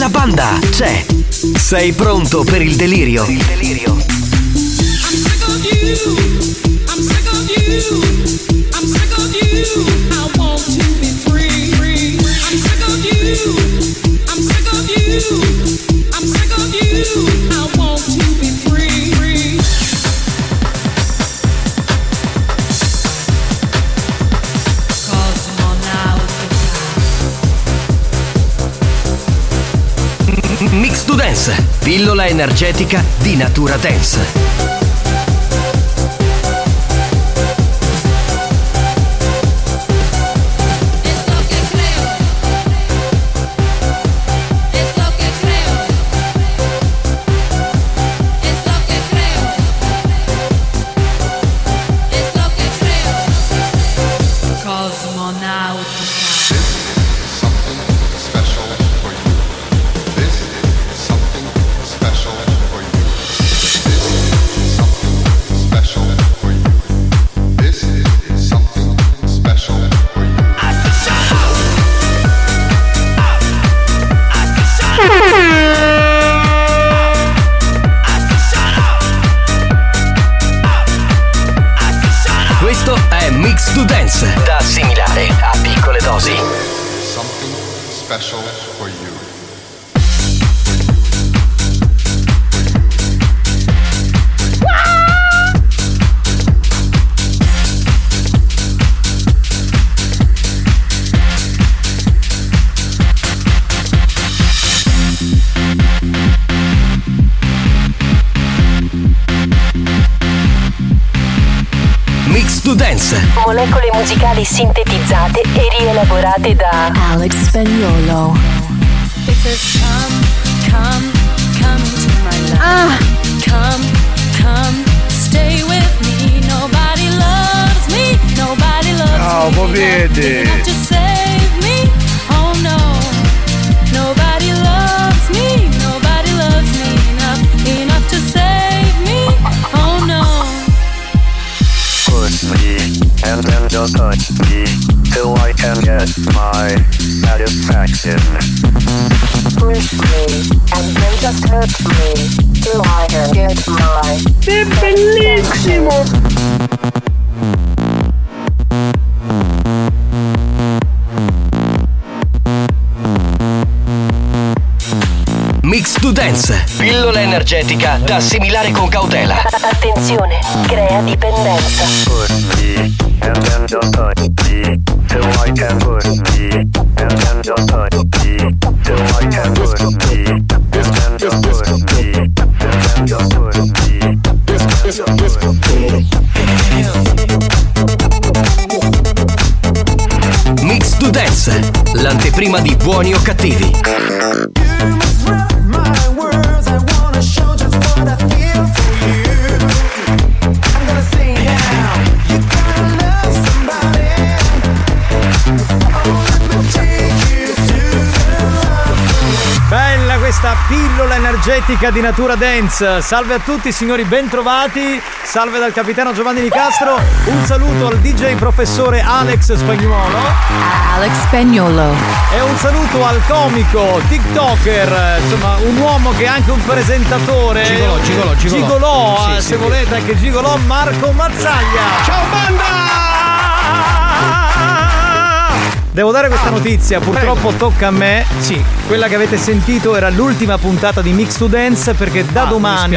La banda c'è. Sei pronto per il delirio? Il delirio. Mix pillola energetica di natura dance. Molecole musicali sintetizzate e rielaborate da Alex Spagnolo. It says come, come, come into my life. Come, come, stay with me. Nobody loves me. Nobody loves Ciao, me. Just touch me, till I can get my satisfaction. Push me and then just hurt me till I can get my È bellissimo! Mix to Dance, pillola energetica da assimilare con cautela. Attenzione, crea dipendenza. Mix to Dance, l'anteprima di buoni o cattivi. Energetica di natura dance. Salve a tutti signori, bentrovati. Salve dal capitano Giovanni Nicastro. Un saluto al DJ professore Alex Spagnuolo. Alex Spagnolo. E un saluto al comico, TikToker, insomma un uomo che è anche un presentatore. Gigolò, gigolò, gigolò. Gigolò, Sì, eh, sì. se volete anche gigolò, Marco Mazzaglia. Ciao banda! Devo dare questa notizia, purtroppo tocca a me. Sì. Quella che avete sentito era l'ultima puntata di Mix to Dance perché da Ah, domani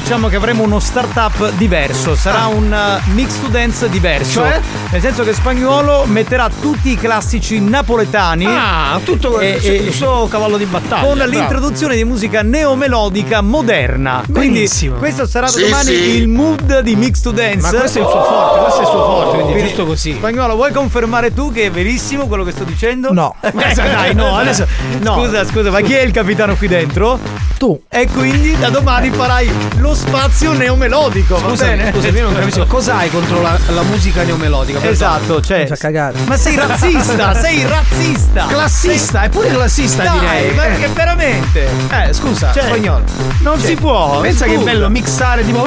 diciamo che avremo uno startup diverso, sarà Ah. un uh, Mix to Dance diverso. Cioè? Nel senso che spagnolo metterà tutti i classici napoletani. Ah, tutto E- e- suo cavallo di battaglia. con bravo. l'introduzione di musica neomelodica moderna. Quindi Benissimo. questo sarà Sì, domani sì. il mood di Mix to Dance. Ma questo è il suo forte, questo è il suo forte, quindi giusto così. Spagnolo, vuoi confermare tu che è verissimo quello che sto dicendo? No. Eh, dai, no, adesso. No. Scusa, scusa, ma chi è il capitano qui dentro? Tu. E quindi da domani farai lo spazio neomelodico. va Scusa, bene? scusa, io non capisco cosa hai contro la, la musica neomelodica. Per Esatto, cioè. Mi fa cagare. Ma sei razzista, sei razzista. Classista, è pure classista Dai, direi. ma Eh. veramente. Eh, scusa, Cioè, spagnolo. Non si può. Pensa che è scusa. bello mixare tipo.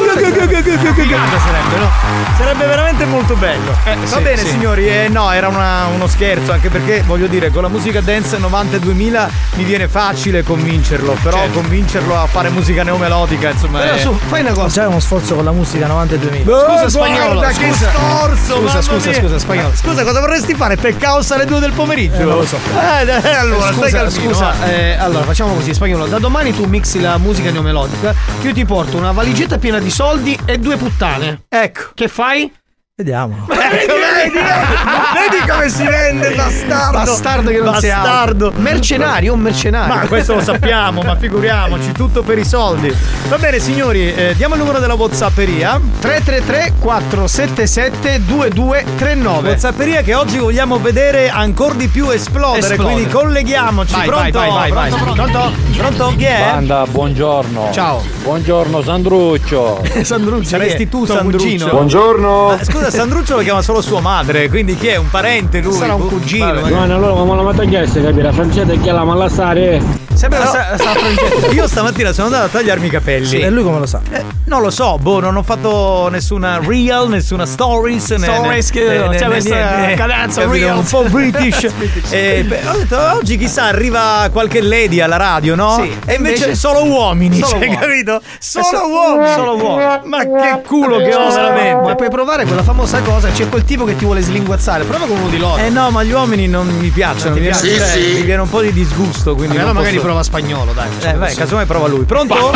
Figata sarebbe, no? Sarebbe veramente molto bello. Va sì, bene, sì. signori, eh, no, era una- uno scherzo, anche perché voglio dire, con la musica dance 90-2000 mi viene facile convincerlo, però Certo. convincerlo a fare musica neomelodica, insomma. Però è- su, fai una cosa. C'è uno sforzo con la musica 90 e 2000. Oh, Scusa, guarda spagnolo, che scusa. storso! Scusa, scusa, scusa, spagnolo. Scusa, cosa vorresti fare? Te caos alle 2 del pomeriggio? Eh, non lo so. Eh, dai, allora, stai scusa, calmino, scusa, eh, allora facciamo così, spagnolo. Da domani tu mixi la musica neomelodica. Io ti porto una valigetta piena di soldi e due puttane. Ecco. Che fai? Vediamo. Ecco, vedi, vedi come si vende, bastardo! Bastardo che non sei Bastardo! Mercenario, un mercenario. Ma questo lo sappiamo, ma figuriamoci, tutto per i soldi. Va bene, signori, eh, diamo il numero della Whatsapperia. 333 477 2239. Whatsapperia che oggi vogliamo vedere ancora di più esplodere, Esplodere. quindi colleghiamoci. Vai, pronto? vai, vai, vai, pronto, vai. pronto? Pronto? Chi è? Banda, buongiorno. Ciao. Buongiorno Sandruccio. Sandruccio. Saresti tu, Sandruccio. Buongiorno. Ah, scusa, Sandruccio lo chiama solo sua madre, quindi chi è? Un parente lui? Sarà un Boh, cugino. Giovanni, allora come la matagliesse, capire? Francesca che la malassare. Sempre la No. sta, sta frangetta. Io stamattina sono andato a tagliarmi i capelli. E lui come lo sa? Eh, non lo so, boh, non ho fatto nessuna real, nessuna stories. Stories, né- che- né- cioè né- questa né- cadenza real. Un po' british. e, beh, ho detto, oggi chissà arriva qualche lady alla radio, no? Sì, E invece, invece- solo uomini, Solo cioè, uomini. capito? Solo so- uomini. solo uomini. Ma che culo che ho veramente. Ma puoi provare quella famosa cosa? C'è quel tipo che ti vuole slinguazzare. Prova con uno di loro. Eh no, ma gli uomini non mi piacciono, Non ti mi, viene, piace? cioè, Sì, sì. mi viene un po' di disgusto, quindi Allora magari posso- prova spagnolo, dai. Eh, vai, casomai prova lui. Pronto? Oh,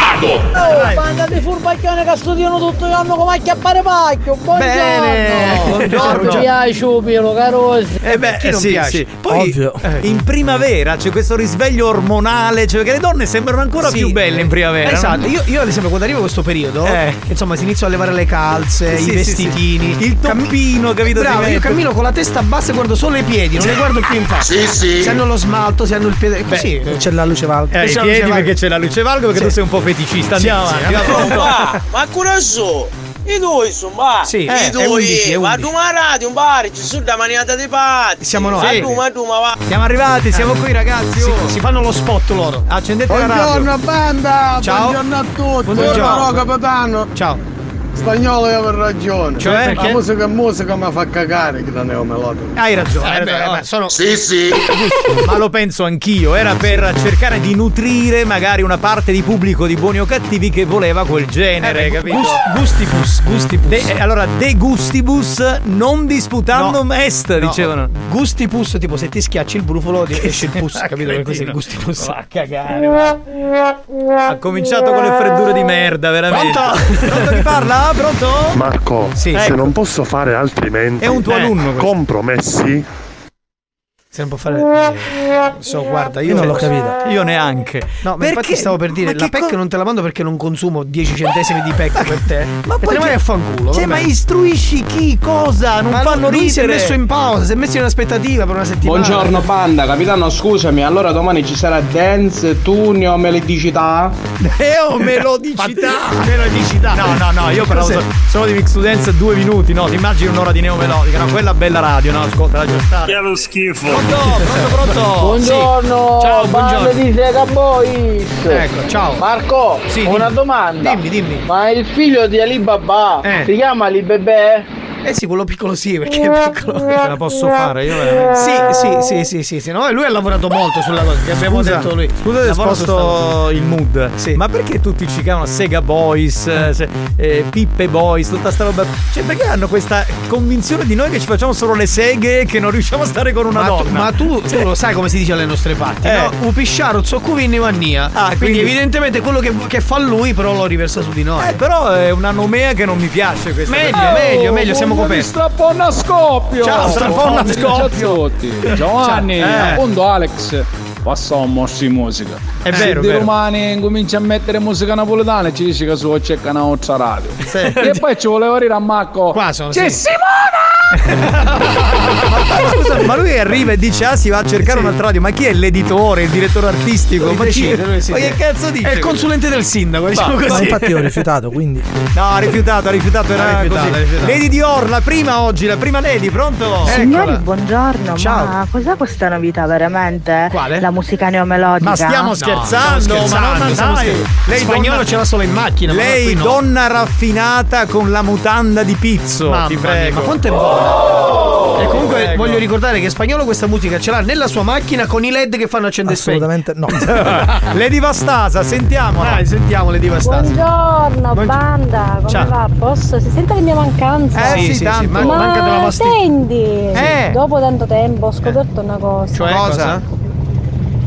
Vai. banda di furbacchione che studiano tutto l'anno come a chiappare pacchio. Buongiorno. Bene. Buongiorno. Mi piace Upilo, carosi. Eh beh, chi non sì, piace? sì. Poi Ovvio. eh, in primavera c'è questo risveglio ormonale, cioè che le donne sembrano ancora Sì. più belle in primavera. Esatto, no? io, io ad esempio quando arriva questo periodo, Eh. insomma si inizia a levare le calze, Sì, i sì, vestitini, sì. Il toppino, capito? Bravo, io cammino con la testa bassa e guardo solo i piedi, non le guardo più in faccia. Sì, sì. Se hanno lo smalto, se hanno il piede. Così. C'è la luce valga. Eh, i piedi perché c'è la luce valga perché Sì. tu sei un po' feticista. Andiamo Sì, avanti. sì, va, pronto? Ma, ma coraggio. I due insomma. Sì, I è due. 11, è Ma 11. tu ma radio, un bar, ci sono da maniata dei patti. Siamo noi. Sì. ma tu, ma va. Siamo arrivati, siamo qui ragazzi. Si, oh. si fanno lo spot loro. Accendete la radio. Buongiorno banda, Ciao. buongiorno a tutti. Buongiorno. Ciao capitano. Ciao. Spagnolo io avevo ragione. Cioè, perché? La musica è musica ma fa cagare che la neomelodica. Hai ragione, hai Eh, beh, ragione, eh, sono Sì, sì. ma lo penso anch'io. Era per cercare di nutrire magari una parte di pubblico di buoni o cattivi che voleva quel genere, capito? Gus- gustibus, gustibus. De- eh, allora, de gustibus non disputandum est, No, dicevano. Gustibus, tipo se ti schiacci il brufolo ti esce il pus, capito? Per questo è il gustibus. Va a cagare. Ha cominciato con le freddure di merda, veramente. Pronto? Pronto chi parla? Pronto? Marco, Sì. se Ecco. non posso fare altrimenti, È un tuo Eh, alunno questo. compromessi, Se non può fare. eh, So, guarda, io Io non l'ho capita. Io neanche. No, ma infatti stavo per dire, Ma la PEC co- non te la mando perché non consumo 10 centesimi di PEC per te. Ma te poi ne che- a fanculo. Cioè, vabbè. ma istruisci chi? Cosa? Non Ma fanno lui si è ridere. messo in pausa, si è messo in aspettativa per una settimana. Buongiorno banda, capitano scusami, allora domani ci sarà dance, tunio, melodicità. Eh, oh, melodicità. Melodicità. No, no, no, io parlavo Cos'è? so- solo di Mix to Dance due minuti, no, ti immagini un'ora di neomelodica, no, quella bella radio, no, ascolta, la già stare. Che lo schifo. Pronto, pronto, pronto. Buongiorno. Ciao, buongiorno. di Sega Boys. Ecco, ciao. Marco, Sì, una dimmi. domanda. Dimmi, dimmi. Ma il figlio di Alibaba Eh. si chiama Alibebe? Eh sì, quello piccolo sì, perché è piccolo. Ce la posso fare io veramente. Sì, sì, sì, sì, sì, sì. No, lui ha lavorato molto sulla cosa, che abbiamo detto lui. Scusa se sposto il mood. Ma perché tutti ci chiamano Sega Boys, eh, se- eh, Pippe Boys, tutta sta roba? Cioè, perché hanno questa convinzione di noi che ci facciamo solo le seghe che non riusciamo a stare con una Ma tu, donna? ma tu, tu lo sai come si dice alle nostre parti, Eh. no? Upisciaro, zoccuvini, mannia. quindi, quindi- evidentemente quello che, che fa lui, però lo riversa su di noi. Eh, però è una nomea che non mi piace questa. Meglio, cosa. meglio, meglio, siamo coperti. Strapponna a scoppio! Ciao, strapponna a scoppio. Ciao a tutti. Giovanni. Eh. appunto Alex, passa un morso di musica. È Se vero, di vero. romani comincia a mettere musica napoletana e ci dice che su c'è nostra radio. E poi ci voleva dire a Marco. Qua sono C'è sì. Simona! Ma scusa, ma lui arriva e dice: Ah, si va a cercare un'altra radio. Ma chi è l'editore, il direttore artistico? Lui Ma, chi- decide, lui ma che cazzo dice? È il consulente del sindaco, diciamo Ma- Ma così. infatti ho rifiutato, quindi. No, ha rifiutato, ha rifiutato, era rifiutato, così. rifiutato. Lady Dior, la prima oggi, la prima Lady, pronto? Signori, buongiorno. Ciao. Ma cos'è questa novità veramente? Quale? La musica neomelodica? Ma stiamo scherzando, ma non ma stiamo dai. scherzando. Lei Spagnolo donna- ce l'ha solo in macchina. ma Lei, qui no. donna raffinata con la mutanda di pizzo. Mamma ti mia, prego. ma quanto è buona. E comunque voglio ricordare che Spagnolo questa musica ce l'ha nella sua macchina con i led che fanno accendere. Assolutamente no. Lady Vastasa, sentiamo. Dai, sentiamo le divastate. Buongiorno banda, come Ciao. va? Posso? Si sente la mia mancanza? Eh, sì, sì, sì, ma- Ma manca della pastiglia. senti, Eh. dopo tanto tempo ho scoperto una cosa. Cioè, Cosa? cosa?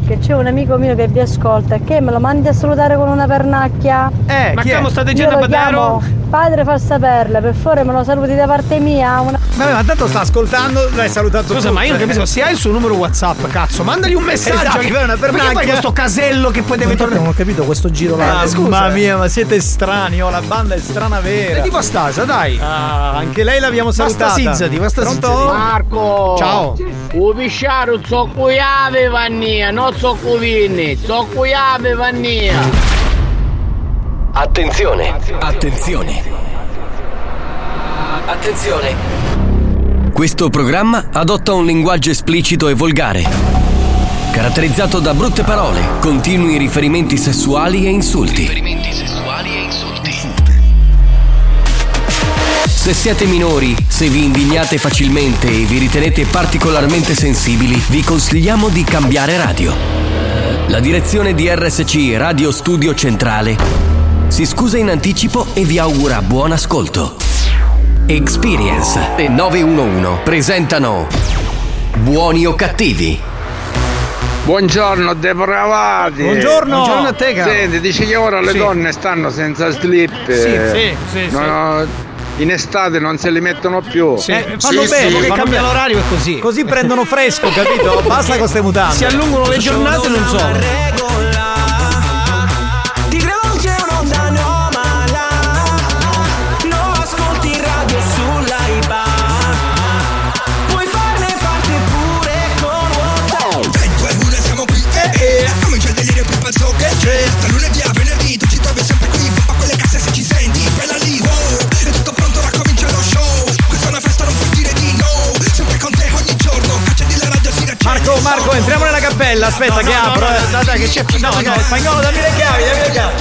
Che c'è un amico mio che vi ascolta e che me lo mandi a salutare con una pernacchia. Eh, Ma come Io dicendo a Badaro? padre far saperle, per favore me lo saluti da parte mia. Una... Vabbè, ma tanto sta ascoltando, l'hai salutato Scusa, tu. ma io non capisco, se hai il suo numero WhatsApp, cazzo, mandagli un messaggio. Esatto, che che è una perché pernacchia. fai questo casello che poi deve tornare. non ho capito questo giro là. Ah, scusa, Mamma eh. mia, ma siete strani, oh, la banda è strana vera. E di Vastasa, dai. Ah, anche lei l'abbiamo salutata. sizzati, basta Pronto? Marco! Ciao. O pisciaro zoccuiave vannia, non zoccuvini, zoccuiave vannia. Attenzione, attenzione. Attenzione. Questo programma adotta un linguaggio esplicito e volgare, caratterizzato da brutte parole, continui riferimenti sessuali e insulti. Se siete minori, se vi indignate facilmente e vi ritenete particolarmente sensibili, vi consigliamo di cambiare radio. La direzione di RSC Radio Studio Centrale si scusa in anticipo e vi augura buon ascolto. Experience e 911 presentano Buoni o cattivi? Buongiorno depravati! Buongiorno. Buongiorno a te, caro. Senti, dice che ora le Sì. donne stanno senza slip. Sì, sì, sì, No, sì. no, in estate non se li mettono più. Sì. Eh, fanno Sì, bene, sì. Che cambia l'orario è così. Così prendono fresco, capito? Basta con queste mutande. Si allungano le giornate e non so. Marco, Marco, entriamo nella cappella. Aspetta, No, che no, no, apro. no, eh. dai, che c'è- No, no, no, no. spagnolo, dammi le chiavi, dammi le chiavi.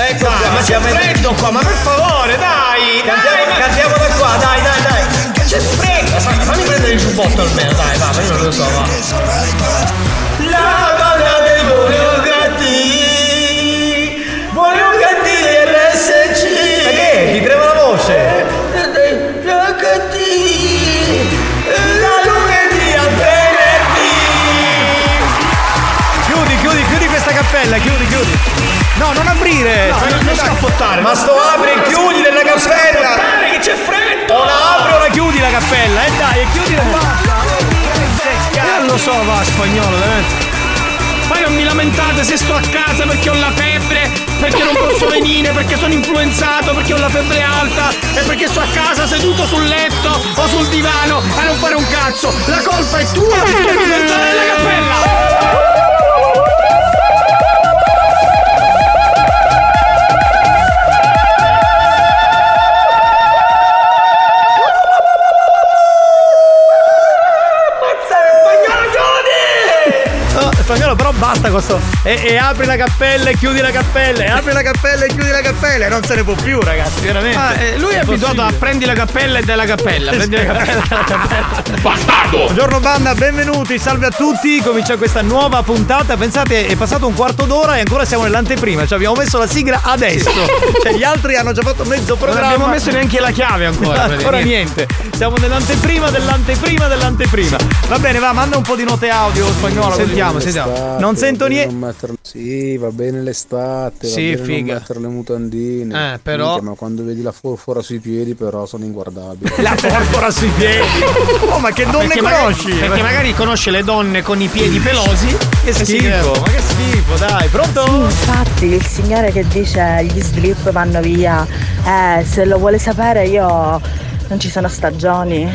Ecco, Dai, qua, ma c'è freddo qua, ma per favore, dai! Cantiamo, dai, cantiamo da qua, dai, dai, dai. C'è freddo! Aspetta, fammi prendere il giubbotto almeno, dai, va, io non lo so, va. La donna dei o cattivi RSC. Ma che? Ti trema cappella, chiudi, chiudi. No, non aprire. No, non- non scappottare. Ma sto apri e chiudi della cappella. Dai, che c'è freddo! O la apri o la chiudi la cappella, e dai, e chiudi la Eh, lo so, va, spagnolo, veramente. Poi non mi lamentate se sto a casa perché ho la febbre, perché non posso venire, perché sono influenzato, perché ho la febbre alta e perché sto a casa seduto sul letto o sul divano a non fare un cazzo. La colpa è tua perché mi devi entrare nella cappella. Basta con sto. e, e apri la cappella e chiudi la cappella, e apri la cappella e chiudi la cappella, e non se ne può più, ragazzi, veramente. Ah, eh, lui è abituato a prendi la cappella e dai la cappella. Prendi la cappella e dai la cappella. Bastardo! Buongiorno banda, benvenuti, salve a tutti, comincia questa nuova puntata. Pensate, è passato un quarto d'ora e ancora siamo nell'anteprima, cioè abbiamo messo la sigla adesso. cioè gli altri hanno già fatto mezzo Non programma. abbiamo messo neanche la chiave ancora. ancora niente. Siamo nell'anteprima dell'anteprima dell'anteprima. Va bene, va, manda un po' di note audio spagnolo. Sentiamo, sentiamo. Non sento niente. Non metterle- Sì, va bene l'estate, Sì, va bene figa. non mettere le mutandine. Eh, però- Minchia, ma quando vedi la forfora sui piedi, però sono inguardabili. La porpora sui piedi. Oh, ma che donne Perché conosci? Magari, perché magari conosce le donne con i piedi pelosi. Che e si schifo, ma che schifo, dai, pronto? Infatti il signore che dice gli slip vanno via, eh, se lo vuole sapere io non ci sono stagioni.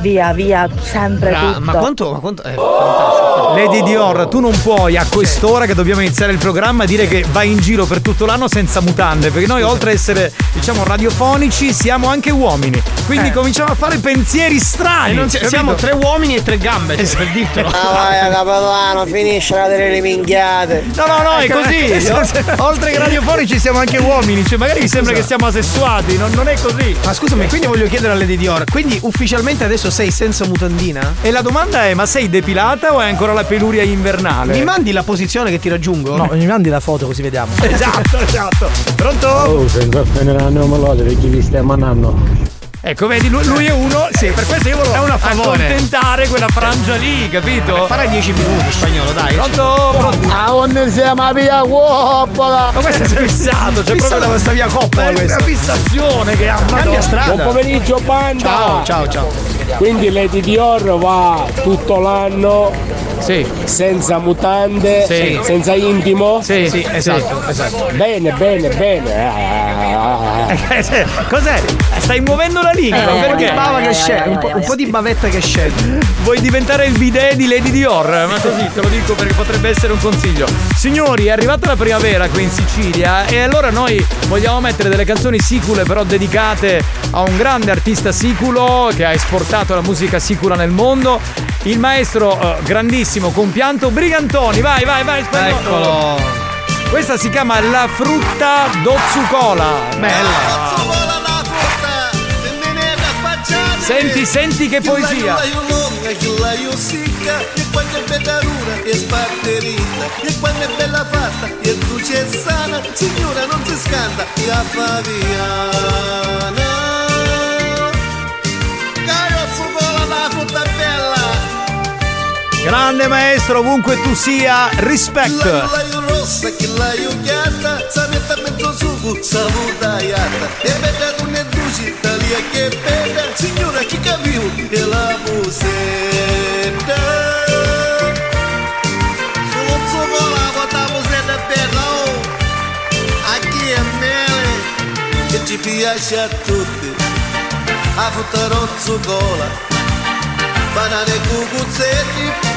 Via, via, sempre Bra- tutto. ma quanto, ma quanto. Eh, Lady Dior, tu non puoi a quest'ora che dobbiamo iniziare il programma dire che vai in giro per tutto l'anno senza mutande, perché noi oltre ad essere, diciamo, radiofonici, siamo anche uomini. Quindi Eh. cominciamo a fare pensieri strani. E capito? siamo tre uomini e tre gambe, cioè, per dirtelo. Ah vai capellano, finiscila delle le minchiate. No, no, no, è così. Oltre che radiofonici siamo anche uomini, cioè magari vi sembra che siamo asessuati, non, non è così. Ma scusami, quindi voglio chiedere a Lady Dior, quindi ufficialmente adesso sei senza mutandina? E la domanda è: ma sei depilata o hai ancora la peluria invernale? Mi mandi la posizione che ti raggiungo? No, mi mandi la foto così vediamo. Esatto, esatto. Pronto? Oh, senza offendere la mia melodica perché vi stai manando. Ecco, vedi, lui, lui è uno. Sì, per questo io volevo È una favore. accontentare quella frangia lì, capito? Farai 10 minuti spagnolo, dai. Pronto? Pronto? A onde siamo via coppola! Ma questo è fissato, c'è Fissa proprio da questa via coppola è una questa. fissazione che ha Cambia strada. Buon pomeriggio banda! Ciao, ciao, ciao. Quindi Lady Dior va tutto l'anno Sì. senza mutande, Sì. senza intimo. Sì, Sì, esatto, esatto. Bene, bene, bene. Eh, sì. Cos'è? Stai muovendo la lingua, Eh, Un po' di perché? bava che scende, un po', un po' di bavetta che scende. Vuoi diventare il bidet di Lady Dior? Ma così te lo dico perché potrebbe essere un consiglio. Signori, è arrivata la primavera qui in Sicilia e allora noi vogliamo mettere delle canzoni sicule però dedicate a un grande artista siculo che ha esportato la musica sicula nel mondo, il maestro eh, grandissimo compianto Brigantoni. Vai, vai, vai, spagnolo. Eccolo. Questa si chiama La frutta dozzucola. Bella. Senti, senti che poesia. E quando è bella Grande maestro, ovunque tu sia, bella signora che capiu e la musetta. Sozzo con la quota musetta bella oh. Aqui è mele che ci piace a tutti. A frutta rozzucola banane e cucuzzetti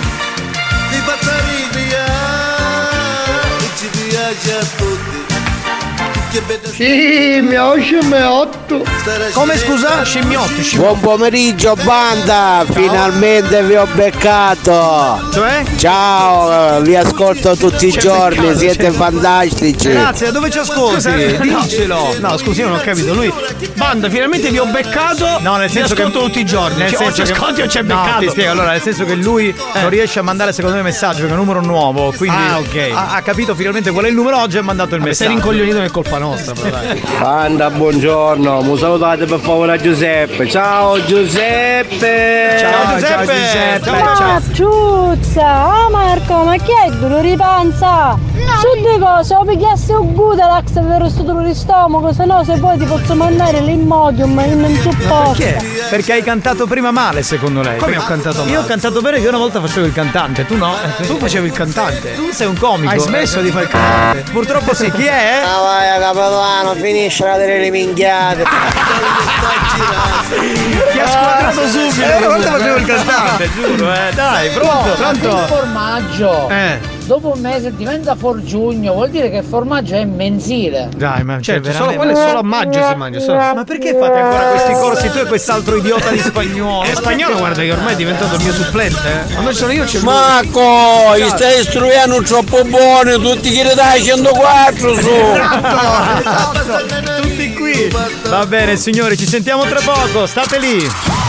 di pazzarini che ci piace a tutti che Sì, mio scimmiotto. Come scusa? Scimmiotto, scimmiotto. Buon pomeriggio banda, finalmente vi ho beccato. Cioè? Ciao, vi ascolto tutti i giorni, beccato, siete sì. fantastici. Grazie, da dove ci ascolti? No. Dicelo. No, scusi, io non ho capito. Lui, banda, finalmente vi ho beccato. No, nel senso vi ascolto che tutti i giorni. Nel Cioè, o ci che- ascolti o ci hai No, beccato. ti spiego, allora, nel senso che lui non riesce a mandare secondo me messaggio perché è un numero nuovo, quindi Ah, ok. ha, ha capito finalmente qual è il numero oggi e ha mandato il messaggio. rincoglionito è colpa nostra, però dai. Banda, buongiorno. Mi salutate per favore a Giuseppe. Ciao Giuseppe. Ciao, Giuseppe. Ciao, Ma ciuzza, oh Marco, ma chi è dolore di panza? Su due cose, o pigliassi un Gudelax per questo dolore di stomaco, se no se poi ti posso mandare l'Immodium, io non supporto. Perché? Perché hai cantato prima male, secondo lei. Come ho cantato male? Io ho cantato bene che io una volta facevo il cantante, tu no? Tu facevi il cantante. Tu sei un comico. Hai smesso di fare il cantante. Purtroppo sì, chi è? Ah vai capellano, finiscila delle le minchiate. Ti ha squadrato subito. Eh, una volta facevo il cantante, giuro, eh. Dai, pronto? Pronto? Formaggio. Eh. Dopo un mese diventa forgiugno, vuol dire che il formaggio è mensile. Dai, ma Certo, cioè, solo veramente- quello è solo a maggio si mangia. Solo... Ma perché fate ancora questi corsi tu e quest'altro idiota di spagnolo? Eh, spagnolo guarda che ormai è diventato il mio supplente. Eh. Quando ci sono io c'è. Marco, gli stai istruendo troppo buono, tutti che dai 104 su. Esatto, Tutti qui. Va bene, signori, ci sentiamo tra poco. State lì.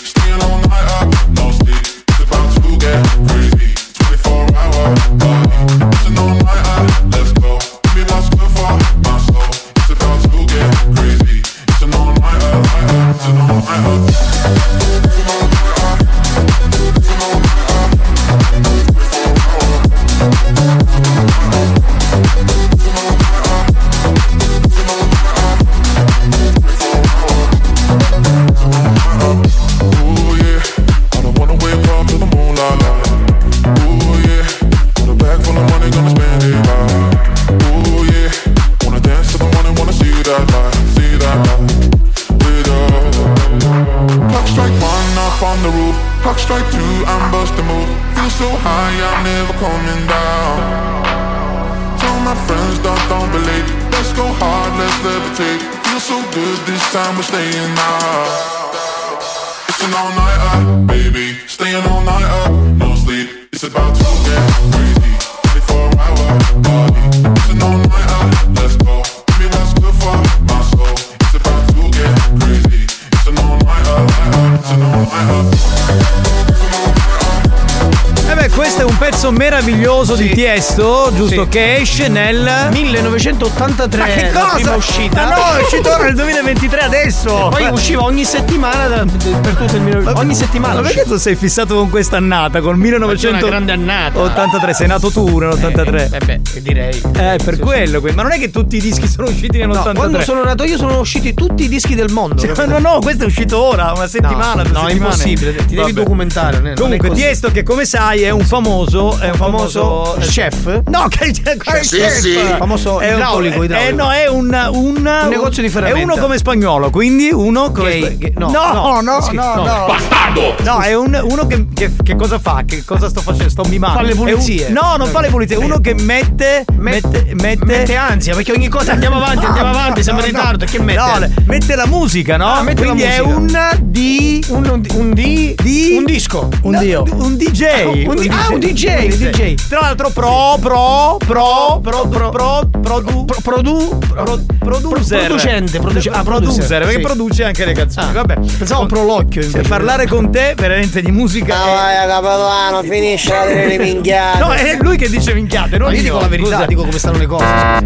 FM. Meraviglioso di Tiesto, giusto? Sì. Che esce nel 1983. Ma che cosa? prima uscita. Ma no, è uscito ora nel 2023 adesso. Poi usciva ogni settimana da- per tutto il mio. Ogni settimana. Ma perché tu sei fissato con questa annata? Con 1983? una grande annata. 83, sei nato tu nell'83. Eh, beh, direi. Eh, per quello, que- ma non è che tutti i dischi sono usciti No, nell'83. quando sono nato io sono usciti tutti i dischi del mondo. Cioè, no, no, questo è uscito ora, una settimana. No, no, è impossibile, ti devi Vabbè. documentare. è- non è Comunque. Tiesto, che come sai è un famoso. È un famoso. Chef? No, che quale Sì, chef? sì. Famoso È un- idraulico, idraulico. Eh, no, è un. Un, Un negozio di È ferramenta. uno come spagnolo, quindi uno come. Gay, gay, no, no, no, no, sì, no, no. no. Bastardo! No, è un, uno che, che, che cosa fa? Che cosa sto facendo? Sto mimando. Fa le È un- pulizie. no, non fa le pulizie, è uno che mette. Mette. Mette, Mette ansia perché ogni cosa andiamo avanti, andiamo avanti, siamo in ritardo. Che mette? No, mette la musica, no? Ah, mette la Quindi è musica. un di. Un, un, un di, un disco. Un dio. Un DJ. Un di- ah, un DJ, Un DJ. Tra l'altro pro, pro, pro, pro, pro, pro, produ, produ, pro- producer. Producente, produce- ah, producer, producer, perché produce anche le canzoni. Ah, Vabbè. Pensavo pro l'occhio invece. parlare con te veramente di musica. Ah, è- vai, capitano, finisci la delle minchiate. No, è lui che dice minchiate, non No, io dico la verità, dico come stanno le cose.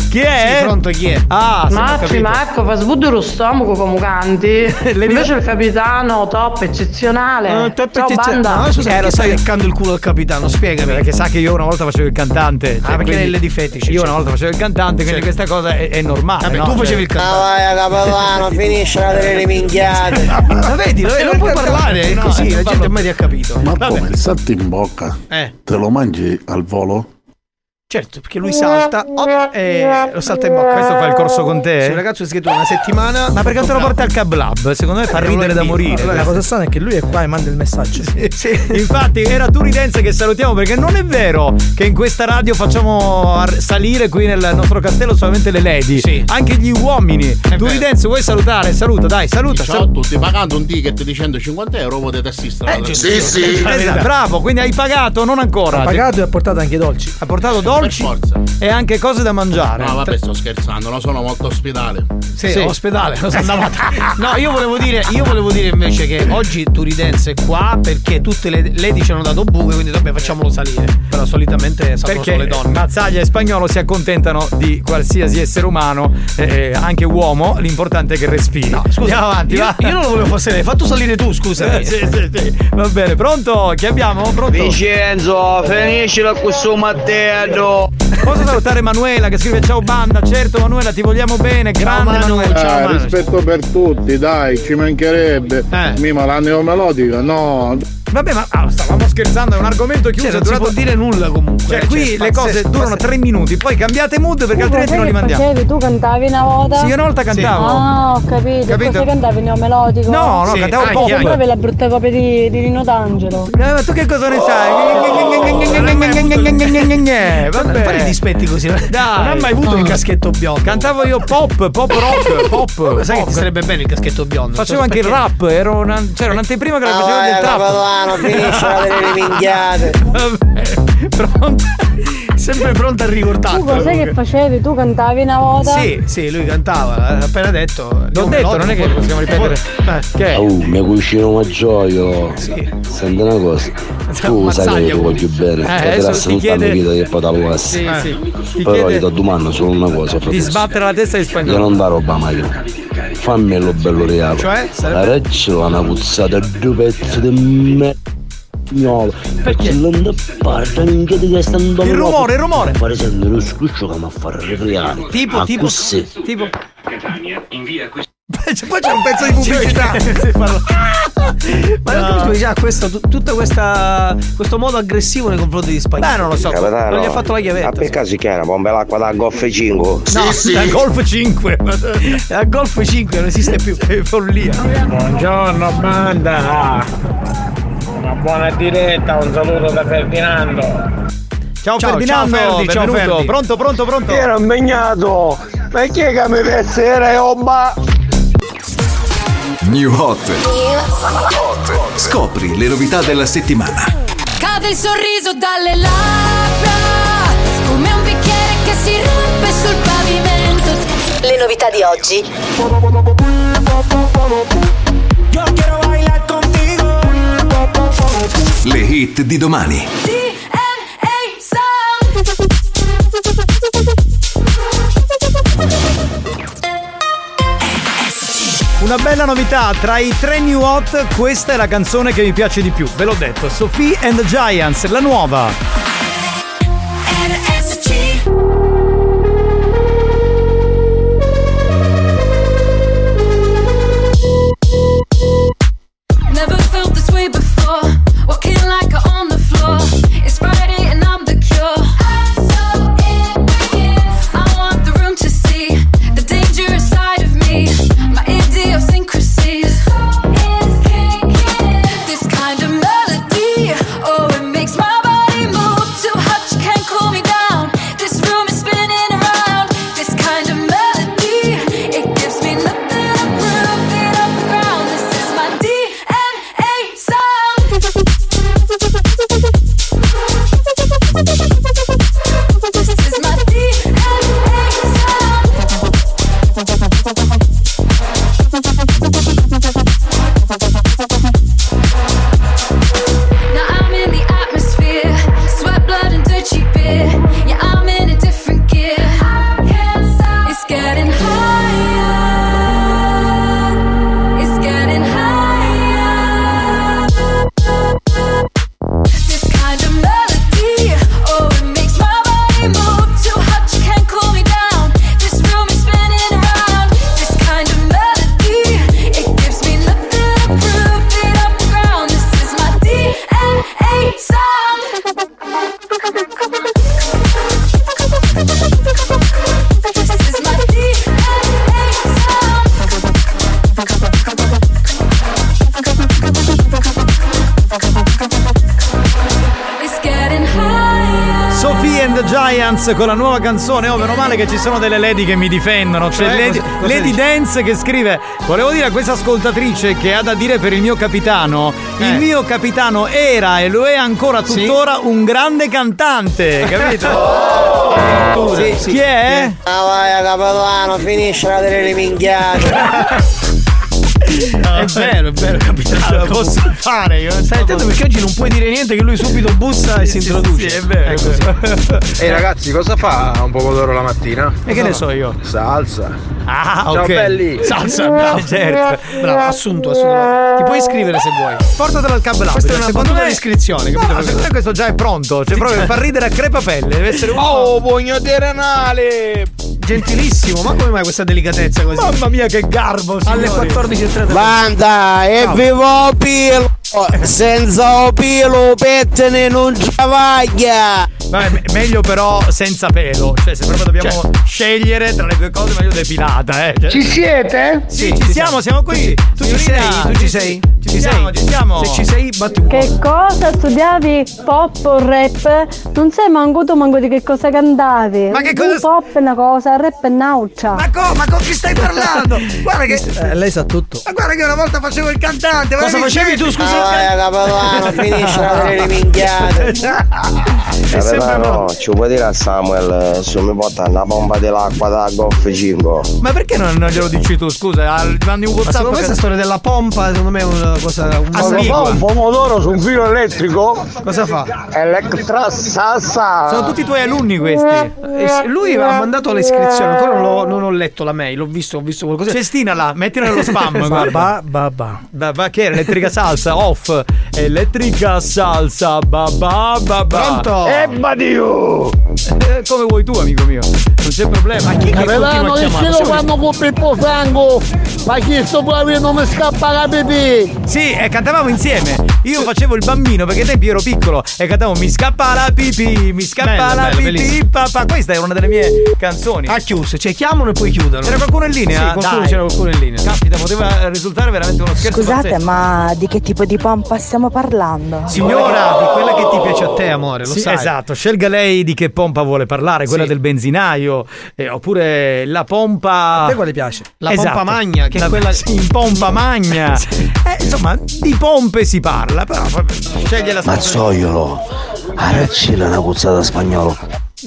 Chi è? Pronto, chi è? Ah, Marci. Marco, fa sbuddere lo stomaco come canti. Invece il capitano, top, eccezionale. Banda. No, scusa, Eh, lo stai leccando il culo al capitano, spiegami. Perché sa che io una volta facevo il cantante. Ah, perché quindi- lei è Lady Fetish, Io certo. una volta facevo il cantante, quindi Certo. questa cosa è, è normale. Vabbè, no? tu facevi il Cioè- Ah, cantante. vai, capitano, finisci la delle minchiate. Ma vedi, lo- Eh, non puoi parlare, è no, così, non la gente ormai ti ha capito. Ma Vabbè. come il salto in bocca? Eh. Te lo mangi al volo? Certo, perché lui salta oh, e lo salta in bocca. Questo fa il corso con te? Sì, il ragazzo è scritto una settimana. Ma perché te lo porta al Cab Lab? Secondo me fa Eh, ridere da morire. invito. La cosa strana è che lui è qua e manda il messaggio. Infatti era Turidense che salutiamo perché non è vero che in questa radio facciamo ar- salire qui nel nostro castello solamente le lady, anche gli uomini. Turidense vuoi salutare? Saluta, dai, saluta. Ciao a tutti, pagando un ticket di 150 euro potete assistere. alla Sì, trasmissione. Esatto, bravo, quindi hai pagato, non ancora. Ha pagato e ha portato anche i dolci. Ha portato dolci e anche cose da mangiare. No, vabbè, sto scherzando, non sono molto ospitale. Sì, ospedale, lo so andato. No, io volevo dire, io volevo dire invece che oggi Turidense è qua perché tutte le lady ci hanno dato buche, quindi vabbè, facciamolo salire. Però solitamente salgono Perché solo le donne. Mazzaglia e Spagnolo si accontentano di qualsiasi essere umano, eh, anche uomo, l'importante è che respiri. Scusa, Andiamo avanti, io, va. io non lo volevo far salire, hai fatto salire tu, scusami. Eh, sì, sì, sì. Va bene, pronto? Chi abbiamo? Pronto? Vincenzo, finiscila questo Matteo. Posso salutare Manuela che scrive ciao banda, certo Manuela ti vogliamo bene, grande Manuela. Eh, rispetto per tutti, dai, ci mancherebbe. Mima la neomelodica, no. Vabbè, ma ah, stavamo scherzando, è un argomento chiuso. Cioè, è non si durato- può dire nulla comunque. Cioè, Cioè, qui le cose pazzesco, durano tre minuti, poi cambiate mood perché altrimenti non li mandiamo. facevi? Tu cantavi una volta? Sì, io una volta cantavo. Ah, ho capito. Capito? Cosa cantavi neomelodico? No, no, Sì, cantavo anche, anche. Proprio la brutta copia di, di Rino D'Angelo. Eh, ma tu che cosa ne sai? Vabbè. Fare i dispetti così. Dai. Non ha mai avuto il caschetto biondo. Cantavo io pop, pop rock, pop. Sai che ti sarebbe bene il caschetto biondo? Facevo anche il rap, ero una- c'era un'anteprima che la facevo del trap. Capitano, finisce la delle minchiate. Vabbè, pronto? Sempre pronto a ricordarlo. Tu cos'è che facevi? Tu cantavi una volta? Sì, sì, lui cantava, appena detto. L'ho detto, non è che possiamo ripetere. Che? Oh, mi cucino Maggioio. Senti una cosa. Tu sai che io ti voglio bene. Eh, Eh, adesso adesso ti chiede- vita che poi te lo Sì, sì. Ti Però io ti domando solo una cosa, di sbattere la testa Io spagnolo. non da roba mai. Fammi lo bello reale. Cioè? La reggio una puzzata due pezzi di me. Perché non parla minchia di testa Il rumore, il rumore. Fare sentire lo scruccio che mi fa refriare. Tipo, Ah, tipo, così. tipo. Poi c'è un pezzo di pubblicità. Ma non capisco che già questo, tu- tutta questa questo modo aggressivo nei confronti di Spagnolo. Beh, non lo so. Capitano, Non gli ha fatto la A chiavetta. per caso che era? Bombe l'acqua da Golf 5. No, da Golf 5. La Golf 5 non esiste più. È follia. Buongiorno banda. Una buona diretta, un saluto da Ferdinando. Ciao, Ciao, Ferdinando, ciao, Ferdi, ciao, benvenuto. Ferdi. Pronto, pronto, pronto. Ero impegnato. Ma chi è che mi piacerà omba? New Hot. Scopri le novità della settimana. Cade il sorriso dalle labbra Come un bicchiere che si rompe sul pavimento Le novità di oggi. Le hit di domani. Una bella novità, tra i tre new hot, questa è la canzone che mi piace di più. Ve l'ho detto, Sophie and the Giants, la nuova. Canzone. Oh, meno male che ci sono delle lady che mi difendono. C'è Cioè, Lady, cosa- cosa Lady? Dance che scrive: Volevo dire a questa ascoltatrice che ha da dire per il mio capitano. Eh. Il mio capitano era e lo è ancora tuttora un grande cantante, capito? Oh. Sì, Sì, Chi è? Ah vai capitano, finiscila delle minchiate. È vero, è vero, capitano. Posso fare io. Stai attento perché oggi non puoi dire niente che lui subito bussa e si introduce. Sì, è vero. È così. Ehi ragazzi, cosa fa un pomodoro la mattina? E che ne so io? Salsa. Ah, Ciao ok. belli. Salsa, bravo. Certo. Bravo, assunto, assunto. Ti puoi iscrivere se vuoi. Portatelo al cab Questa è una secondo battuta me- di iscrizione, capito? No, secondo me questo già è pronto. Cioè, proprio fa ridere a crepapelle. Deve essere un Oh, pugno terrenale! Gentilissimo, ma come mai questa delicatezza così? Mamma mia, che garbo! Alle signori. 14.30. Banda, e vivo pilo! Senza pilo, pettine non travaglia! Vabbè, me- meglio però senza pelo. Cioè, se proprio dobbiamo scegliere tra le due cose, meglio depilata, eh. Cioè- Ci siete? Sì, ci siamo, siamo qui. Tu ci sei? Tu ci sei? Ci siamo, ci siamo. Se ci sei, batti un po'. Che cosa studiavi? Pop o rap? Non sei manco tu manco di che cosa cantavi. Ma che Un cosa- pop è una cosa, rap è un'altra. Ma, co- ma con chi stai parlando? Guarda che. Eh, lei sa tutto. Ma guarda che una volta facevo il cantante. Cosa facevi tu, scusa? Ah vai capitano, finiscila delle minchiate! Capitano, ci puoi dire a Samuel se mi porta una pompa dell'acqua da Golf 5? Ma perché non, non glielo dici tu? Scusa, al- mandi un Ma WhatsApp. secondo me che- questa storia della pompa, secondo me è una cosa. Un Ah, po' sì? ambigua. un pomodoro su un filo elettrico? Cosa fa? Electra Sassa! Sono tutti i tuoi alunni questi. Eh, sì, lui ha mandato l'iscrizione, ancora non, l'ho- non ho letto la mail, l'ho visto, ho visto qualcosa. Cestina là, mettila nello spam. Ba ba ba. Ba, ba, che era? Elettrica salsa, off. Elettrica salsa, ba ba ba ba. Pronto? Eh, badio! Eh, come vuoi tu, amico mio. Non c'è problema. Ma chi che continua Capitano, a chiamare? lo fanno con Pippo Franco? Ma chi sto proprio non mi scappa la pipì? Sì, e cantavamo insieme. Io facevo il bambino perché ai tempi ero piccolo e cantavo Mi scappa la pipì, mi scappa Bello, la bello, pipì, bellissimo. papà. Questa era una delle mie canzoni. Ha chiuso, cioè chiamano e poi chiudono. C'era qualcuno in linea? Sì, qualcuno Dai. c'era qualcuno in linea. Caspita, poteva risultare veramente uno scherzo Scusate, pazzesco. ma di che tipo di pompa stiamo parlando? Signora, di quella che ti piace a te, amore, lo Sì, sai. Esatto, scelga lei di che pompa vuole parlare, quella Sì. del benzinaio, eh, oppure la pompa. A te quale piace? La Esatto. pompa magna, che La- è quella. sì, in pompa magna. Eh, insomma, di pompe si parla, però sceglie la Mazzoiolo, arancina una cuzzata spagnolo.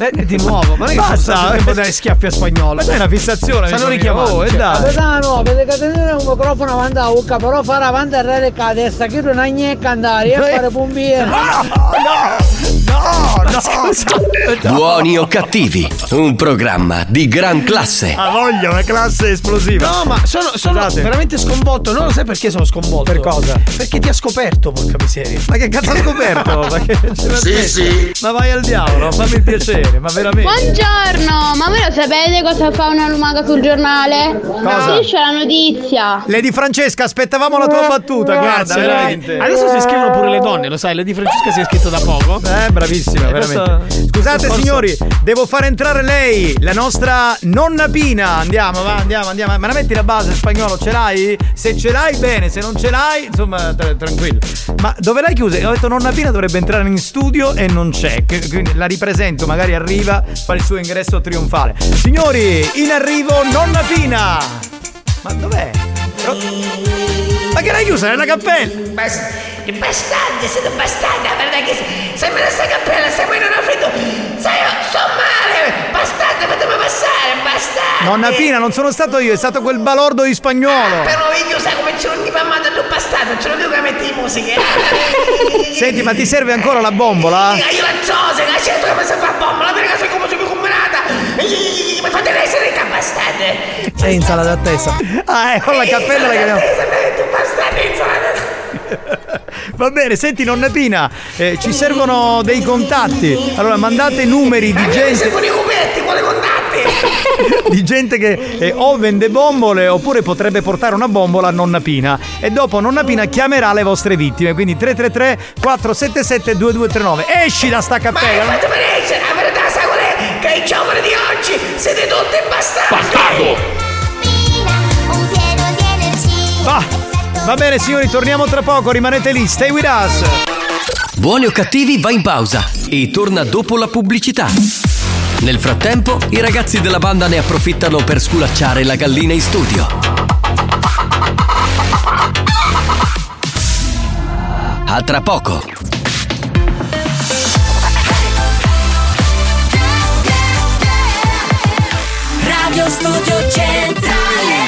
Eh, di nuovo, ma non è che Basta, sta sempre dare schiaffi a spagnolo. Ma c'è una fissazione. Amico mio. richiamando. Oh, e dai. Capitano, vedete che tenere un microfono avanti alla bocca, però fare avanti e arrere con la testa, che non hai niente a andare, e fare pompiere. No, no, Buoni o cattivi, un programma di gran classe. Ha voglia, una classe esplosiva. No, ma sono, sono veramente sconvolto. Non lo sai perché sono sconvolto. Per cosa? Perché ti ha scoperto, porca miseria. Ma che cazzo ha scoperto? Ma, che Sì, sì. ma vai al diavolo, fammi il piacere, ma veramente. Buongiorno, ma voi lo sapete cosa fa una lumaca sul giornale? Cosa? Striscia la notizia. Lady Francesca, aspettavamo la tua battuta, guarda, Grazie, veramente. Adesso si scrivono pure le donne, lo sai. Lady Francesca si è iscritto da poco. Eh, bravissima, Eh, veramente. questo- Scusate signori, devo fare entrare lei, la nostra nonna Pina. Andiamo, va, andiamo, andiamo. Ma la metti la base spagnolo, ce l'hai? Se ce l'hai bene, se non ce l'hai, insomma, tra- tranquillo. Ma dove l'hai chiusa? Ho detto nonna Pina dovrebbe entrare in studio e non c'è. Qu- Quindi la ripresento, magari arriva, fa il suo ingresso trionfale. Signori, in arrivo nonna Pina. Ma dov'è? Ma che l'hai chiusa nella cappella? Che bastardi, siete bastardi, la verità che se me la sta cappella, se me non ho fritto, sai, fatemi passare, bastardi. Nonna Pina, non sono stato io, è stato quel balordo di spagnolo. Però io sai come c'è un tipo amato tu bastardo, ce lo dico che metti in musica. Senti, ma ti serve ancora la bombola? Io la chose, la certo che mi bomba, la verità è come sono combinata. Mi fate essere ricca, bastardi. È insalata attesa. Ah, eh, con la cappella la chiamiamo. Bastardi, insalata. Va bene, senti nonna Pina, eh, ci servono dei contatti. Allora mandate numeri di gente. Con i cubetti, quali contatti? di gente che eh, o vende bombole oppure potrebbe portare una bombola a nonna Pina e dopo nonna Pina chiamerà le vostre vittime quindi 333 477 2239 esci da sta Ma cappella no? fatemi essere, la verità sai qual è? Che i giovani di oggi siete tutti bastardi. va va bene signori torniamo tra poco rimanete lì stay with us Buoni o cattivi va in pausa e torna dopo la pubblicità. Nel frattempo, i ragazzi della banda ne approfittano per sculacciare la gallina in studio. A tra poco. Radio Studio Centrale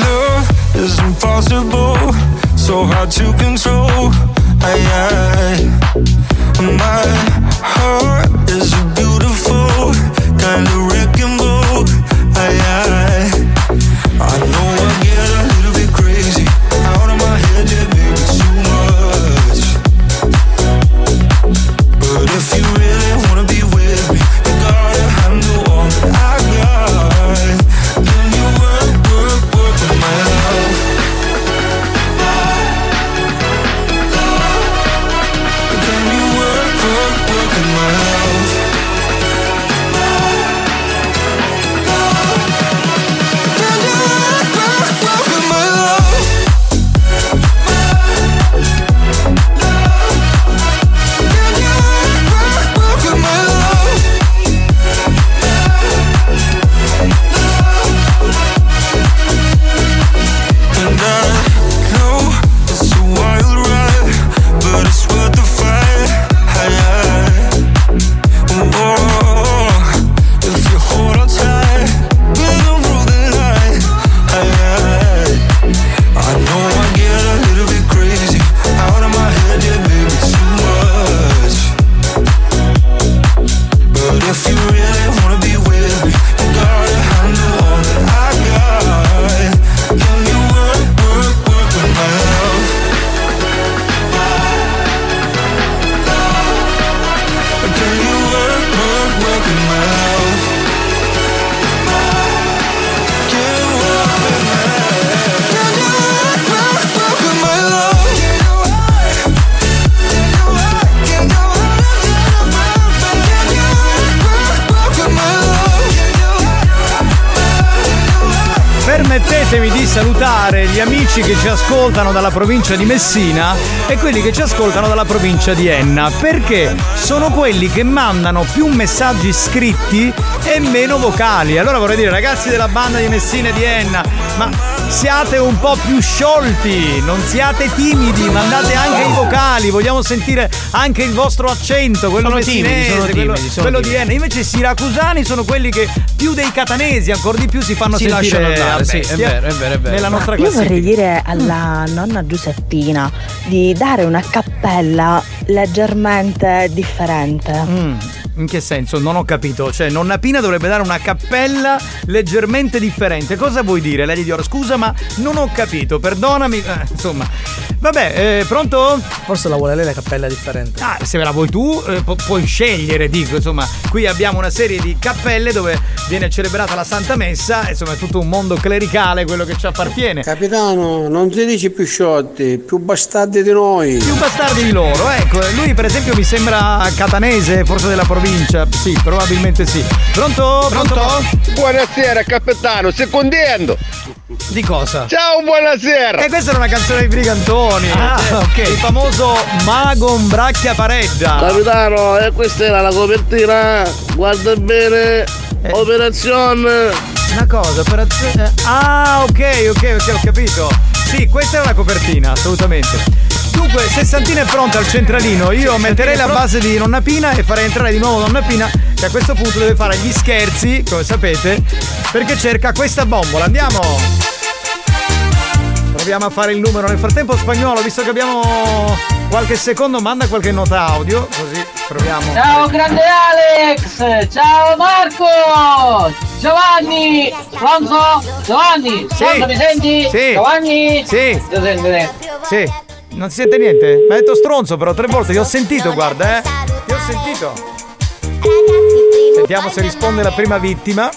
Love is impossible, so hard to control. I, I, my heart is a ascoltano dalla provincia di Messina e quelli che ci ascoltano dalla provincia di Enna, perché sono quelli che mandano più messaggi scritti e meno vocali. Allora vorrei dire, ragazzi della banda di Messina e di Enna, ma siate un po' più sciolti, non siate timidi, mandate anche i vocali, vogliamo sentire anche il vostro accento, quello Sono timidi, messinese, timidi, quello, sono quello di timidi. Enna. Invece i siracusani sono quelli che più dei catanesi, ancora di più si fanno Si sentire lasciano andare, sì, è vero, è vero, è vero. Nella nostra Io classifica. vorrei dire alla nonna Giuseppina di dare una cappella leggermente differente. Mm, in che senso? Non ho capito. Cioè, nonna Pina dovrebbe dare una cappella leggermente differente. Cosa vuoi dire, Lady Dior? Scusa, ma non ho capito. Perdonami. Eh, insomma. Vabbè, eh, pronto? Forse la vuole lei la cappella differente. Ah, se me la vuoi tu, eh, pu- puoi scegliere, dico. Insomma, qui abbiamo una serie di cappelle dove viene celebrata la Santa Messa. Insomma, è tutto un mondo clericale quello che ci appartiene. Capitano, non si dice più sciotti, più bastardi di noi. Più bastardi di loro, ecco. Lui, per esempio, mi sembra catanese, forse della provincia. Sì, probabilmente sì. Pronto? Pronto? Buonasera capitano, secondo. Di cosa? Ciao, buonasera. E questa era una canzone dei brigantoni. Ah, Eh, ok. Il famoso Mago Bracchia Pareggia. Capitano, e questa era la copertina. Guarda bene. Operazione. Una cosa, operazione. Ah, ok, ok, ok, ho capito. Sì, questa era la copertina, assolutamente. Dunque, Sessantina è pronta al centralino. Io metterei la base di Nonna Pina e farei entrare di nuovo Nonna Pina, che a questo punto deve fare gli scherzi, come sapete, perché cerca questa bombola. Andiamo! Proviamo a fare il numero. Nel frattempo, spagnolo, visto che abbiamo qualche secondo manda qualche nota audio, così proviamo. Ciao grande Alex! Ciao Marco! Giovanni! Pronto? Giovanni! Sì. Pronto, mi senti? Sì. Giovanni? Sì. Eh? Sì. Non si sente niente? Mi ha detto stronzo però tre volte, ti ho sentito, guarda, eh. Ti ho sentito. Sentiamo se risponde la prima vittima.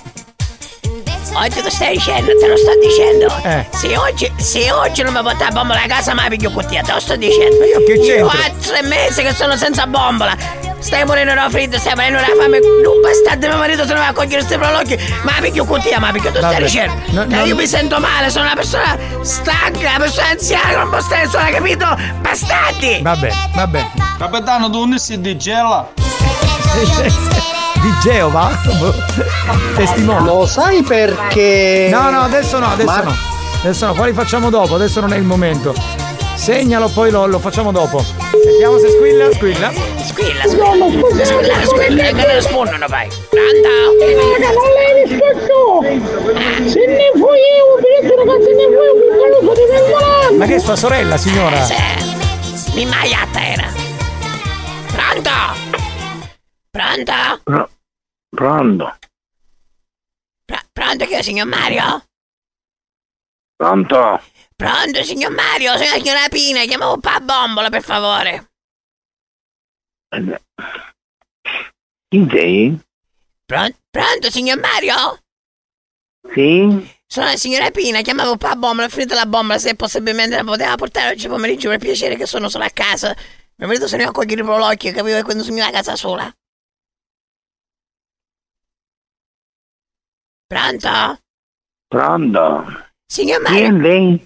Oggi lo stai dicendo, te lo sto dicendo. Eh. Se oggi, se oggi non mi porta la bombola a casa, ma piglio cucchia, te lo sto dicendo. io che c'entro? Io ho tre mesi che sono senza bombola. Stai morendo da freddo, stai morendo da fame. Un bastardo mio marito se ne va a cogliere questi prologhi. Ma piglio cucchia, ma piglio tu stai Vabbè. dicendo. No, Eh, no. Io mi sento male, sono una persona stanca, una persona anziana, non può stare sola, capito? Bastardi! Va bene, va bene. Capitano, tu non si digela? Di Geova? Testimone. Lo sai perché. No, no, adesso no, adesso Ma- no. Adesso no, poi li facciamo dopo, adesso non è il momento. Segnalo, poi lo, lo facciamo dopo. Sentiamo se squilla, squilla. Squilla, squilla. Squilla, squilla, che ne rispondono poi. Pronto? non l'hai risposto! Se ne vuoi io, per ragazzi, ne vuoi un caluso di vengola! Ma che è sua sorella, signora? Sì. Mi maiata era. Pronto? Pronto? Pro- pronto? Pr- pronto che è, signor Mario? Pronto? Pronto, signor Mario? Sono la signora Pina, chiamavo un po' a bombola, per favore. Chi sei? Pron- pronto, signor Mario? Sì? Sono la signora Pina, chiamavo un po' a bombola, finita la bombola, se possibilmente la poteva portare oggi pomeriggio per piacere che sono solo a casa. Mio marito se ne a cogliere i prolocchi, capivo che quando sono a casa sola. Pronto? Pronto? Signor Chi è Mario? lei?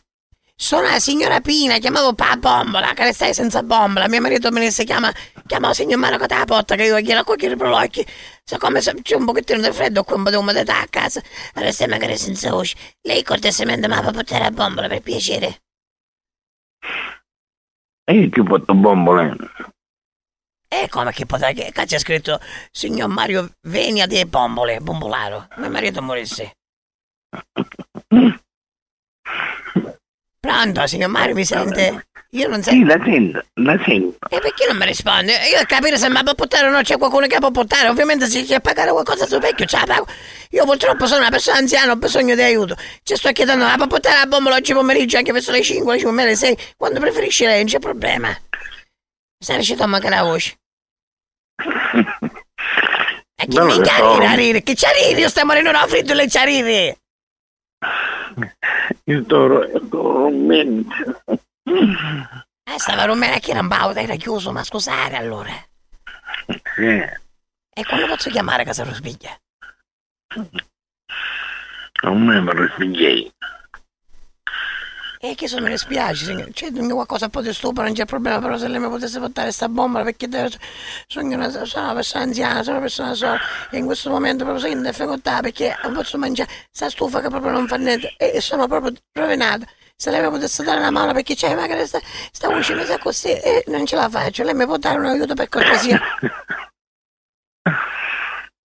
Sono la signora Pina, chiamavo pa bombola, che ne stai senza bombola. Mio marito me ne si chiama, chiama signor Mario che te la porta, che io gliela cogliere i prolocchi. Siccome se- c'è un pochettino di freddo qui, un po' di umidità a casa, resta magari senza voce. Lei cortesemente mi può portare a bombola, per piacere. E io ti porto bombole. E come che potrà che c'è scritto signor Mario Venia di bombole, bombolaro. Mio marito morisse. Pronto, signor Mario, mi sente? Io non Sì, sento. la sento, la sento. E perché non mi risponde? Io devo capire se mi può portare o no, c'è qualcuno che può portare. Ovviamente se c'è pagare qualcosa sul vecchio, ce la pago. Io purtroppo sono una persona anziana, ho bisogno di aiuto. Ci sto chiedendo, la può portare la bombola oggi pomeriggio anche verso le 5, le 5 le 6, quando preferisci lei, non c'è problema. Mi sta riuscito a mancare la voce. E chi Non mi lo so. carire, a rire? Che rire? Io sto morendo da freddo e rire. Io sto sto dormendo. Eh, stava rumena che era bauta, era chiuso, ma scusate allora. Sì. E quando posso chiamare casa Rospiglia? A me lo spieghi. E che se me ne spiace, signore. C'è qualcosa un po' di stupido, non c'è problema, però se lei mi potesse portare sta bomba, perché deve- sono una, sono una persona anziana, sono una persona sola, e in questo momento proprio sono in difficoltà perché non posso mangiare sta stufa che proprio non fa niente, e sono proprio rovinata. Se lei mi potesse dare una mano perché c'è magari sta, sta messa così e non ce la faccio, lei mi può dare un aiuto per cortesia?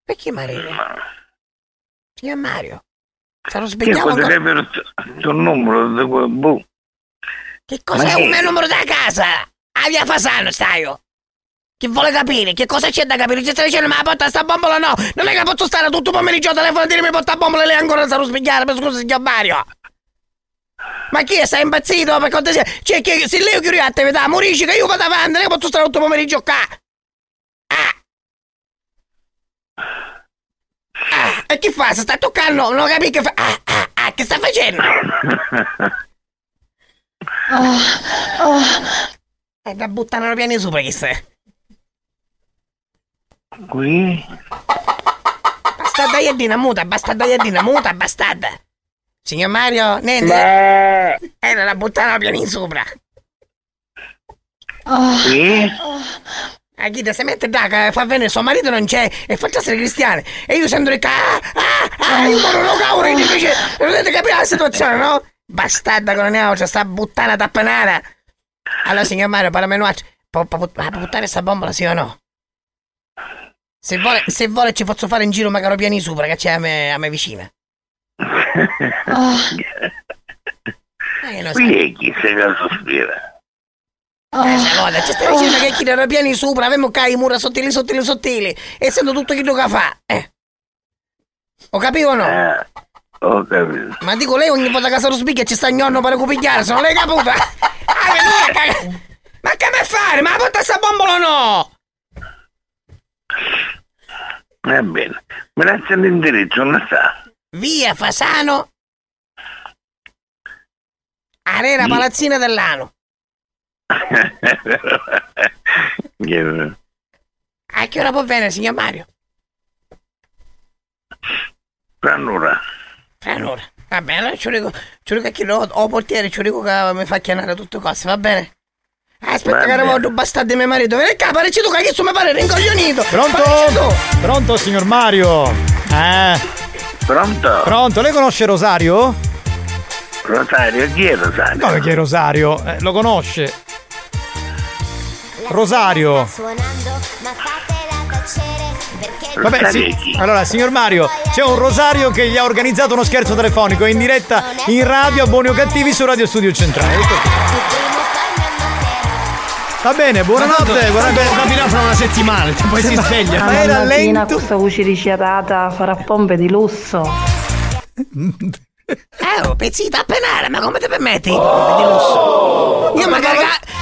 Perché Mario? Signor Mario, se lo Che potrebbe il numero di boh. Che cos'è un che- mio numero da casa? A via Fasano stai io. Chi vuole capire? Che cosa c'è da capire? Ci stai dicendo ma la porta sta bombola no? Non è che posso stare tutto il pomeriggio a telefono a dire mi porta bombola e lei ancora non sa spiegare, per scusa signor Mario. Ma chi è? Stai impazzito? Per cortesia? Cioè, che, se lei chiude l'attività, morisci che io vado avanti, non è che posso stare tutto il pomeriggio qua. Ah. Ah, e che fa? Se sta toccando, non capisci che fa? Ah, ah, ah, che sta facendo? È da buttare piani sopra chi sei. Qui? Bastarda iedina muta, bastarda iedina muta, bastarda. Signor Mario, niente. Era da buttare piani sopra. Sì? A chi si mette da fa venire suo marito non c'è e fa essere cristiani. E io sento che ah, ah, ah, io moro lo cauro e dice, dovete capire la situazione, no? Bastarda con la c'è sta buttana tappanata. Allora, signor Mario, me può, buttare questa bombola, sì o no? Se vuole, se vuole ci posso fare in giro magari piani sopra, che c'è a me, a me vicina. Eh, lo Qui sai. è chi sei da sospira. Eh, allora, ci stai dicendo che chi era piani sopra, avevamo che i mura sottili, sottili, sottili, essendo tutto chi che fa, eh. Ho capito o no? Eh, ho capito. Ma dico, lei ogni volta che sta lo spicchia ci sta gnonno per cupigliare, se non l'hai caputa? Ah, Ma che me fare? Ma porta sta bombola o no? Va bene. Grazie all'indirizzo, non sta. Via Fasano. Arena Palazzina dell'Ano. Che- A che ora può venire, signor Mario? Fra un'ora. Fra un'ora. Va bene, allora ci dico, ci dico che lo, o portiere, ci dico che mi fa chiamare tutte cose, va bene? Aspetta Va che bene. arrivo bastardo di mio marito. Vieni qua, pareci tu, che mi pare rincoglionito. Pronto? Pronto, signor Mario? Eh. Pronto? Pronto, lei conosce Rosario? Rosario, chi è Rosario? Come chi è Rosario? Eh, lo conosce. Rosario. Vabbè, sì. Allora, signor Mario, c'è un Rosario che gli ha organizzato uno scherzo telefonico in diretta in radio a Buoni o Cattivi su Radio Studio Centrale. Va bene, buonanotte. buonanotte. La fino fra una settimana, poi si sveglia. Ma era lento. questa voce risciatata farà pompe di lusso. Eh, oh, pezzita a penare, ma come ti permetti? di lusso? Io magari.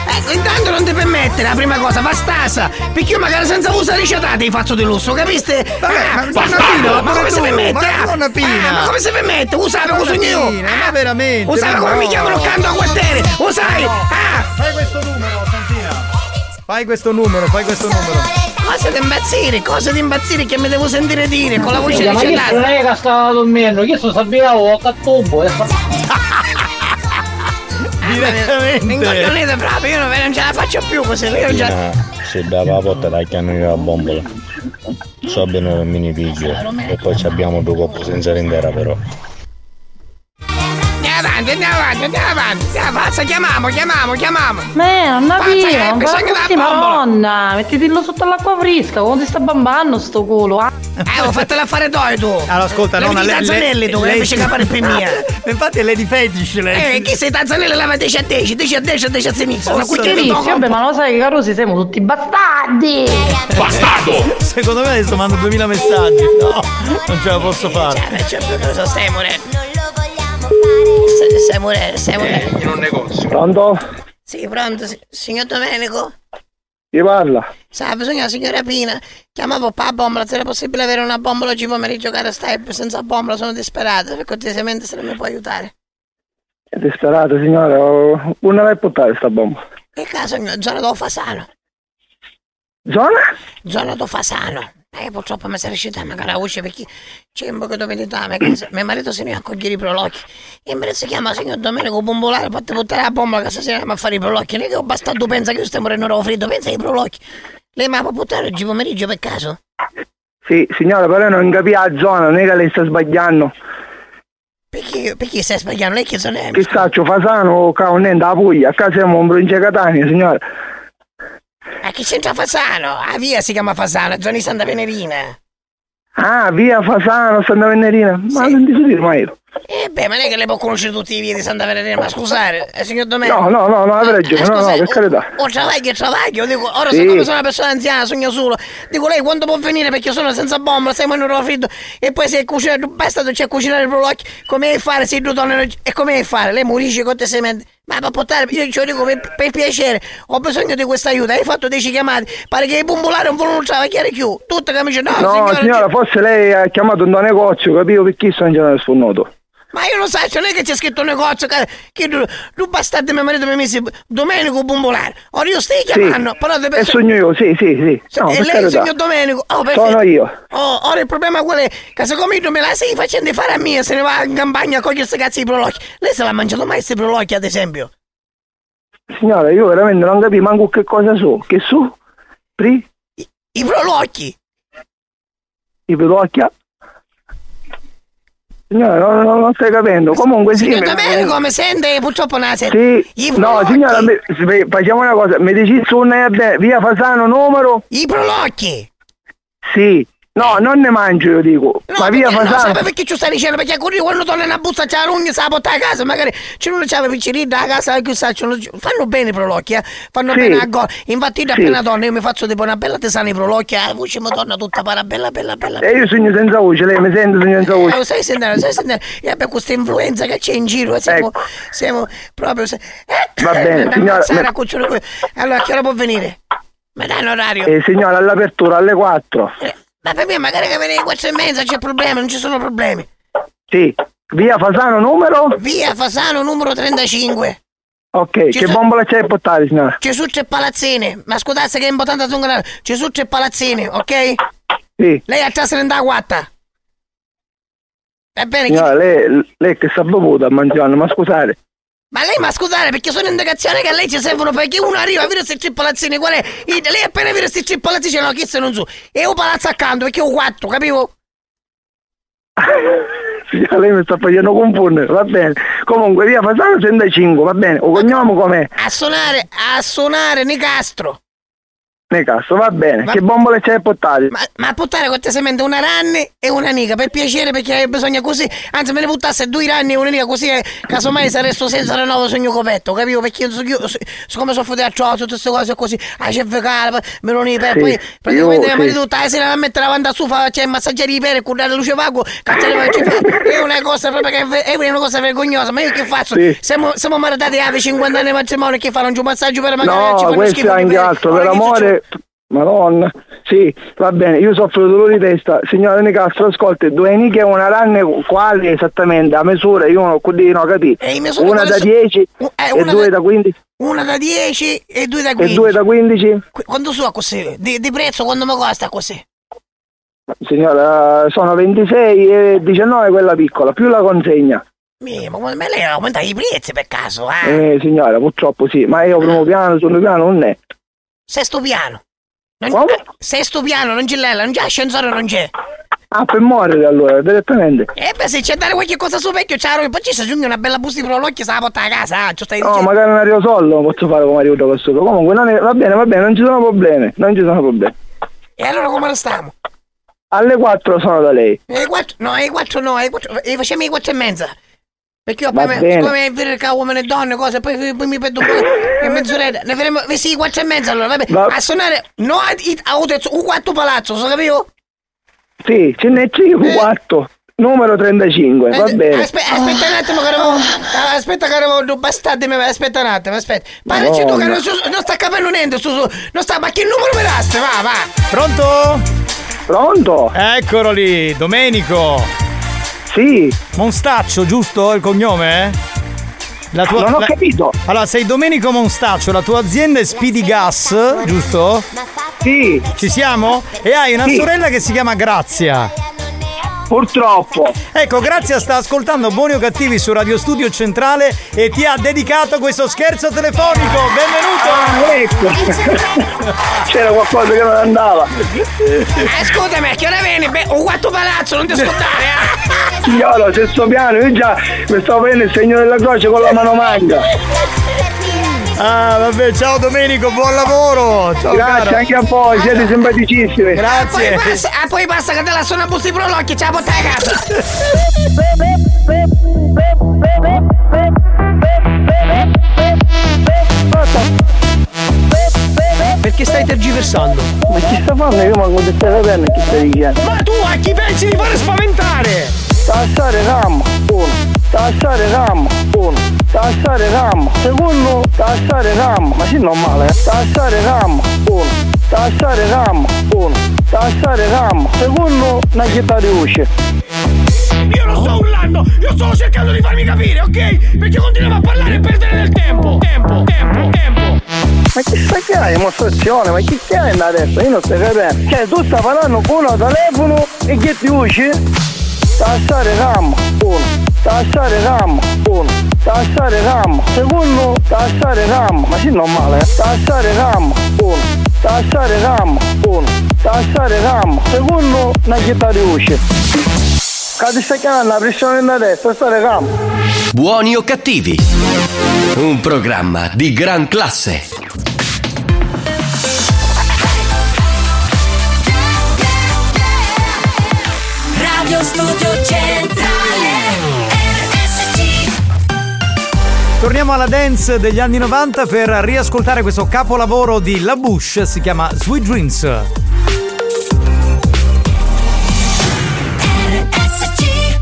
Ecco, intanto non ti permette la prima cosa, bastasa! Perché io magari senza usare ricettate faccio di lusso, capiste? Vabbè, ma donna Pina, ma come si tu, permette? ma ah? Pina. Ah, ma come si permette? Usare cosa io? Ma veramente, Usare ma come no. mi chiamano canto a quartiere? Usai! Ah! Fai questo numero, Santina. Fai questo numero, fai questo numero. Cose di imbazzire, cose di imbazzire che mi devo sentire dire con la voce Minchia, ma che ricetata. non è che stava dormendo, che sono sabbiavo a cattubo. Incoglionite proprio, io non, ce la faccio più così, io la... Se dava la porta la chiamano la bombola. So bene un mini piglio. E poi ci abbiamo due coppe senza rendere però. Andiamo avanti, andiamo avanti, andiamo avanti, andiamo avanti, chiamiamo, chiamiamo, chiamiamo. Me, non Forza, che non bisogna bombola. madonna, mettitelo sotto l'acqua fresca, come ti sta bambando sto culo, ah. Eh, ho fatto l'affare toi tu. Allora, ascolta, i lei- tazzanelli tu, lei- che invece capare per mia. Infatti è Lady Fetish lei. Eh, chi sei tazzanelli lava 10 a 10, 10 a 10 a 10 a sinistra. Una Che cucchiaina vizi, vabbè, ma lo sai che Carusi siamo tutti bastardi! Secondo me adesso mando 2000 messaggi. No, non ce la posso fare. Eh, c'è più cosa stai morendo. Stai, stai morendo, stai morendo. In un negozio. Pronto? Sì, pronto, si- signor Domenico? Chi parla? Sa, bisogna la signora Pina. Chiamavo pa bombola, se era possibile avere una bombola oggi pomeriggio, cara Step. Senza bombola sono disperata, per cortesemente se non mi può aiutare. È disperato, signore. oh, Non vai a portare sta bomba. Che caso, zona do Fasano. Zona? Zona do Fasano. Eh, purtroppo mi sono riuscita a magari a uscire perché c'è un po' di perché Mio marito se ne accoglie i prolocchi. E me si chiama signor Domenico Bombolare, fate portare la bombola che stasera andiamo a fare i prolocchi. È che ho bastato pensa che io stiamo morendo freddo, pensa ai prolocchi. Lei mi può portare oggi pomeriggio per caso? Sì, signore, però non capisco la zona, non è che lei sta sbagliando. Perché, perché stai sbagliando? Lei che sono è? Che saccio, Fasano o Caonenda, la Puglia, a casa siamo in provincia Catania, signore. A chi c'entra Fasano? Ah, via si chiama Fasano, zona di Santa Venerina. Ah, via Fasano, Santa Venerina. Ma non ti so dire mai io. Eh beh, ma non è che le può conoscere tutti i vie di Santa Venerina, ma scusate, eh, signor Domenico. No, no, no, no, avete ragione, no, no, scusi, per carità. O travaglio e travaglio, dico, ora Sì. siccome sono una persona anziana, sogno solo, dico lei quando può venire perché io sono senza bomba, in un freddo e poi se cucinato, basta c'è cucinare i prolocchi, come fare se tu donne e come fare? Lei murisce con te semente. Ma per portare, io ci dico per, per piacere, ho bisogno di questa aiuto, hai fatto 10 chiamate, pare che i bombolari non vogliono travagliare più, tutto che mi dice no, No, signora, signora, forse lei ha chiamato un negozio, capivo perché sto in genere sfornato. Ma io non so, non è che c'è scritto un negozio che, che tu, tu bastardo mio marito mi messo Domenico Bombolare. Ora io stai chiamando, però deve E sogno io, sì, sì, sì. No, e lei, carità. signor Domenico? Oh, perfetto. Sono io. Oh, ora il problema qual è? Che siccome tu me la stai facendo fare a mia, se ne va in campagna a cogliere questi cazzo di prolocchi. Lei se l'ha mangiato mai questi prolocchi, ad esempio? Signora, io veramente non capisco manco che cosa so. Che so? Pri? I prolocchi. I pedocchia? Signora, non, non- non stai capendo. Comunque sì. Signor Domenico, mi sente? Purtroppo non la sente. Sì, no signora, mi- facciamo una cosa, mi dici su un via Fasano numero? I prolocchi. Sì, No, non ne mangio io dico. ma via no, Fasano. sai perché ci stai dicendo? Perché quelli quando torna una busta c'ha l'ugna, se la porta a casa, magari c'è uno c'ha piccerina a casa, chissà, c'è fanno bene i prolocchi, eh? fanno Sì. bene a gola. Infatti da Sì. appena torna io mi faccio tipo una bella tesana i prolocchi, la voce mi torna tutta para bella bella bella. E io sogno senza voce, lei mi sente sogno senza Eh, voce. lo sai sentire, sai sentire, e per questa influenza che c'è in giro, siamo, siamo proprio... se- Va bene, Andiamo signora, a alzare me- a. Allora, che ora può venire? Mi dai un orario? Eh, signora, all'apertura alle 4. Ma per me magari che viene alle quattro e mezza c'è problema, non ci sono problemi. Sì. Via Fasano numero? Via Fasano numero 35. Ok, Ci che so- bombola c'è a portare, signora? Gesù tre palazzine. Ma scusate che è importante zungare. Gesù tre palazzine, ok? Sì. Lei a casa ne dà quatta. Va bene, chi- Signora, lei, lei che sta bevuta a mangiare, ma scusate. Ma lei ma scusate perché sono indicazioni che a lei ci servono perché uno arriva a vedere questi tre palazzini, qual è? I- Lei appena vede questi tre palazzini, no, chi se non so. E un palazzo accanto perché ho quattro, capivo? Signora, lei mi sta facendo confondere, va bene. Comunque, via Fasano 35, va bene. O cognome com'è? A suonare, a suonare Nicastro. Ne cazzo, va bene. Che bombole c'è a portare? Ma, ma a buttare cortesemente una ranne e una nica, per piacere, perché bisogna così. Anzi, me ne buttasse due ranni e una nica, così eh, casomai se resto senza il nuovo sogno coperto, capivo? Perché io, so- io so- siccome soffro di acciaio, tutte queste cose così, a cervicale, meloni per Sì, poi praticamente io- mia sì. tutta la sera a mettere la banda su, fa, cioè massaggiare i pere, curare la luce vago, cacciare la fa. È una cosa proprio che è, una cosa vergognosa, ma io che faccio? Sì. Siamo, siamo maritati a 50 anni di matrimonio che fanno un massaggio per magari ci No, fanno questo schifo è anche altro, per chi amore. Madonna, sì, va bene, io soffro di dolore di testa, signora Nicastro, ascolti, due nicche e una ranne quali esattamente, a misura, io non ho qui non ho capito. E misure Una da sono? 10 eh, e due da- da 15 Una da 10 e due da e 15. due da 15. Qu- Quando so così? Di, di prezzo quando mi costa così? Signora, sono 26 e 19 quella piccola, più la consegna. Mi, ma lei aumenta i prezzi per caso, eh? Eh, signora, purtroppo sì, ma io primo piano, secondo piano non è. Sesto piano. Non, eh, sesto piano, non c'è lei, non c'è ascensore, non c'è. Ah, per morire allora, direttamente. E beh, se c'è da dare qualche cosa sul vecchio, c'è poi ci si aggiunge una bella busta di prolocchi, se la porta a casa, ah, stai No, magari un aerosol lo posso fare come aiuto questo. Comunque non è- va bene, va bene, non ci sono problemi, non ci sono problemi. E allora come restiamo? Alle 4 sono da lei. E i quattro, no, e i quattro no, e i quattro, e facciamo i quattro e mezza. Perché io poi, me- bene. siccome vero che uomini e donne, cose, poi, poi mi perdo un po'. E mezz'oretta, ne faremo, eh, sì, quattro e mezza allora, vabbè. Va- A suonare, no, a, a, un quattro palazzo, so capito? Sì, ce n'è 4, numero 35, va bene. Aspe- aspetta un attimo arrivo. ah, Aspetta due bastardi, mi- aspetta un attimo, aspetta. Pare tu che Madonna. non, su- non sta capendo niente, su, su, non sta, ma che numero mi daste? Va, va. Pronto? Pronto? Eccolo lì, Domenico. Sì. Monstaccio, giusto il cognome? La tua, Non ho la- capito. Allora, sei Domenico Monstaccio, la tua azienda è Speedy Gas, giusto? Sì. Ci siamo? E hai una Sì. sorella che si chiama Grazia. Purtroppo. Ecco, Grazia sta ascoltando Buoni o Cattivi su Radio Studio Centrale e ti ha dedicato questo scherzo telefonico. Benvenuto! ecco. C'era qualcosa che non andava. Eh, scusami, che ora vieni? Beh, un quattro palazzo, non ti scordare, eh. Signora, sesto piano, io già mi stavo vedendo il segno della croce con la mano manca. Ah, vabbè, ciao Domenico, buon lavoro! Ciao Grazie caro. anche a voi, siete simpaticissimi. Grazie. Poi passa, ah, poi basta che te la suona busti prolocchi, ce la porta a casa. Perché stai tergiversando? Ma chi sta facendo? Io manco di stai capendo chi stai dicendo. Ma tu a chi pensi di fare spaventare? Tassare RAM, uno. Tassare RAM, uno. Tassare RAM, secondo. Tassare RAM, ma sì normale, eh. Tassare RAM, uno. Tassare RAM, uno. Tassare RAM, secondo. Una chitarra di usce. Io non sto urlando, io sto cercando di farmi capire, ok? Perché continuiamo a parlare e perdere del tempo. Tempo, tempo, tempo. Ma chi sta che hai dimostrazione? Ma chi che hai adesso? Io non sto capendo. Cioè tu stai parlando con uno telefono e che ti usci? Tassare RAM, uno. Tassare RAM, uno. Tassare RAM, secondo. Tassare RAM, ma sì normale, eh. Tassare RAM, uno. Tassare RAM, uno. Tassare RAM, secondo. Una chitarra di usci. Cade sta chiamando la pressione da destra, stare RAM. Buoni o cattivi? Un programma di gran classe. Radio Studio Centrale Torniamo alla dance degli anni 90 per riascoltare questo capolavoro di La Bush, si chiama Sweet Dreams.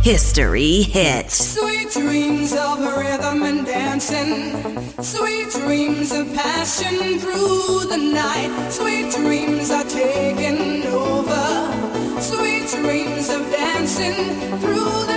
History hits. Sweet dreams of rhythm and dancing. Sweet dreams of passion through the night. Sweet dreams are taking over. Sweet dreams of dancing through the night.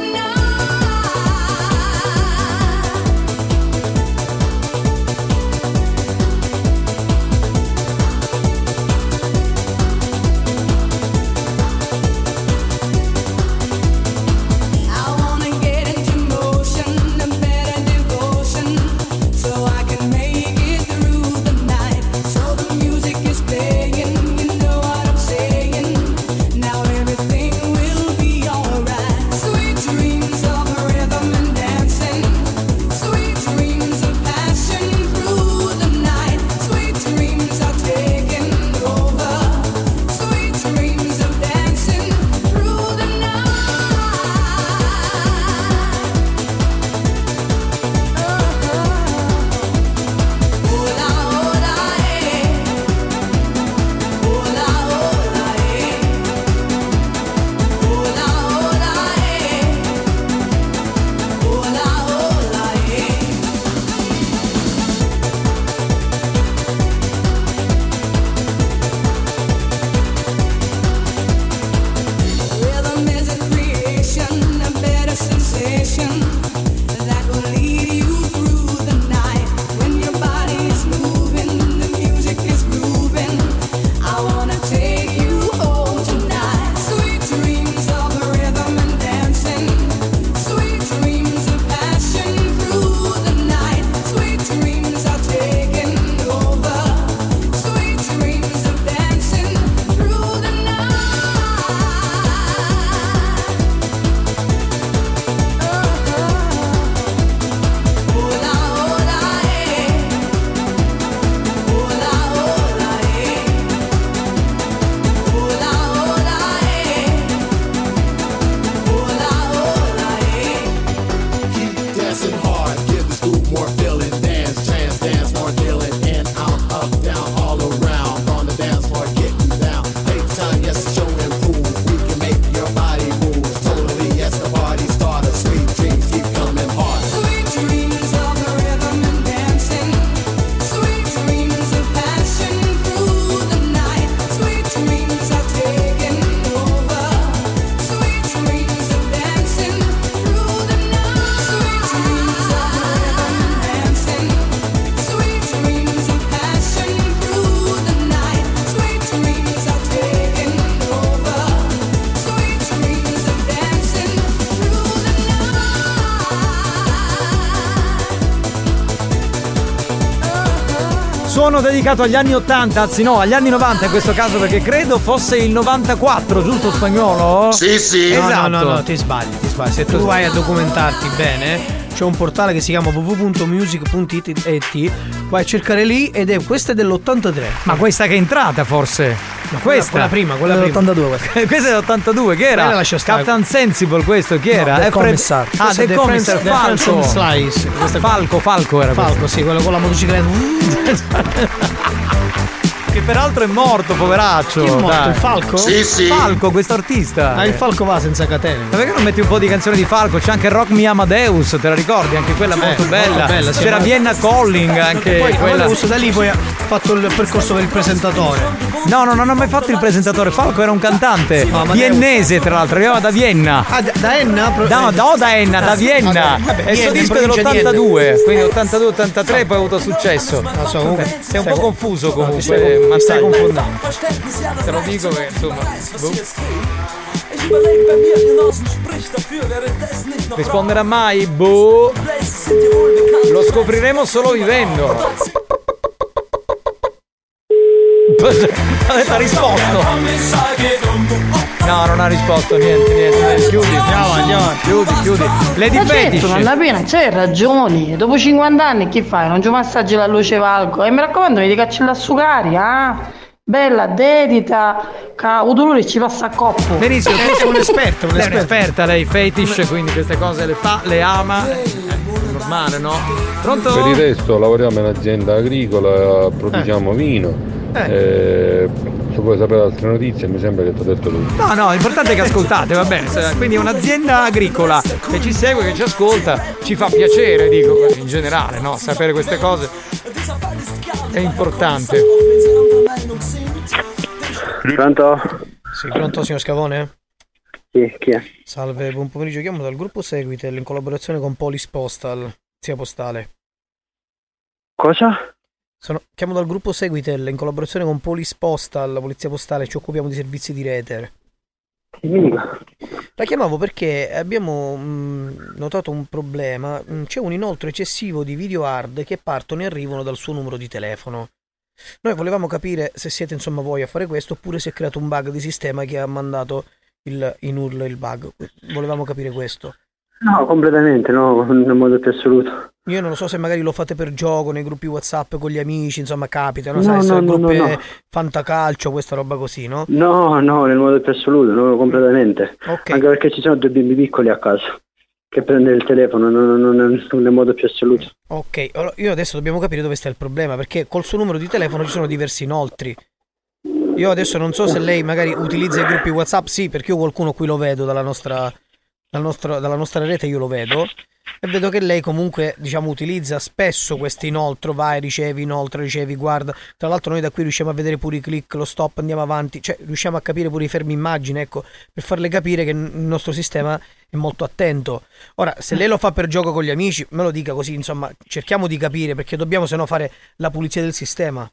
Suono dedicato agli anni 80, anzi no, agli anni 90 in questo caso perché credo fosse il 94, giusto spagnolo? Sì, sì. Esatto. No, no, no, ti sbagli, ti sbagli. Se tu vai a documentarti bene, c'è un portale che si chiama www.music.it, vai a cercare lì ed è questa è dell'83. Ma questa che è entrata forse? Ma questa? quella prima, quella prima. questa è dell'82, che era? Quella. Captain Sensible questo, chi No, era? The È Fred- Commissar. Ah, The The Commissar, The Falco. Slice. Questa. Falco, Falco era Falco, questo. sì, quello con la motocicletta. Che peraltro è morto, poveraccio. Chi è morto? dai. Il Falco? Sì, sì. Falco, questo artista. Ah, il Falco va senza catene. Ma perché non metti un po' di canzoni di Falco? C'è anche Rock Me Amadeus, te la ricordi? Anche quella molto Eh, bella. molto bella, sì, C'era ma- Vienna Calling anche poi quella. Amadeus da lì poi ha fatto il percorso per il presentatore. No, no, non ha mai fatto il presentatore. Falco era un cantante. Amadeus. viennese, tra l'altro, arrivava da Vienna. Ah, da, da Enna? Pro- No, no, da Enna, da Ah, Vienna. vabbè, e il suo Vienna, disco è in provincia di dell'82, quindi 82-83 poi ha avuto successo. Non so, comunque. Sei un po' confuso comunque, ma stai confondendo. Te lo dico che insomma. boh. Risponderà mai? Boh. Lo scopriremo solo vivendo. Ha risposto. No, non ha risposto niente, niente. niente. Chiudi. Andiamo, andiamo. Chiudi, chiudi. Lady Ma certo, Fetish. nonna Pina, c'hai ragione. Dopo 50 anni che fai? Non ci massaggi la luce valco. E mi raccomando, mi dica la sucari, ah? Bella, dedita, che il dolore ci passa a coppo. Benissimo, tu sei un esperto, lei è un'esperta, lei fetish, quindi queste cose le fa, le ama. È normale, no? Pronto? Per il resto lavoriamo in azienda agricola, produciamo vino. Eh, se vuoi sapere altre notizie mi sembra che ti ho detto tutto. No, no, l'importante è che ascoltate, va bene. Quindi è un'azienda agricola che ci segue, che ci ascolta, ci fa piacere, dico, in generale, no? Sapere queste cose è importante. Pronto? Sì, pronto signor Scavone? Sì, chi è? Salve, buon pomeriggio, chiamo dal gruppo Seguitel in collaborazione con Polis Postal, sia postale. Cosa? Sono, chiamo dal gruppo Seguitel in collaborazione con Polis Postal, la polizia postale, ci occupiamo di servizi di rete. La chiamavo perché abbiamo mh, notato un problema, mh, c'è un inoltre eccessivo di video hard che partono e arrivano dal suo numero di telefono. Noi volevamo capire se siete insomma voi a fare questo oppure se è creato un bug di sistema che ha mandato il, in URL il bug. Volevamo capire questo. No, completamente, no, in modo più assoluto. Io non lo so se magari lo fate per gioco nei gruppi WhatsApp con gli amici, insomma capita, no? Sai, no, no, gruppi no, no. fantacalcio, questa roba così, no? No, no, nel modo più assoluto, no, completamente. Anche perché ci sono due bimbi piccoli a casa che prende il telefono, non, non- non- nel modo più assoluto. Ok, allora io adesso dobbiamo capire dove sta il problema, perché col suo numero di telefono ci sono diversi inoltri. Io adesso non so se lei magari utilizza i gruppi WhatsApp, sì, perché io qualcuno qui lo vedo dalla nostra, dal nostro- dalla nostra rete, io lo vedo. E vedo che lei comunque, diciamo, utilizza spesso questo inoltro, vai, ricevi, inoltre, ricevi, guarda. Tra l'altro noi da qui riusciamo a vedere pure i click, lo stop, andiamo avanti, cioè riusciamo a capire pure i fermi immagine, ecco, per farle capire che il nostro sistema è molto attento. Ora, se lei lo fa per gioco con gli amici, me lo dica così, insomma, cerchiamo di capire, perché dobbiamo se no fare la pulizia del sistema.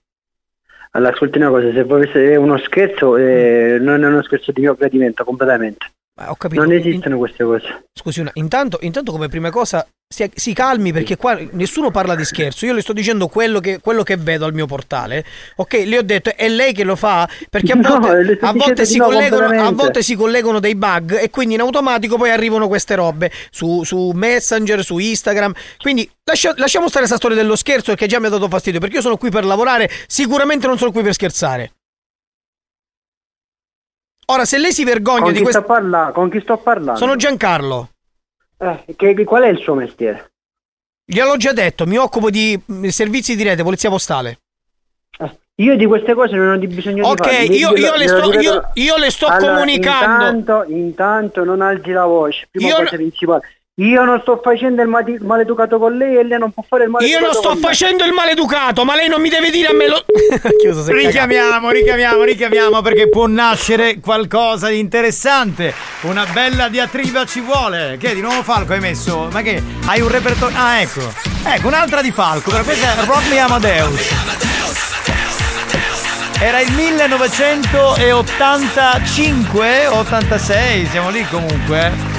Allora, ascolti una cosa, se voi è uno scherzo, eh, non è uno scherzo di mio gradimento, completamente. Ho capito. Non esistono queste cose. Scusi, una, intanto, intanto come prima cosa si, si calmi perché qua nessuno parla di scherzo. Io le sto dicendo quello che, quello che vedo al mio portale. Ok, le ho detto è lei che lo fa perché a No, volte, sto a volte si no collegano, a volte si collegano dei bug e quindi in automatico poi arrivano queste robe su, su Messenger, su Instagram. Quindi lascia- lasciamo stare questa storia dello scherzo perché già mi ha dato fastidio perché io sono qui per lavorare, sicuramente non sono qui per scherzare. Ora, se lei si vergogna Con di questo. sto parla- con chi sto parlando? Sono Giancarlo. Eh, che- qual è il suo mestiere? Gliel'ho già detto, mi occupo di mm, servizi di rete, polizia postale. Io di queste cose non ho bisogno Ok, di farle. io- io le sto- io- io le sto Allora, comunicando. Intanto, intanto non alzi la voce, prima Io- cosa principale. Io non sto facendo il mati- maleducato con lei e lei non può fare il Io maleducato non sto con me. facendo il maleducato, ma lei non mi deve dire a me lo. Chiuso, Richiamiamo, richiamiamo, richiamiamo perché può nascere qualcosa di interessante. Una bella diatriba ci vuole. Che di nuovo Falco hai messo? Ma che? Hai un repertorio? Ah, ecco. Ecco, un'altra di Falco, però questa è Rock Me Amadeus. Era il 1985, 86, siamo lì comunque.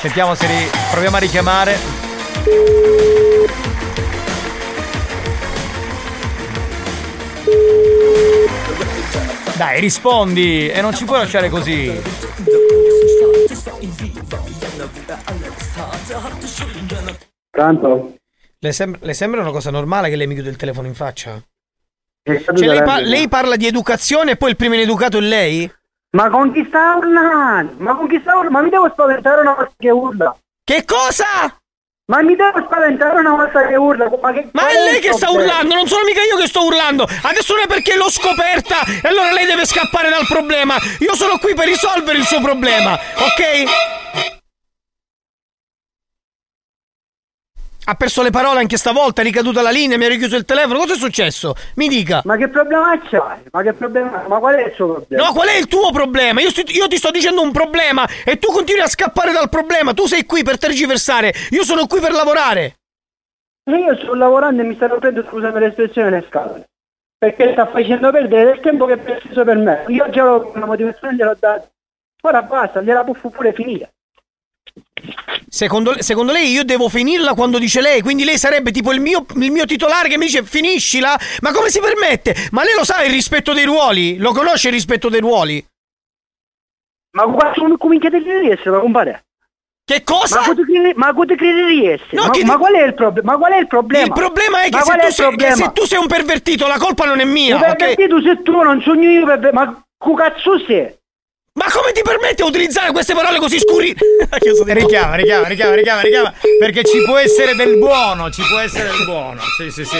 Sentiamo se ri- proviamo a richiamare. Dai, rispondi e non ci puoi lasciare così. Pronto? Le, sem- le sembra una cosa normale che lei mi chiude il telefono in faccia? Cioè, lei, pa- lei parla di educazione e poi il primo ineducato è lei? Ma con chi sta urlando? Ma con chi sta urlando? Ma mi devo spaventare una volta che urla? Che cosa? Ma mi devo spaventare una volta che urla? Ma, che, Ma è lei che sta urlando, non sono mica io che sto urlando. Adesso non è perché l'ho scoperta e allora lei deve scappare dal problema. Io sono qui per risolvere il suo problema, ok? Ha perso le parole anche stavolta, è ricaduta la linea, mi ha richiuso il telefono. Cosa è successo? Mi dica. Ma che problema c'hai? Ma che problema? Ma qual è il suo problema? No, qual è il tuo problema? Io, sti- io ti sto dicendo un problema e tu continui a scappare dal problema. Tu sei qui per tergiversare. Io sono qui per lavorare. Io sto lavorando e mi sto prendendo, scusami l'espressione, le scale. Perché sta facendo perdere del tempo che è preciso per me. Io già l'ho- una motivazione gliel'ho data. Ora basta, gliela può pure finire. Secondo, secondo lei io devo finirla quando dice lei, quindi lei sarebbe tipo il mio, il mio titolare che mi dice finiscila? Ma come si permette? Ma lei lo sa il rispetto dei ruoli? Lo conosce il rispetto dei ruoli? Ma quando come chiede di essere, compare? Che cosa? Ma cosa credi, ma cosa credi di essere? No, ma, che- ma qual è il problema? Ma qual è il problema? Il problema è che, se il sei, che se tu sei un pervertito, la colpa non è mia. Un pervertito sei tu, non sono io perver- Ma che cazzo sei? Ma come ti permetti di utilizzare queste parole così scuri? Richiama, richiama, richiama, richiama, richiama. Perché ci può essere del buono, ci può essere del buono. Sì, sì, sì.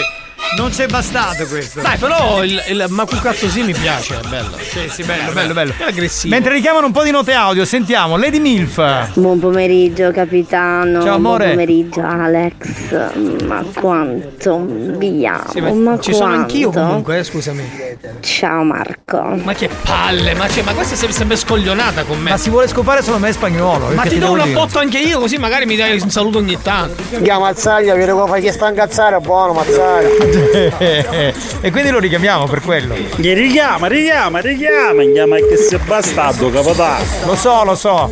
Non c'è bastato questo. Dai, però il, il ma cu cazzo sì mi piace, è bello. Sì, sì, bello, bello, bello. È aggressivo. Mentre richiamano un po' di note audio, sentiamo Lady Milf. Buon pomeriggio capitano, Ciao, amore. buon pomeriggio Alex, ma quanto via, Sì, ma ma ci sono quanto? anch'io comunque, eh, scusami. Ciao Marco. Ma che palle, ma, cioè, ma questa è sempre scoglionata con me. Ma si vuole scopare solo me spagnolo. Ma che ti do un appotto anche io, così magari mi dai un saluto ogni tanto. Chiama Mazzaglia, viene qua che sta incazzare, buono Mazzaglia. E quindi lo richiamiamo per quello. Gli richiama, richiama, richiama, chiama che sei bastardo, capitano. Lo so, lo so.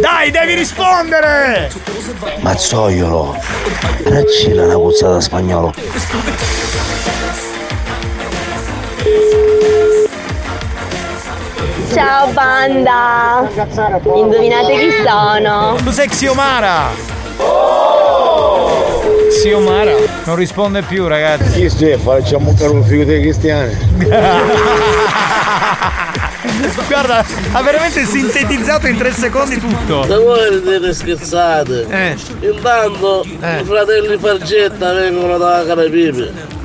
Dai, devi rispondere! Mazzoiolo, raccila una puzzata spagnolo. Ciao banda, indovinate chi sono? Tu sei Xiomara! Xiomara? Non risponde più, ragazzi. Chi stai a fare? Facciamo un figo dei cristiani. Guarda, ha veramente sintetizzato in tre secondi tutto. Ma voi siete scherzate? Eh. Intanto i fratelli Fargetta vengono dalla Carapipe.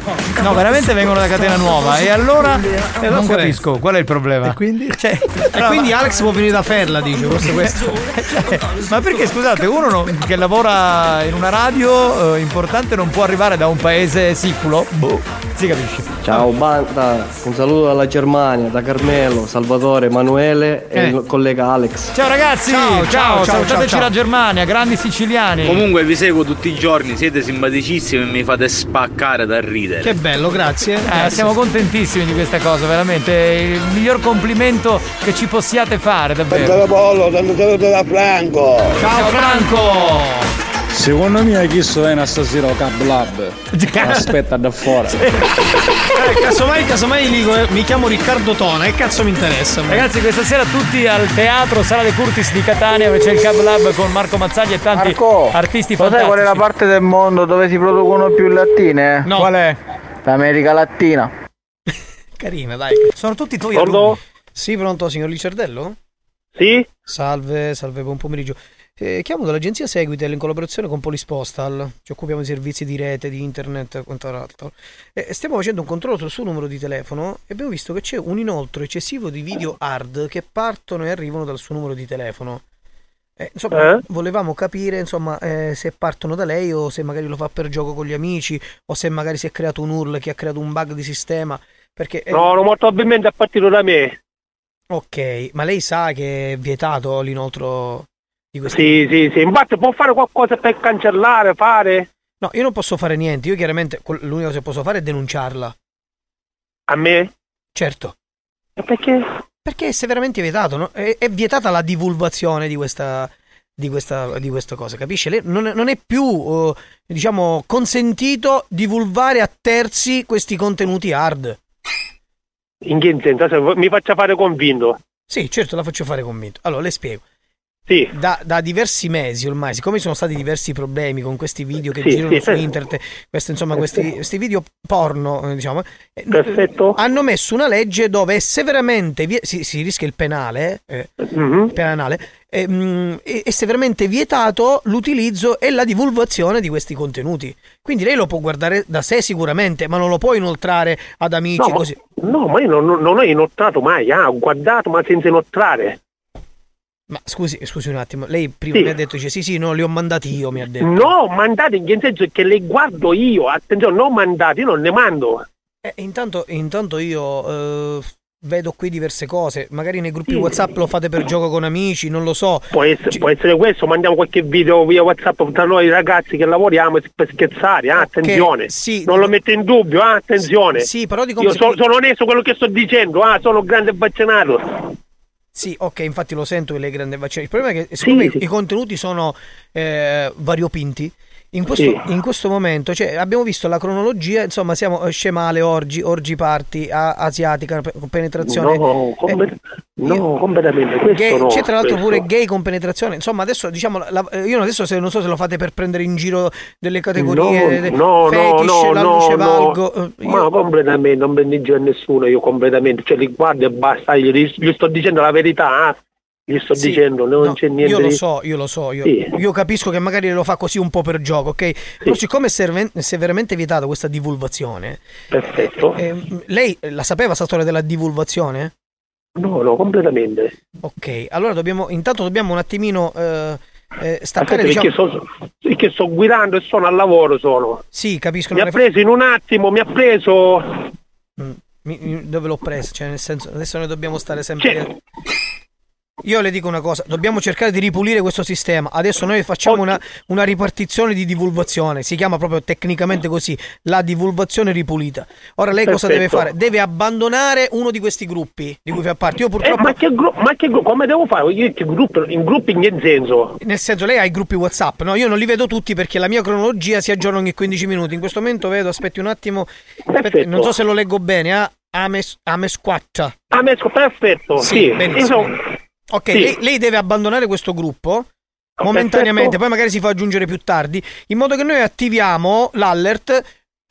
No, veramente vengono da catena nuova. E allora non qual è? capisco qual è il problema. E quindi? Cioè, E quindi Alex può venire da Ferla, dice, forse questo. Cioè, ma perché scusate, uno non- che lavora in una radio eh, importante non può arrivare da un paese siculo? Boh, si capisce. Ciao banda, un saluto dalla Germania, da Carmelo, Salvatore, Emanuele e Eh. il collega Alex. Ciao ragazzi, Ciao, ciao, ciao, salutateci ciao, ciao. la Germania, grandi siciliani. Comunque vi seguo tutti i giorni, siete simpaticissimi e mi fate spaccare da ridere. Che bello, grazie. Eh, siamo contentissimi di questa cosa, veramente. Il miglior complimento che ci possiate fare, davvero. Tanto saluto da Franco. Ciao Franco! Secondo me chi so è stasera o Cab Lab. Aspetta da fuori. Eh, casomai, casomai dico, eh, mi chiamo Riccardo Tona, che cazzo mi interessa? me? Ragazzi, questa sera tutti al teatro Sala De Curtis di Catania, dove c'è il Cab Lab con Marco Mazzagli e tanti Marco, artisti Lo sai fantastici. qual è la parte del mondo dove si producono più lattine? No. Qual è? L'America Latina. Carina, dai. Sono tutti tuoi Pronto? alunni. Sì, pronto, signor Licerdello? Sì? Salve, salve, buon pomeriggio. Eh, chiamo dall'agenzia Seguitel in collaborazione con Polispostal. Ci occupiamo di servizi di rete, di internet e quant'altro. Eh, stiamo facendo un controllo sul suo numero di telefono e abbiamo visto che c'è un inoltro eccessivo di video hard che partono e arrivano dal suo numero di telefono. Eh, insomma, Eh? volevamo capire insomma, eh, se partono da lei o se magari lo fa per gioco con gli amici o se magari si è creato un URL che ha creato un bug di sistema. Perché, eh, No, non molto probabilmente è partito da me. Ok, ma lei sa che è vietato l'inoltro Sì, sì, sì. Infatti può fare qualcosa per cancellare, fare? No, io non posso fare niente. Io chiaramente l'unica cosa che posso fare è denunciarla. A me? Certo. E perché? Perché è severamente vietato. no? È, è vietata la divulgazione di questa, di questa, di questa cosa, capisce? Lei non, è, non è più, eh, diciamo, consentito divulgare a terzi questi contenuti hard. In che senso? Se mi faccia fare convinto. Sì, certo, la faccio fare convinto. Allora, le spiego. Sì. Da, da diversi mesi ormai, siccome ci sono stati diversi problemi con questi video che Sì, girano sì, su sì. internet, questi, insomma, questi, questi video porno, eh, diciamo, eh, Perfetto. hanno messo una legge dove è severamente vie- si, si rischia il penale, eh, Mhm. penale, eh, mh, è, è severamente vietato l'utilizzo e la divulgazione di questi contenuti. Quindi lei lo può guardare da sé sicuramente, ma non lo può inoltrare ad amici No, ma, così. no, ma io non, non- non ho inoltrato mai, ah, ho guardato ma senza inoltrare. Ma scusi, scusi un attimo, lei prima Sì. mi ha detto, dice, sì sì, no, li ho mandati io, mi ha detto. No, mandate in che senso che le guardo io, attenzione, non mandate, io non ne mando. Eh, intanto, intanto io eh, vedo qui diverse cose. Magari nei gruppi Sì. WhatsApp lo fate per gioco con amici, non lo so. Può essere, può essere questo, mandiamo qualche video via WhatsApp tra noi ragazzi che lavoriamo per scherzare, ah, attenzione. sì. non lo metto in dubbio, ah, attenzione. Sì, però dico Io so- sono onesto quello che sto dicendo, ah, sono un grande vaccinato. Sì, ok, infatti lo sento che lei è grande vaccino. Il problema è che siccome sì. i contenuti sono eh, variopinti, In questo, Sì. in questo momento, cioè, abbiamo visto la cronologia, insomma, siamo eh, scemale, orgi, orgi party, a- asiatica, penetrazione. No, comple- eh, no, completamente. Gay- no, c'è tra l'altro questo. pure gay con penetrazione. Insomma, adesso diciamo, la- eh, io adesso se, non so se lo fate per prendere in giro delle categorie, no, no, fetish, no, la no, luce no. valgo. eh, io- Ma completamente, non prendo in giro nessuno, io completamente, cioè li guardo e basta, io gli, gli sto dicendo la verità, ah, gli sto Sì, dicendo, non no, c'è niente Io lo so, io lo so, io, Sì. io capisco che magari lo fa così un po' per gioco, ok? Però siccome è serve- severamente vietato questa divulgazione, Perfetto. eh, lei la sapeva sta storia della divulgazione? No, no, completamente. Ok, allora dobbiamo, intanto dobbiamo un attimino eh, eh, staccare, Aspetta, diciamo... perché, so- perché sto guidando e sono al lavoro sono. Sì, capisco. Mi ha preso in un attimo, mi ha preso... Mi- mi- dove l'ho presa? Cioè, nel senso, adesso noi dobbiamo stare sempre. Io le dico una cosa, dobbiamo cercare di ripulire questo sistema. Adesso noi facciamo una, una ripartizione di divulgazione, si chiama proprio tecnicamente così, la divulgazione ripulita. Ora lei cosa deve Perfetto. fare? Deve abbandonare uno di questi gruppi di cui fa parte. Io Eh, purtroppo... ma che gruppo, ma che gruppo, come devo fare? Io che gruppo, in gruppi in che senso? Nel senso, lei ha i gruppi WhatsApp, no? Io non li vedo tutti perché la mia cronologia si aggiorna ogni 15 minuti. In questo momento vedo, aspetti un attimo, aspetti, non so se lo leggo bene, ah, Ames, Amesquaccia. Ah, Mesco, perfetto, sì. benissimo. Io sono- Ok, Sì. lei, lei deve abbandonare questo gruppo momentaneamente, perfetto. poi magari si fa aggiungere più tardi, in modo che noi attiviamo l'alert,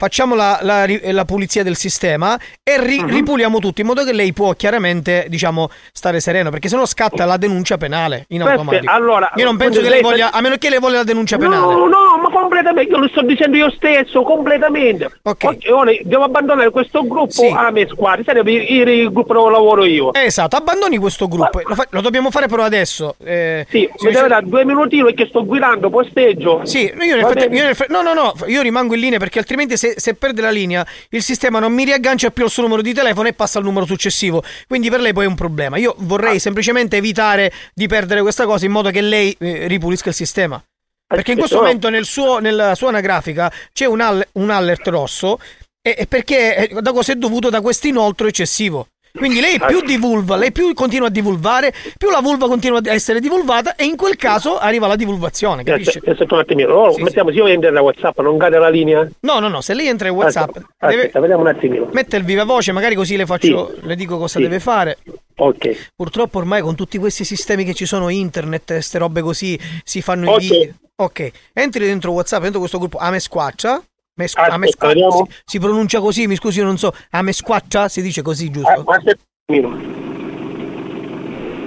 facciamo la, la la pulizia del sistema e ri- Mhm. ripuliamo tutto, in modo che lei può chiaramente, diciamo, stare sereno, perché sennò scatta la denuncia penale in automatico. allora, Io non penso che lei voglia, a meno che lei voglia la denuncia penale. No, no, ma completamente, io lo sto dicendo io stesso, completamente. Ok. Ora devo abbandonare questo gruppo a me squadra, sarebbe il, il gruppo dove lavoro io. Esatto, abbandoni questo gruppo. Lo, fa- lo dobbiamo fare però adesso. Eh, Sì, se- mi deve dare due minutini perché sto guidando, posteggio. Sì, io nel bene? io nel fr- no, no, no, io rimango in linea perché altrimenti se, se perde la linea il sistema non mi riaggancia più al suo numero di telefono e passa al numero successivo. Quindi per lei poi è un problema. Io Ah. vorrei semplicemente evitare di perdere questa cosa in modo che lei eh, ripulisca il sistema. Perché in questo momento nel suo- nella sua anagrafica c'è un, all- un alert rosso e, e perché da cosa è dovuto da questo inoltro eccessivo. Quindi lei più divulva, lei più continua a divulvare, più la vulva continua a essere divulvata e in quel caso arriva la divulgazione, capisci? Aspetta un attimino, oh, mettiamo, se io entro da WhatsApp non cade la linea? No, no, no, se lei entra in WhatsApp, Aspetta, deve aspetta, vediamo un attimino. mettere il viva voce, magari così le faccio, le dico cosa Sì. deve fare. Ok. Purtroppo ormai con tutti questi sistemi che ci sono, internet, queste robe così, si fanno Ok. i video. Ok, entri dentro WhatsApp, dentro questo gruppo Ame Squaccia. Me squ- Aspetta, Ame Squa- vediamo. si, si pronuncia così, mi scusi, io non so. Ame Squaccia si dice così, giusto? Ah, aspetta.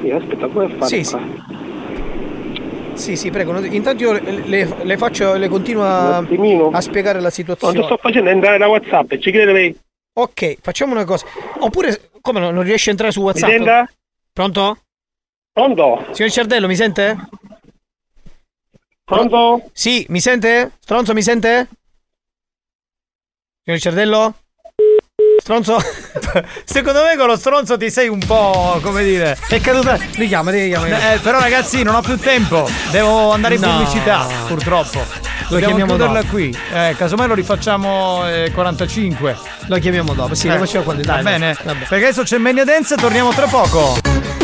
Sì, aspetta, come fare? Sì, sì. Sì, sì, prego. Intanto io le, le- faccio, le continuo a, a spiegare la Non situazione. ti sto facendo entrare da WhatsApp, ci crede lei? Ok, facciamo una cosa. Oppure, come no, non riesce a entrare su Mi WhatsApp? senta? Pronto? Pronto? Signor Ciardello, mi sente? Pronto? Sì, mi sente? Stronzo, mi sente? Signor Ciardello? Stronzo? Secondo me con lo stronzo ti sei un po', come dire. È caduta. Richiama, richiama. Eh, però ragazzi, non ho più tempo. Devo andare in No. pubblicità, purtroppo. Lo Dobbiamo chiamiamo chiuderla dopo. qui. Eh, casomai lo rifacciamo eh, 45. Lo chiamiamo dopo, sì, lo facciamo quando Va dai, bene. vabbè. Perché adesso c'è Mania Dance, torniamo tra poco.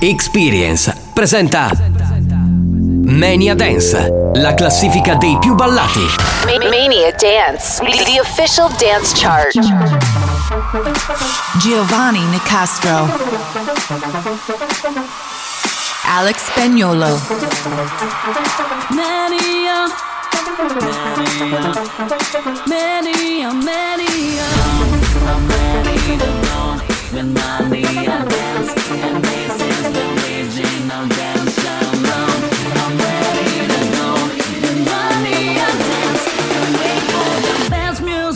Experience presenta Mania Dance, la classifica dei più ballati. Mania Dance, the official dance chart. Giovanni Nicastro. Alex Spagnolo. Mania. Mania, mania. I'm ready to go with mania dance. And this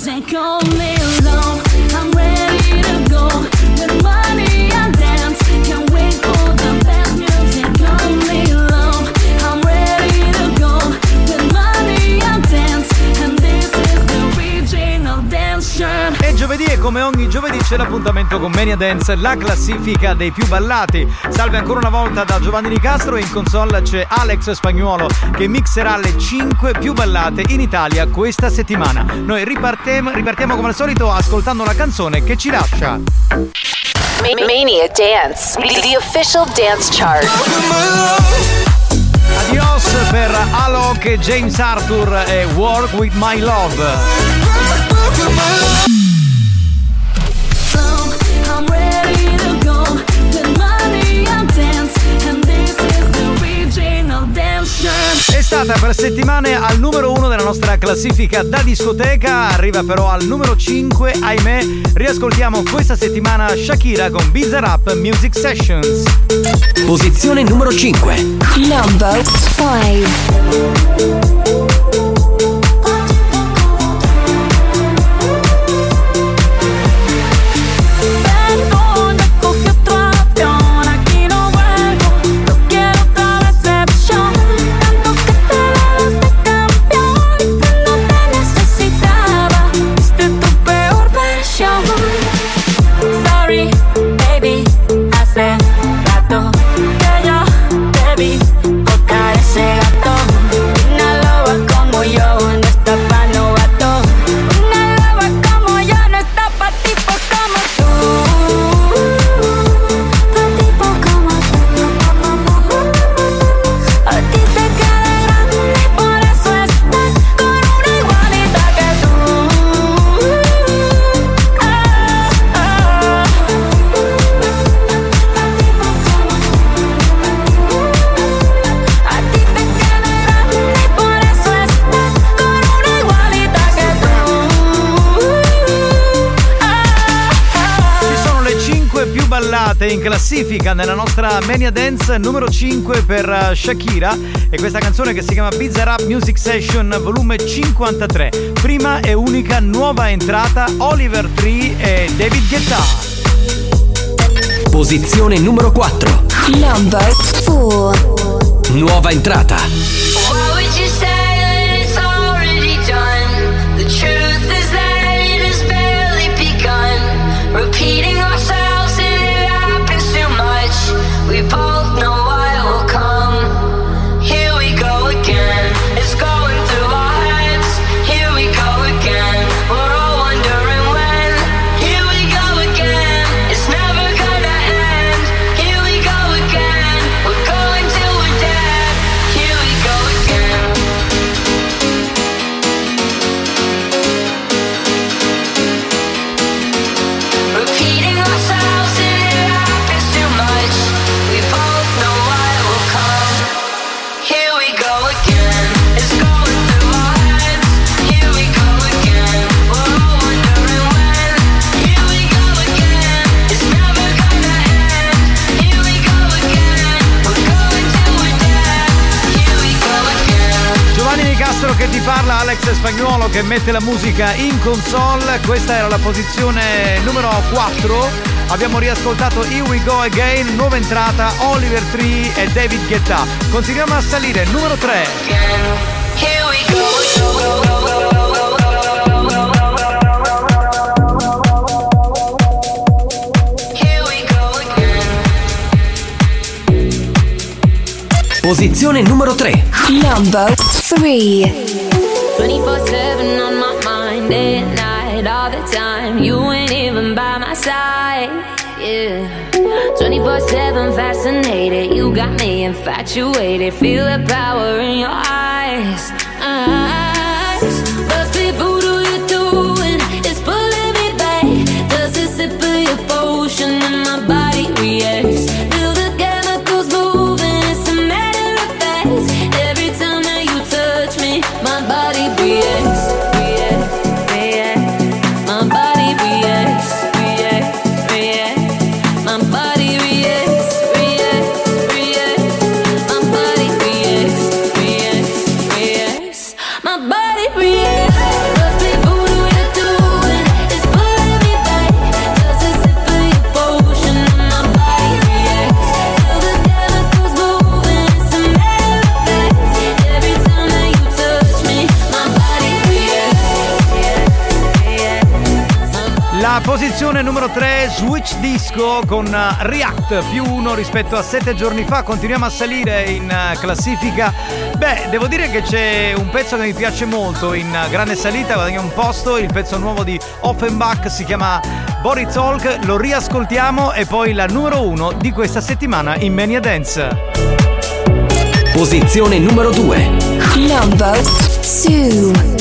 music all c'è l'appuntamento con Mania Dance, la classifica dei più ballati. Salve ancora una volta da Giovanni Nicastro e in console c'è Alex Spagnuolo che mixerà le 5 più ballate in Italia questa settimana. Noi ripartiamo, ripartiamo come al solito ascoltando la canzone che ci lascia. Ma- Mania Dance, the official dance chart. Adios per Alok James Arthur e Work With My Love. È stata per settimane al numero uno della nostra classifica da discoteca, arriva però al numero 5, ahimè. Riascoltiamo questa settimana Shakira con Bizarrap Music Sessions. Posizione numero 5. Number 5. Ballate in classifica nella nostra Mania Dance numero 5 per eh, Shakira e questa canzone che si chiama Bizarrap Music Session volume 53. Prima e unica nuova entrata Oliver Tree e David Guetta. Posizione numero 4. Number 4. Nuova entrata. Why would you say Alex Spagnuolo che mette la musica in console. Questa era la posizione numero 4. Abbiamo riascoltato Here We Go Again, nuova entrata Oliver Tree e David Guetta. Continuiamo a salire, numero 3. Here we go. Here we go again. Posizione numero 3. Number 3. 24-7 on my mind, day and night, all the time. You ain't even by my side, yeah. 24-7 fascinated, you got me infatuated. Feel the power in your eyes. Switch Disco con eh, React più uno rispetto a sette giorni fa. Continuiamo a salire in eh, classifica. Beh, devo dire che c'è un pezzo che mi piace molto in eh, grande salita, guadagna un posto. Il pezzo nuovo di Offenbach si chiama Boris Talk. Lo riascoltiamo e poi la numero uno di questa settimana in Mania Dance. Posizione numero 2 Number 2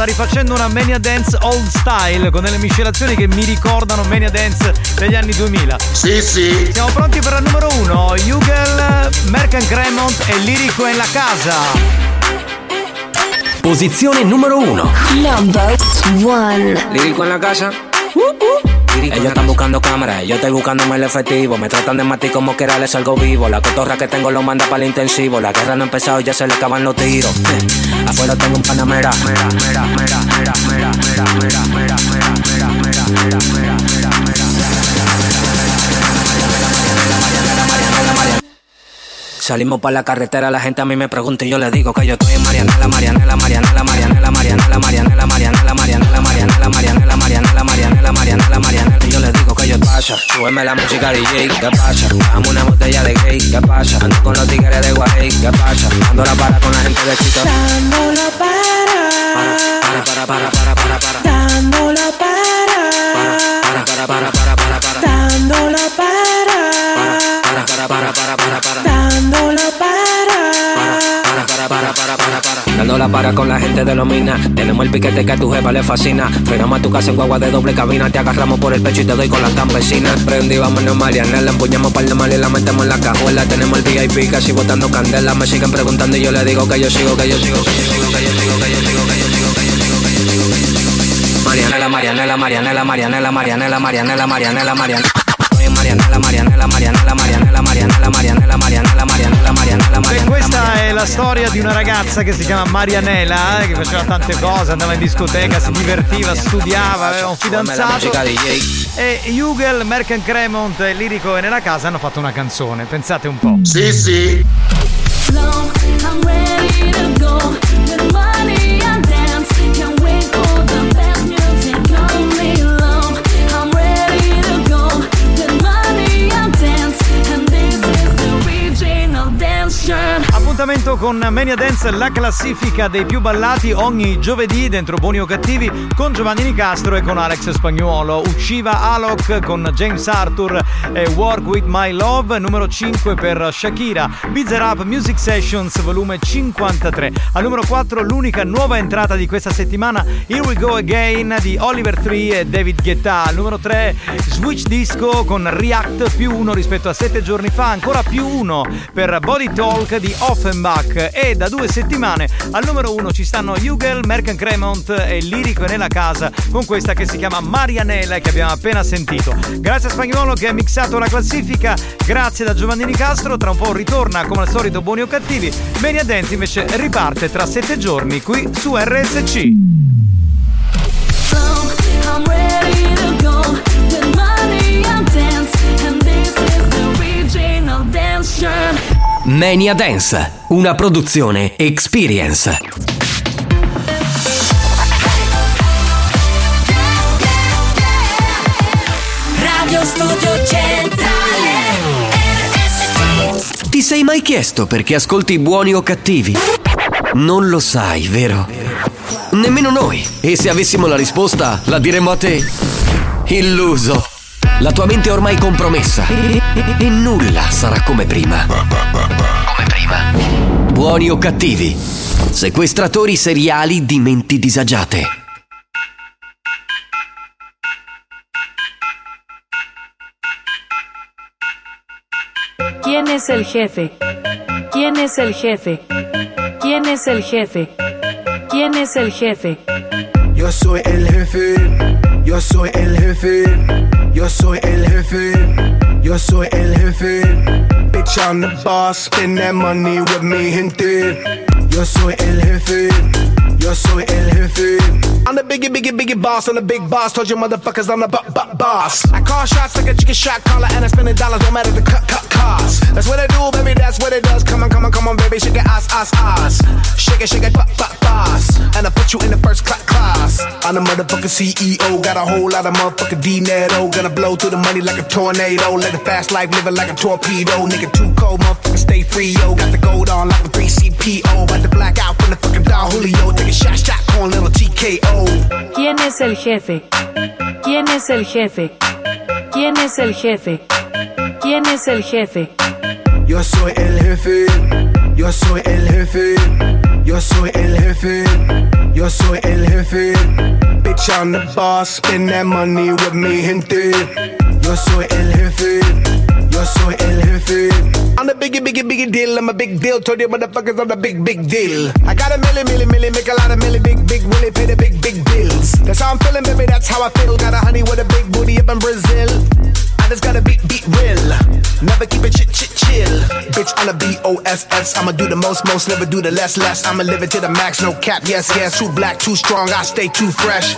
sta rifacendo una Mania Dance old style con delle miscelazioni che mi ricordano Mania Dance degli anni 2000. Sì, sì. Siamo pronti per la numero uno. Hugel, Mercan Cremont e Lirico in la casa. Posizione numero 1. Number one. Lírico en la casa. Ellos están buscando cámaras, yo estoy buscando el efectivo. Me tratan de matar como que era, les salgo vivo. La cotorra que tengo lo manda para el intensivo. La guerra no ha empezado, ya se le acaban los tiros. Afuera tengo un panamera. mera, mera, mera, mera, mera, mera, mera, mera, mera, Salimos para la carretera, la gente a mí me pregunta y yo le digo que yo estoy en Marianela, Marianela, Marianela, Marianela, Marianela, Marianela, Marianela, Marianela, Marianela, Marianela, Marianela, Marianela, Marianela, Marianela, yo le digo que yo pasa, súbeme la música DJ, ¿qué pasa? Dame una botella de gay, ¿qué pasa? Ando con los tigres de Guay, ¿qué pasa? Ando la para con la gente de Chito. Dándolo para, Para, para, para, para, para, para. dándolo para, Para, para, para, para, para, para. para, para, para, para. Dándola para. Para, para, para, para, para, para. Dándola para con la gente de los minas. Tenemos el piquete que a tu jefa le fascina. Frenamos a tu casa en guagua de doble cabina. Te agarramos por el pecho y te doy con la campesina. Prendí, vámonos, Mariana. La empuñamos para el mal y la metemos en la cajuela. Tenemos el VIP casi botando candela. Me siguen preguntando y yo le digo que yo sigo, que yo sigo, que yo sigo, que yo sigo, que yo sigo, que yo sigo, que yo sigo. Mariana, la Mariana, la Mariana, la Mariana, la Mariana, la Mariana, la Mariana, la Mariana. Marianela, Marianela, Marianela, Marianela, Marianela, Marianela, Marianela, Beh, questa è la storia di una ragazza che si chiama Marianela, eh, che faceva tante cose, andava in discoteca, si divertiva, studiava, aveva un fidanzato. E Hugel, Mercan Cremont e Lirico e nella casa hanno fatto una canzone, pensate un po'. Sì, sì. I'm ready to go. Good money and time Appuntamento con Mania Dance, la classifica dei più ballati ogni giovedì dentro Buoni o Cattivi con Giovanni Nicastro e con Alex Spagnuolo. Usciva Alok con James Arthur e Work With My Love, numero 5 per Shakira. Bizarre Up Music Sessions, volume 53. Al numero 4 l'unica nuova entrata di questa settimana, Here We Go Again di Oliver Tree e David Guetta. Al numero 3 Switch Disco con React più 1 rispetto a 7 giorni fa, ancora più 1 per Body Talk di Offenbach. E da due settimane al numero 1 ci stanno Hugel, Merken Cremont e Lirico nella casa con questa che si chiama Marianella che abbiamo appena sentito. Grazie a Spagnolo che ha mixato la classifica, grazie da Giovannini Castro, tra un po' ritorna come al solito buoni o cattivi, Mania Dance invece riparte tra 7 giorni qui su RSC. I'm ready to go. With money and dance, Mania Dance, una produzione Experience. Radio Studio Centrale RSC. Ti sei mai chiesto perché ascolti buoni o cattivi? Non lo sai, vero? Nemmeno noi. E se avessimo la risposta, la diremmo a te. Illuso. La tua mente è ormai compromessa. E, e- e nulla sarà come prima. Come prima. Buoni o cattivi? Sequestratori seriali di menti disagiate. ¿Quién es el jefe? ¿Quién es el jefe? ¿Quién es el jefe? ¿Quién es el jefe? Yo soy el jefe, yo soy el jefe, yo soy el jefe, yo soy el jefe. Bitch, I'm the boss, spend that money with me, gente. Yo soy el jefe, yo soy el jefe. I'm the biggie, biggie, biggie boss, I'm the big boss. Told you motherfuckers I'm the bu- bu- boss. I call shots like a chicken shot caller, and I spend the dollars, no matter the cut, cut cost. That's what I do, baby, that's what it does. Come on, come on, come on, baby, shake it, ass, ass, ass. Shake it, shake it, pop, pop, boss. And I put you in the first cla- class. I'm the motherfucking CEO, got a whole lot of motherfucking dinero. Gonna blow through the money like a tornado. Let the fast life living like a torpedo. Nigga, too cold, motherfucker, stay free, yo. Got the gold on like a 3CPO. About to black out from the fucking Don Julio. Take a shot, shot, corn, little TKO. ¿Quién es el jefe? ¿Quién es el jefe? ¿Quién es el jefe? ¿Quién es el jefe? Yo soy el jefe, yo soy el jefe, yo soy el jefe, yo soy el jefe. Bitch, I'm the boss, spend that money with me, gente. Yo soy el jefe, yo soy el jefe. I'm the biggie, biggie, biggie deal, I'm a big deal. Told you motherfuckers I'm the big, big deal. I got a milli, milli, milli, make a lot of milli, big, big, willy, pay the big, big bills. That's how I'm feeling, baby, that's how I feel. Got a honey with a big booty up in Brazil. I just gotta beat, beat real. Never keep it chit, chit, chill. Bitch, I'm a B-O-S-S. I'ma do the most, most, never do the less, less. I'ma live it to the max, no cap, yes, yes. Too black, too strong, I stay too fresh.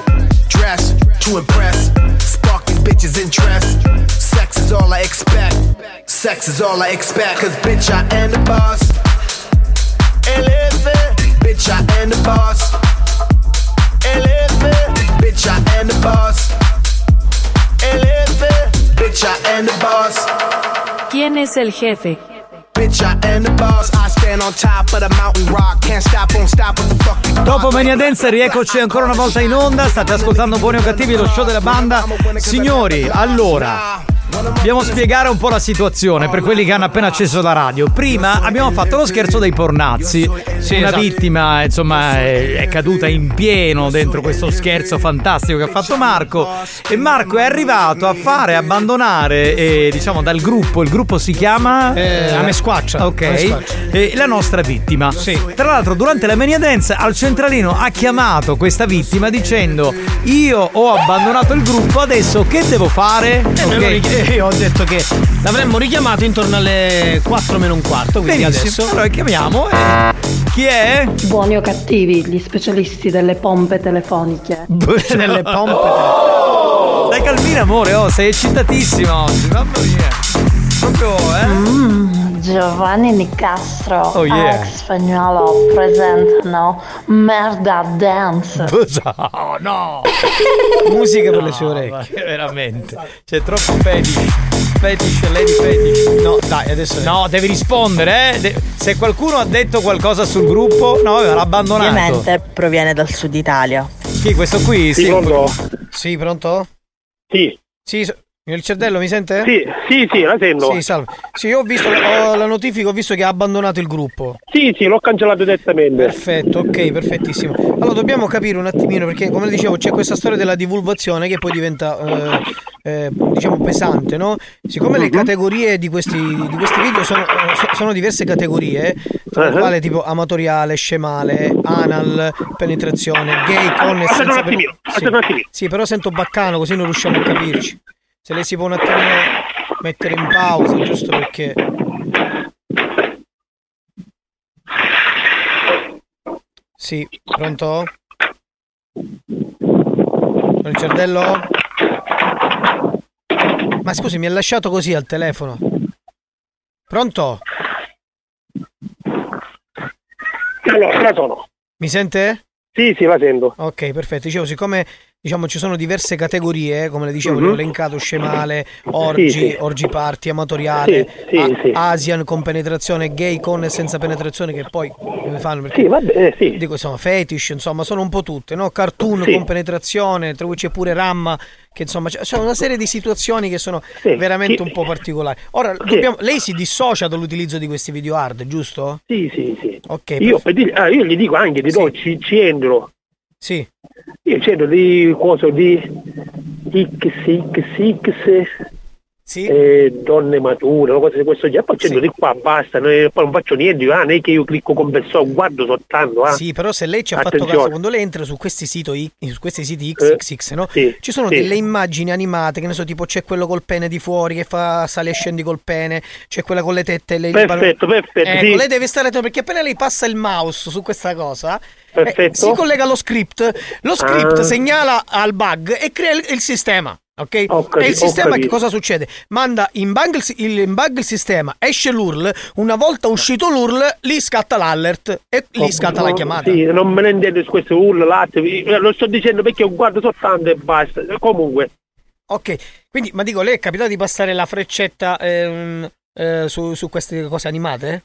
Dress, to impress. Spark these bitches' interest. Sex is all I expect. Sex is all I expect. Cause bitch, I am the boss. Eleve, bitch, I am the boss. Eleve, bitch, I am the boss. Eleve, bitch, I am the boss. ¿Quién es el jefe? Bitch, I am the boss. I stand on top of the mountain rock. Can't stop, won't stop. What the fuck you Dopo Mania Dance rieccoci ancora una volta in onda, state ascoltando Buoni o Cattivi, lo show della banda. Signori, allora, dobbiamo spiegare un po' la situazione per quelli che hanno appena acceso la radio. Prima abbiamo fatto lo scherzo dei pornazzi. Sì, Una esatto. vittima, insomma, è, è caduta in pieno dentro questo scherzo fantastico che ha fatto Marco. E Marco è arrivato a fare abbandonare, eh, diciamo, dal gruppo. Il gruppo si chiama Eh, squaccia. Ok. Squaccia. Eh, la nostra vittima. Tra l'altro, durante la Mania Dance al centralino ha chiamato questa vittima dicendo: Io ho abbandonato il gruppo, adesso che devo fare? E me lo richi- io ho detto che l'avremmo richiamato intorno alle 4 meno un quarto, quindi Benissimo, adesso. allora chiamiamo. eh, chi è? Buoni o cattivi, gli specialisti delle pompe telefoniche. Delle pompe. Dai calmina amore, oh, sei eccitatissima oggi, mamma mia. Proprio, eh? Mm, Giovanni Nicastro, Oh, yeah. Alex Spagnolo presentano Merda Dance. Oh no! Musica per le sue No, orecchie. Veramente. C'è troppo pedi. fetish, lady fetish. No, dai, adesso. No, devi rispondere, eh. De- se qualcuno ha detto qualcosa sul gruppo, no, aveva abbandonato. Ovviamente proviene dal sud Italia. Chi, questo qui? Sì, pronto? Sì, pronto? Sì. Sì, il cervello mi sente? Sì, sì, sì, la sento. Sì, salve. Sì, io ho visto ho la notifica, ho visto che ha abbandonato il gruppo. Sì, sì, l'ho cancellato direttamente. Perfetto, ok, perfettissimo. Allora dobbiamo capire un attimino perché come dicevo c'è questa storia della divulgazione che poi diventa eh, eh, diciamo pesante, no? Siccome le categorie di questi, di questi video sono, so- sono diverse categorie, tra le Uh-huh. quali tipo amatoriale, scemale, anal, penetrazione, gay con Aspetta un attimino, aspetta un attimino. Sì, però sento baccano così non riusciamo a capirci. Se lei si può un attimino mettere in pausa, giusto perché... Sì, pronto? Il cervello? Ma scusi, mi ha lasciato così al telefono. Pronto? Allora, sono. Mi sente? Sì, sì, la sento. Ok, perfetto. Dicevo, siccome diciamo ci sono diverse categorie, come le dicevo, Mhm. ho elencato scemale, orgi, Sì, sì. orgi party, amatoriale, Sì, a-. Asian con penetrazione, gay con e senza penetrazione, che poi come fanno perché Sì, vabbè, eh, sì. dico insomma fetish, insomma, sono un po' tutte, no? Cartoon con penetrazione, tra cui c'è pure Ramma, che insomma c'è c'è una serie di situazioni che sono veramente un po' particolari. Ora, dobbiamo- lei si dissocia dall'utilizzo di questi video hard, giusto? Sì, sì, sì. Ok, Io, per dire- ah, io gli dico anche di no, ci, ci entro. Sì. Io ci entro di cosa di XXX eh, donne mature, cose di questo genere. Poi ci entro di qua, basta, ne- poi non faccio niente, ah, non è che io clicco con persona, guardo soltanto. Ah. Sì, però se lei ci ha fatto Attenzione. caso, quando lei entra su questi siti, su questi siti XXX, no? sì, ci sono sì. delle immagini animate, che ne so, tipo c'è quello col pene di fuori che fa sali e scendi col pene, c'è quella con le tette e lei Perfetto, perfetto, Ecco, sì. lei deve stare attento perché appena lei passa il mouse su questa cosa, eh, si collega allo script, lo script Ah. segnala al bug e crea il, il sistema. Ok? Ho capi- e il sistema che capito. cosa succede? Manda in bug il, in bug il sistema, esce l'URL, una volta uscito l'URL, lì scatta l'alert e lì Oh, scatta la no, chiamata. Sì, non me ne intendo su questo vi- eh, lo sto dicendo perché io guardo soltanto e basta. Comunque, Ok, quindi, ma dico, lei è capitato di passare la freccetta ehm, eh, su, su queste cose animate?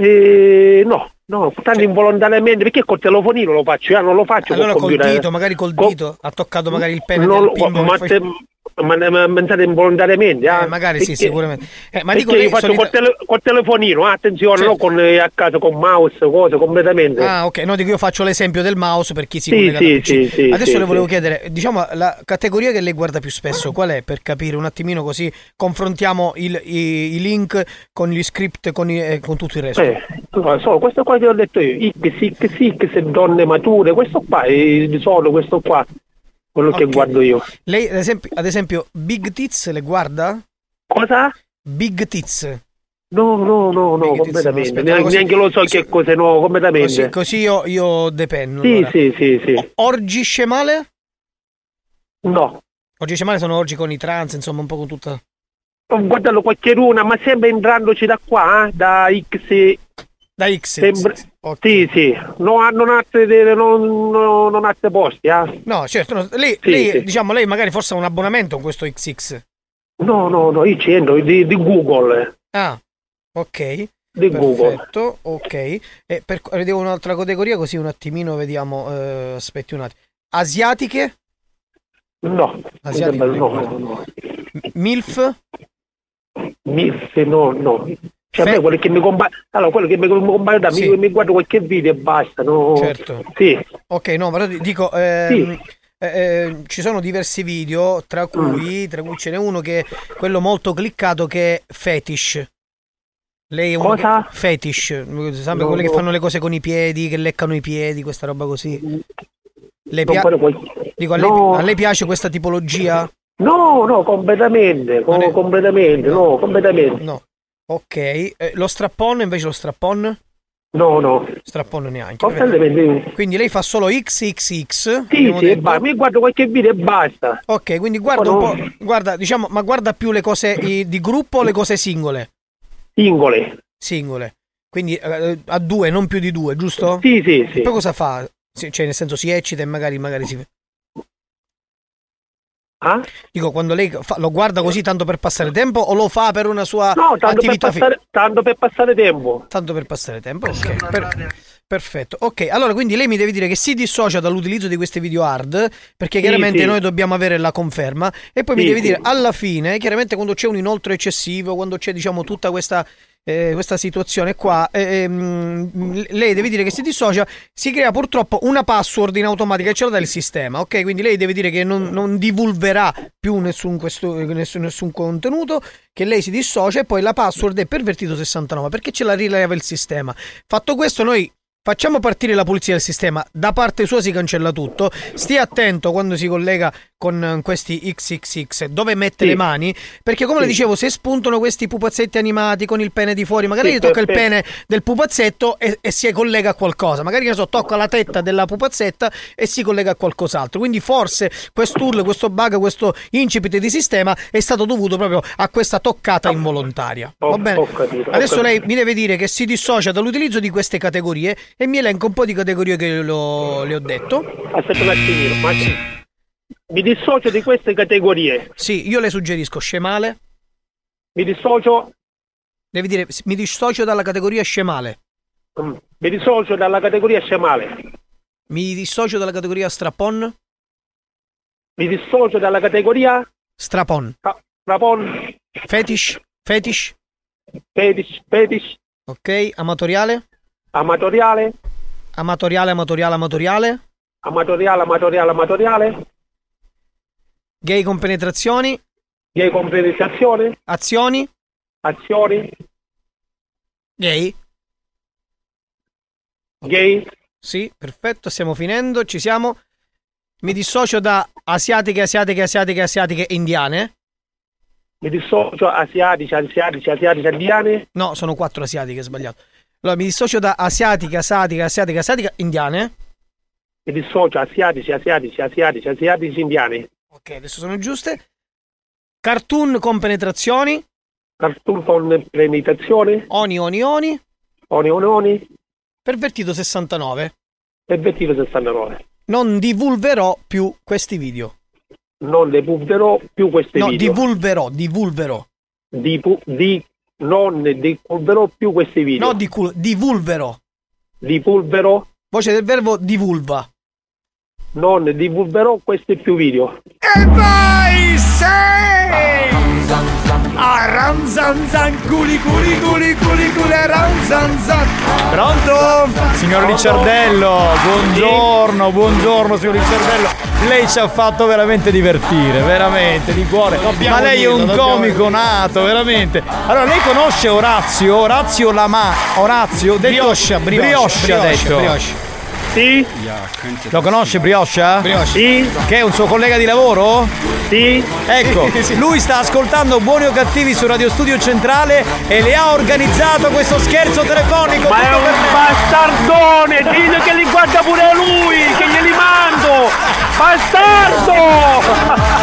Eh, no, no, tanto involontariamente, perché col telefonino lo faccio, io non lo faccio Allora col col dito, magari col Co- dito, ha toccato magari il pene Non del bimbo. ma, te- ma, ma, ma pensate involontariamente, ah? Eh, magari sì, Perché- sicuramente. Eh, ma dico, io faccio solita- col, tele- col telefonino, ah, attenzione, Certo. no con eh, a caso con mouse, cose completamente. Ah, ok, no, dico io faccio l'esempio del mouse per chi si Sì, collega sì, sì, sì, Adesso sì, le volevo sì. chiedere, diciamo, la categoria che lei guarda più spesso, qual è per capire un attimino così confrontiamo il- i, i link con gli script con, i- e con tutto il resto. Eh, solo questo qua che ho detto io, X, X, X, donne mature, questo qua solo questo qua, quello che Ok. guardo io. Lei, ad esempio, ad esempio, Big Tits le guarda? Cosa? Big Tits. No, no, no, no, completamente. aspetta, neanche, così- neanche lo so che cose, no, completamente. Così, così io, io depenno. Sì, allora. sì, sì, sì. Orgi scemale? No. Orgi scemale sono orgi con i trans, insomma, un po' con tutta... Ho guardato qualche luna, ma sempre entrandoci da qua, eh, da X. Da X. Sembra... Sì, sì. No, non altre, non, non, non altre posti, eh. No, certo, no, lei, Sì, lei, sì. diciamo, lei magari forse ha un abbonamento con questo XX. No, no, no, io ci entro di, di Google. Ah, ok. Di Google. Perfetto, ok. E per, vedevo un'altra categoria così un attimino vediamo, eh, aspetti un attimo. Asiatiche? No, Asiatiche, no, no, no. MILF? MILF, no, no. Cioè, a me quello che mi compare, allora, quello che mi compare da Sì. mi, mi guardo qualche video e basta, no? Certo. Sì. Ok, no, però di- dico, ehm, eh, eh, ci sono diversi video, tra cui, tra cui ce n'è uno che è quello molto cliccato che è Fetish. Lei è uno Cosa? Fetish, sempre No, quelli che no. fanno le cose con i piedi, che leccano i piedi, questa roba così. Le pia- poi- Dico, a, lei, No. a lei piace questa tipologia? No, no, completamente, co- Non è- completamente, no, completamente. No. Ok, eh, lo strappon invece lo strappon? No, no. Strappon neanche. Quindi lei fa solo XXX. Sì, sì, basta, mi guardo qualche video e basta. Ok, quindi guarda un po', guarda, diciamo, ma guarda più le cose di gruppo o le cose singole? Singole. Singole. Quindi eh, a due, non più di due, giusto? Sì, sì, sì. E poi cosa fa? Cioè, nel senso si eccita e magari, magari si... Ah? Dico, quando lei fa- lo guarda così tanto per passare tempo o lo fa per una sua No, tanto per, attività fi- passare, tanto per passare tempo. Tanto per passare tempo, ok. per- perfetto. Ok, allora quindi lei mi deve dire che si dissocia dall'utilizzo di queste video hard, perché Sì, chiaramente sì. noi dobbiamo avere la conferma, e poi mi Sì, deve sì. dire alla fine, chiaramente quando c'è un inoltre eccessivo, quando c'è diciamo tutta questa... eh, questa situazione qua eh, ehm, lei deve dire che si dissocia si crea purtroppo una password in automatica e ce la dà il sistema ok? Quindi lei deve dire che non, non divulverà più nessun, questo, nessun, nessun contenuto che lei si dissocia e poi la password è pervertito 69 perché ce la rileva il sistema. Fatto questo noi Facciamo partire la pulizia del sistema, da parte sua si cancella tutto, stia attento quando si collega con eh, questi XXX, dove mette Sì. le mani, perché come le Sì. dicevo, se spuntano questi pupazzetti animati con il pene di fuori, magari Sì, gli tocca il perfetto. pene del pupazzetto e, e si collega a qualcosa, magari che so, tocca la tetta della pupazzetta e si collega a qualcos'altro, quindi forse quest'urlo, questo bug, questo incipit di sistema è stato dovuto proprio a questa toccata involontaria. Va bene? Adesso lei mi deve dire che si dissocia dall'utilizzo di queste categorie e mi elenca un po' di categorie che lo- le ho detto. Aspetta un attimino, ma mi dissocio di queste categorie. Sì, io le suggerisco scemale. Mi dissocio, Devi dire mi dissocio dalla categoria scemale. mm, mi dissocio dalla categoria scemale. Mi dissocio dalla categoria strapon. Mi dissocio dalla categoria Strapon. rapon, Fetish. Fetish. fetish, fetish, Ok. Amatoriale. Amatoriale, Amatoriale, amatoriale, amatoriale. amatoriale, amatoriale, amatoriale, Gay con penetrazioni. gay con penetrazione, Azioni. azioni, Gay. gay, Sì, perfetto, stiamo finendo, ci siamo. Mi dissocio da asiatiche, asiatiche, asiatiche, asiatiche indiane. mi dissocio asiatici, asiatici, asiatici, indiani, No, sono quattro asiatiche, sbagliato. Allora, mi dissocio da asiatica, asiatica, asiatica, asiatica, indiane. mi dissocio asiatici, asiatici, asiatici, asiatici, indiani, Ok, adesso sono giuste. Cartoon con penetrazioni. cartoon con penetrazione, Oni, oni, oni. oni, oni, oni, Pervertito 69. pervertito 69. Non divulverò più questi video. Non divulgerò più questi no, video. divulverò, divulverò. Dipu- di, non divulgerò più questi video. No, di cul- divulverò. Divulgerò, Voce del verbo divulva. Non divulgerò questi più video. E vai, sei! Aranzanzan, culi culi culi culi culi aranzanzan. Pronto? Signor Ricciardello, buongiorno, buongiorno signor Ricciardello. Lei ci ha fatto veramente divertire, veramente, di cuore. Dobbiamo Ma lei è un comico nato, veramente. Allora, lei conosce Orazio? Orazio Lama. Orazio, detto Brioscia, brioche, Brioscia, brioche, detto. brioche. Sì, Lo conosce Brioscia? Brioche. sì, Che è un suo collega di lavoro? sì. Ecco, lui sta ascoltando Buoni o Cattivi su Radio Studio Centrale e le ha organizzato questo scherzo telefonico. Ma è un bastardone! Dite che li guarda pure lui! Che glieli mando! Bastardo!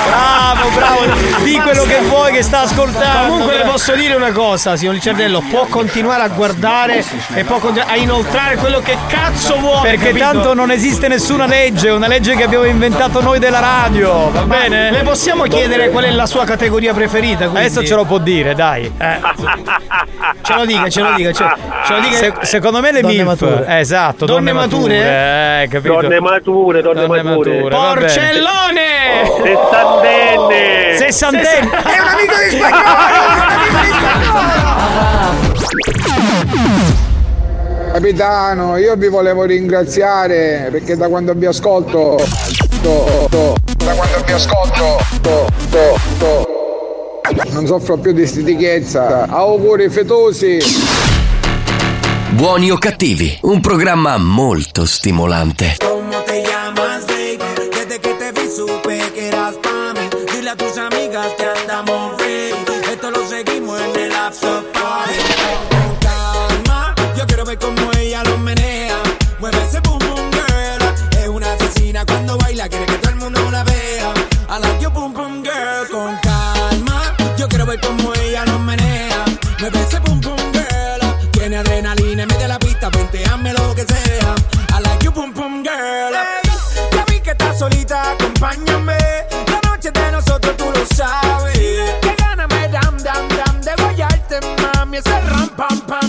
Bravo, bravo, di quello che vuoi che sta ascoltando. Comunque le posso dire una cosa, signor Ricciardello, può continuare a guardare e può continuare a inoltrare quello che cazzo vuole. Perché capito? tanto non esiste nessuna legge, è una legge che abbiamo inventato noi della radio, va Ma bene? Le possiamo chiedere qual è la sua categoria preferita? quindi? Adesso ce lo può dire, dai. Ce lo dica, ce lo dica, ce, ce lo dica. Se- secondo me le Donne MILF. mature. Eh, esatto, Donne mature? Eh, capito. Donne mature, donne, Donne mature. mature. Porcellone! Sessantenne! Sessantenne. È un amico di Capitano, io vi volevo ringraziare perché da quando vi ascolto. to- to- da quando vi ascolto. to- to- to- non soffro più di stitichezza. Auguri fetosi. Buoni o cattivi, un programma molto stimolante. ¿Cómo te llamas, baby? Desde que te vi supe que eras pa' mí. Dile a tus amigas que andamos medio de la pista, ponteame lo que sea. I like you boom boom girl. Ya vi que estás solita, acompáñame. La noche de nosotros tú lo sabes. Que gana me dam, dam, dam de guayarte, mami. Ese ram, pam, pam,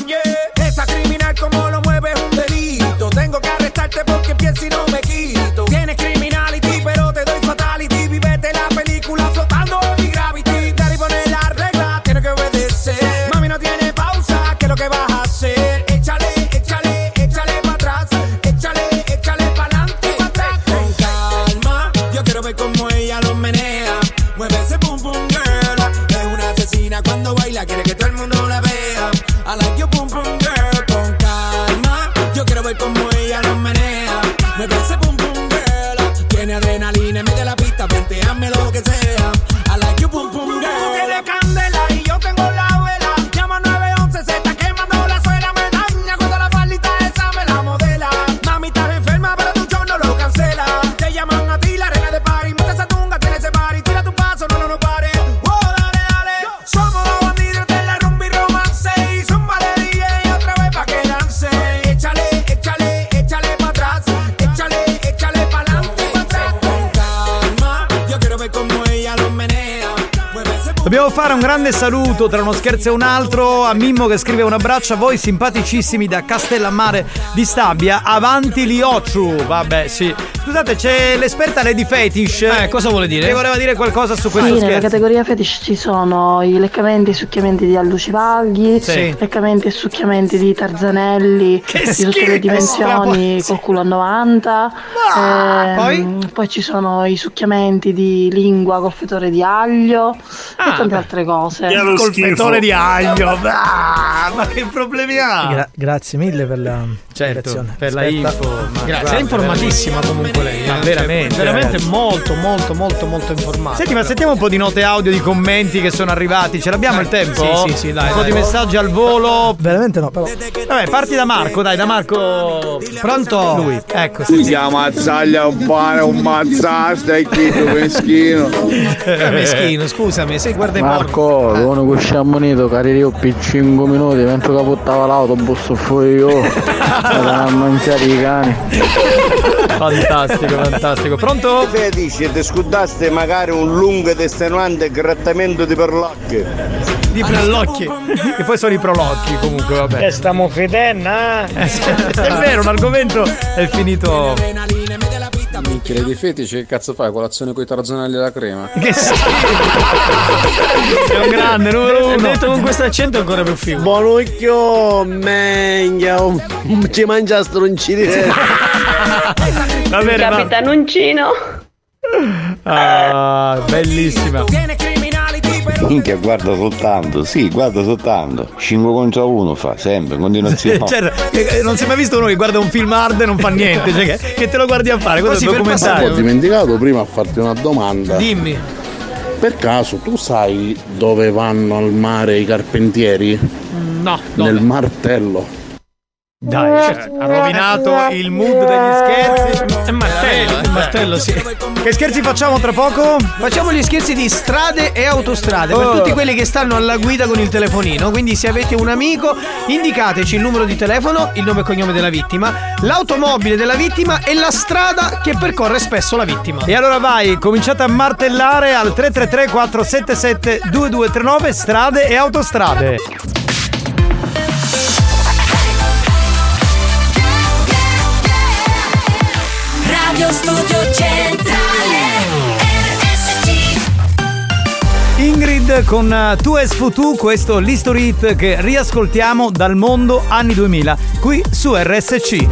Dobbiamo fare un grande saluto tra uno scherzo e un altro a Mimmo che scrive un abbraccio a voi simpaticissimi da Castellammare di Stabia. Avanti Liocciu. Vabbè, sì. Scusate, c'è l'esperta Lady Fetish. Eh, cosa vuole dire? Che voleva dire qualcosa su questo Sì, nella scherzo. categoria fetish ci sono i leccamenti e succhiamenti di allucivagli, Sì. leccamenti e succhiamenti di tarzanelli, Che di tutte le dimensioni col culo a 90. Ah, Ehm, poi? ci sono i succhiamenti di lingua col fetore di aglio Ah, e tante altre cose. Col fettore di aglio. Ah, ma che problemi ha? Gra- grazie mille per la Certo, per la Aspetta. info. ma Grazie, è informatissima comunque lei. Ma eh. veramente, Cioè, veramente ragazzi. molto, molto, molto, molto informata. Senti, ma sentiamo un po' di note audio di commenti che sono arrivati. Ce l'abbiamo il tempo? Sì, sì, sì, dai, Un po' dai. di messaggi al volo. Veramente no, però. Vabbè, parti da Marco, dai, da Marco. Pronto? Lui, ecco. Si chiama mazzaglia un pane, un mazzasto e chi tu meschino. Meschino, scusami, se guarda. Marco, l'uomo che usciamo unito, carico per 5 minuti, mentre che portava l'autobus fuori io, a mangiare i cani. Fantastico, fantastico. Pronto? Te dici, ti scudaste magari un lungo ed estenuante grattamento di perlocche. Di prolocchi. che poi sono i prolocchi comunque, vabbè. E stiamo fedenna. Eh, È vero, un argomento è finito. Minchia di fetici, che cazzo fai? Colazione con i tarzanelli alla crema? Che È un grande numero E uno. detto con questo accento è ancora più figo. Buon occhio, megna, ci mangia stroncini. Va bene, va. Capitanuncino. Ah, bellissima. Minchia, guarda soltanto, sì, guarda soltanto. 5 contro 1 fa, sempre, in continuazione. Cioè, eh, non si è mai visto uno che guarda un film hard e non fa niente, cioè che, che te lo guardi a fare, questo è un Ho documentario. dimenticato prima a farti una domanda. Dimmi. Per caso tu sai dove vanno al mare i carpentieri? No, Nel martello. Dai, cioè, ha rovinato il mood degli scherzi. È martello, è martello, sì. Che scherzi facciamo tra poco? Facciamo gli scherzi di strade e autostrade per Oh. tutti quelli che stanno alla guida con il telefonino. Quindi, se avete un amico, indicateci il numero di telefono, il nome e cognome della vittima, l'automobile della vittima e la strada che percorre spesso la vittima. E allora vai, cominciate a martellare al 333 477 2239 strade e autostrade. Radio Studio Centrale RSC Ingrid con eh, Tu es Futu, questo l'History Hit che riascoltiamo dal mondo anni 2000, qui su RSC.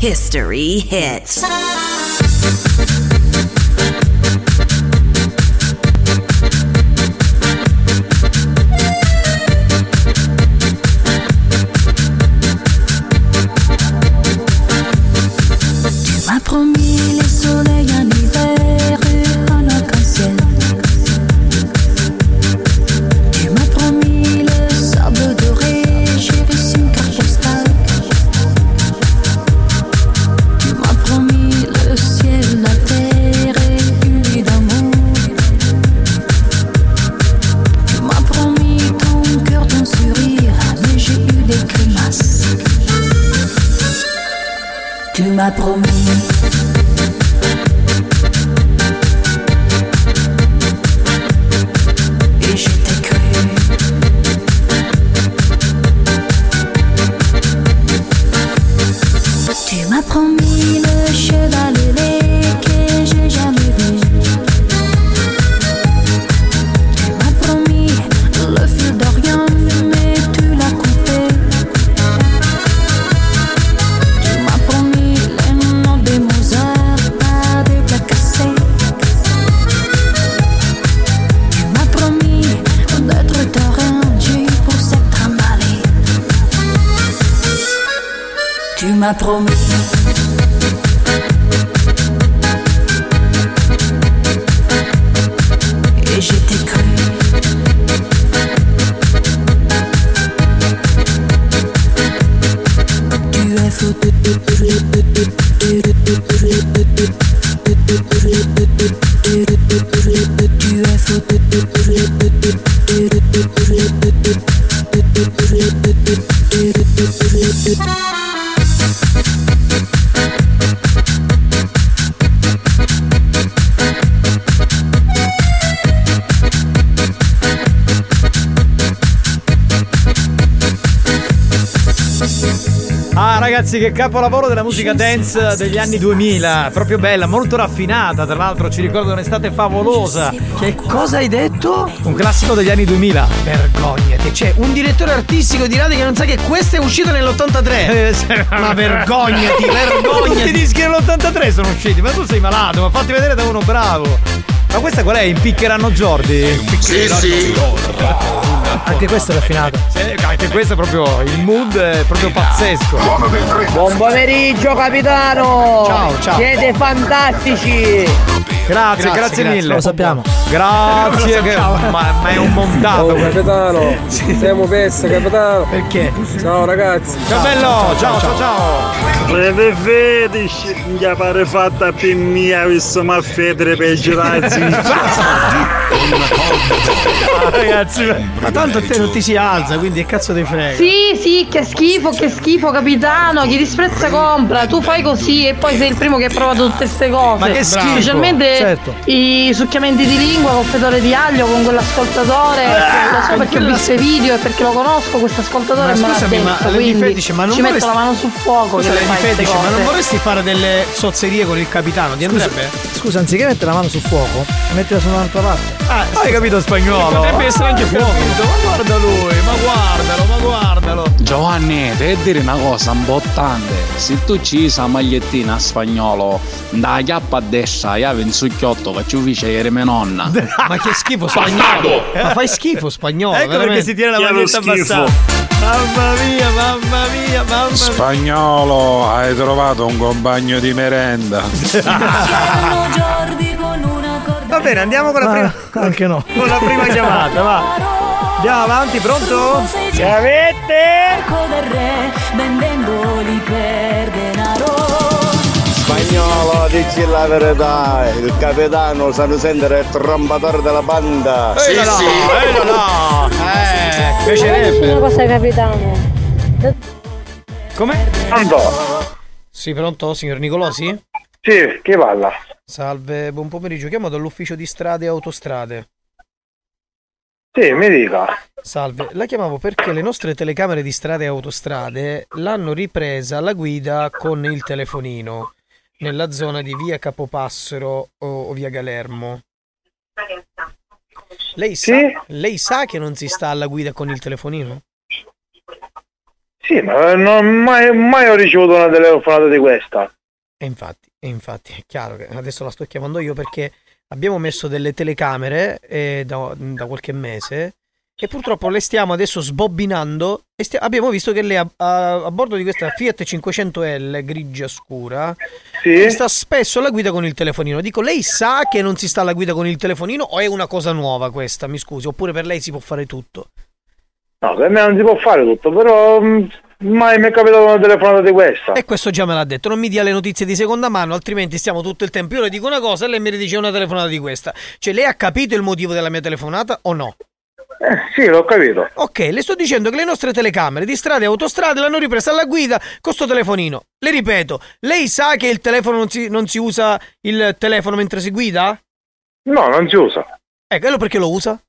History hits. Grimaces. Tu promis. Ragazzi che capolavoro della musica dance degli anni 2000 Proprio bella, molto raffinata Tra l'altro ci ricorda un'estate favolosa. Che cosa hai detto? Un classico degli anni 2000 Vergognati, c'è un direttore artistico di radio che non sa che questo è uscito nell'83. Eh, Ma vergognati, Tutti i vergognati. dischi dell'83 sono usciti Ma tu sei malato, ma fatti vedere da uno bravo Ma questa qual è? Impiccheranno Jordi? Sì, sì. Anche questa è raffinata Anche questo è proprio Il mood è proprio pazzesco Buon pomeriggio capitano! Ciao, ciao. Siete fantastici! Grazie, grazie, mille. Lo sappiamo. Grazie, che- ma, ma è un montato. Oh, capitano, siamo persi, capitano. Perché? Ciao ragazzi. Ciao bello, ciao ciao ciao. Preve fetici, mi pare fatta per mia, visto ma federe per girarsi. Ragazzi, Ma tanto a te non ti si alza, quindi che cazzo ti frega? Sì, sì, che schifo, che schifo, capitano. Chi disprezza compra. Tu fai così e poi sei il primo che ha provato tutte queste cose. Ma che schifo, Specialmente certo. i succhiamenti di lingua con fetore di aglio con quell'ascoltatore. Ah, lo so perché ho visto i video e perché lo conosco questo ascoltatore Ma scusami, ma detto, Lady quindi Fetice, ma non ci vorresti- metto la mano sul fuoco. Scusa, Lady queste Fetice, ma non vorresti fare delle sozzerie con il capitano? Ti andrebbe? Scusa, anziché mettere la mano sul fuoco, mettila su un'altra parte. Ah, hai capito spagnolo? Potrebbe essere anche fuoco. Ma guarda lui, ma guardalo, ma guardalo. Giovanni, devi dire una cosa importante. Se tu ci sa magliettina a spagnolo, da chiappa a destra, io in succhiotto che ci fece ieri mia nonna. Ma che schifo spagnolo! Ma fai schifo spagnolo! Ecco perché veramente. si tiene la maglietta abbassata. Mamma mia, mamma mia, mamma mia. Spagnolo, hai trovato un compagno di merenda. Va bene, andiamo con la prima. Anche no. Con la prima chiamata, va. Andiamo avanti, pronto? Ci avete? Vendendoli per denaro. Spagnolo, dici la verità, il capitano sa sentire il trompatore della banda. Sì, sì. Eh, no. Eh, piacerebbe. Una cosa capitano. Come? Sì, pronto, signor Nicolosi? Sì, chi parla? Salve, buon pomeriggio. Chiamo dall'ufficio di strade e autostrade. Sì, mi dica. Salve, la chiamavo perché le nostre telecamere di strade e autostrade l'hanno ripresa la guida con il telefonino nella zona di via Capopassero o, via Galermo. Lei sa, lei sa che non si sta alla guida con il telefonino? Sì, ma non mai, mai ho ricevuto una telefonata di questa. E infatti, e infatti è chiaro che adesso la sto chiamando io perché abbiamo messo delle telecamere eh, da, da qualche mese e purtroppo le stiamo adesso sbobbinando e stia- abbiamo visto che lei a, a- a bordo di questa Fiat 500L grigia scura sta spesso alla guida con il telefonino. Dico, lei sa che non si sta alla guida con il telefonino o è una cosa nuova questa, mi scusi, oppure per lei si può fare tutto? No, per me non si può fare tutto, però mai mi è capitato una telefonata di questa. E questo già me l'ha detto, non mi dia le notizie di seconda mano, altrimenti stiamo tutto il tempo. Io le dico una cosa e lei mi dice una telefonata di questa. Cioè, lei ha capito il motivo della mia telefonata o no? Eh, sì, l'ho capito. Ok, le sto dicendo che le nostre telecamere di strade e autostrade l'hanno ripresa alla guida con sto telefonino. Le ripeto, lei sa che il telefono non si, non si usa il telefono mentre si guida? No, non si usa. Ecco, allora perché lo usa?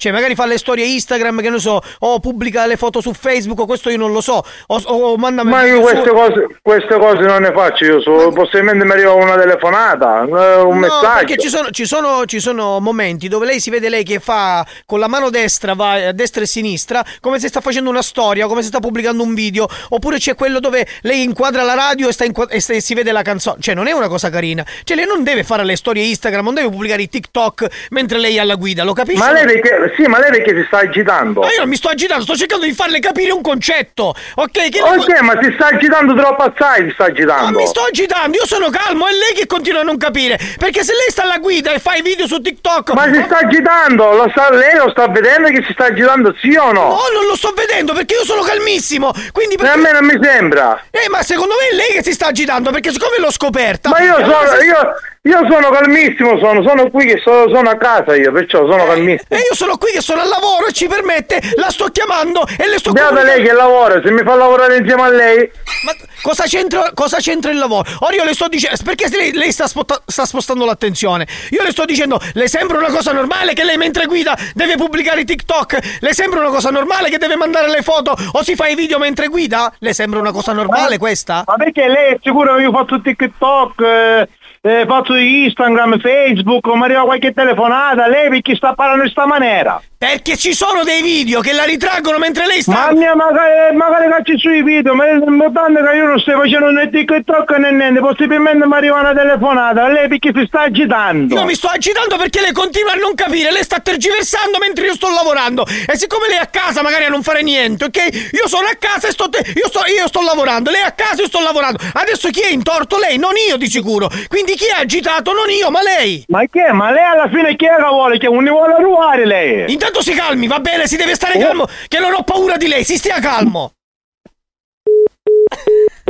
Cioè, magari fa le storie Instagram, che ne so, o pubblica le foto su Facebook, o questo io non lo so. O, o manda Ma io queste cose, queste cose non ne faccio io, so, possibilmente mi arriva una telefonata, eh, un No, messaggio. perché ci sono, ci, sono, ci sono momenti dove lei si vede lei che fa con la mano destra, va a destra e a sinistra, come se sta facendo una storia, come se sta pubblicando un video, oppure c'è quello dove lei inquadra la radio e, sta inqua- e sta- e si vede la canzone. Cioè, non è una cosa carina. Cioè, lei non deve fare le storie Instagram, non deve pubblicare i TikTok mentre lei è alla guida, lo capisci? Ma lei perché, sì, ma lei perché si sta agitando? Ma io non mi sto agitando, sto cercando di farle capire un concetto. Ok, che Ok, ma si sta agitando troppo assai, si sta agitando. Ma mi sto agitando, io sono calmo, è lei che continua a non capire. Perché se lei sta alla guida e fa i video su TikTok. Ma si sta agitando, lo sta, lei lo sta vedendo che si sta agitando, sì o no? No, non lo sto vedendo perché io sono calmissimo. Quindi E a me non mi sembra. Eh, ma secondo me è lei che si sta agitando perché siccome l'ho scoperta. Ma io allora sono, si- io, io sono calmissimo, sono, sono qui che sono, sono a casa io, perciò sono calmissimo. E io sono qui che sono al lavoro e ci permette, la sto chiamando e le sto Beata lei che lavora, se mi fa lavorare insieme a lei. Ma cosa c'entra, cosa c'entra il lavoro? Ora io le sto dicendo, perché lei, lei sta, spotta- sta spostando l'attenzione? Io le sto dicendo, le sembra una cosa normale che lei mentre guida deve pubblicare i TikTok? Le sembra una cosa normale che deve mandare le foto o si fa i video mentre guida? Le sembra una cosa normale questa? Ma perché lei è sicuro che io faccio TikTok, eh, eh, faccio Instagram, Facebook, mi arriva qualche telefonata, lei perché sta parlando in sta maniera? Perché ci sono dei video che la ritraggono mentre lei sta... Ma mia, magari, magari cacci sui video, ma l'importante che io non sto facendo né TikTok né niente, possibilmente mi arriva una telefonata, lei perché si sta agitando? Io mi sto agitando perché lei continua a non capire, lei sta tergiversando mentre io sto lavorando. E siccome lei è a casa magari a non fare niente, ok? Io sono a casa e sto, te- io sto, io sto lavorando, lei è a casa e io sto lavorando. Adesso chi è in torto? Lei, non io di sicuro. Quindi chi è agitato? Non io, ma lei. Ma che? Ma lei alla fine chi è che vuole? Che non ne vuole ruare lei? Intanto si calmi, va bene, si deve stare calmo, che non ho paura di lei, si stia calmo.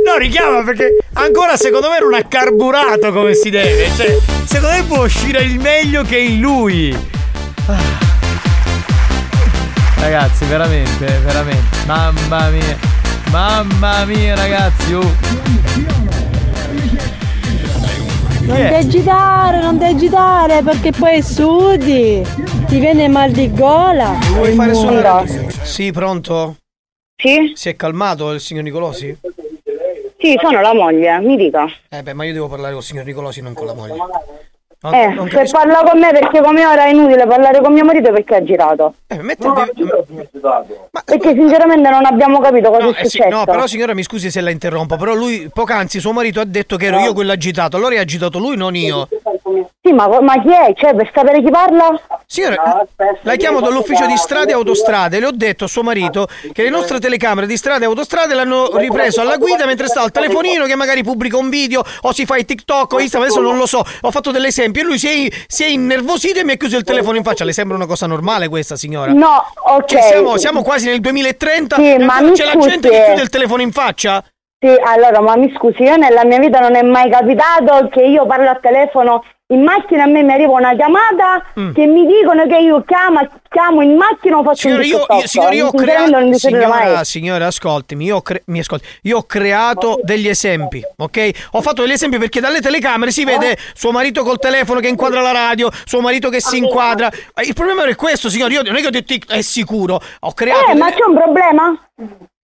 No, richiama perché ancora secondo me non ha carburato come si deve. Cioè, secondo me può uscire il meglio che in lui. Ah. Ragazzi, veramente, veramente. Mamma mia. Mamma mia, ragazzi. oh. Non ti agitare, non ti agitare perché poi sudi, ti viene mal di gola. Vuoi fare solo. Sì, pronto? Sì? Si è calmato il signor Nicolosi? Sì, sono la moglie, mi dica. Eh beh, ma io devo parlare con il signor Nicolosi, non con la moglie. Non- Eh, non se parla con me perché come ora è inutile parlare con mio marito perché è girato. Eh, metti il Perché sinceramente non abbiamo capito cosa No, è eh sì, successo. no, però signora mi scusi se la interrompo, però lui poc'anzi suo marito ha detto che ero io quello agitato, allora è agitato lui, non io. Sì, ma, ma chi è? Cioè, per sapere chi parla? Signora, la chiamo dall'ufficio di strade e autostrade, le ho detto a suo marito che le nostre telecamere di strade e autostrade l'hanno ripreso alla guida mentre sta al telefonino che magari pubblica un video o si fa i TikTok o Instagram, adesso non lo so, ho fatto degli esempi e lui si è, si è innervosito e mi ha chiuso il telefono in faccia, le sembra una cosa normale questa signora? No, ok. Cioè, siamo, siamo quasi nel 2030 Sì, ma c'è la gente che eh. chiude il telefono in faccia? Sì, allora, ma mi scusi, io nella mia vita non è mai capitato che io parlo al telefono in macchina a me mi arriva una chiamata che mi dicono che io chiamo, chiamo in macchina o faccio Signora, un io, io, signora, io ho creato. Signora, signora, ascoltimi, io cre- mi ascolti, io ho creato degli esempi, ok? Ho fatto degli esempi perché dalle telecamere si vede suo marito col telefono che inquadra la radio, suo marito che si inquadra. Eh, Il problema è questo, signora. Io non è che ho detto è sicuro. Ho creato. Eh, delle- ma c'è un problema?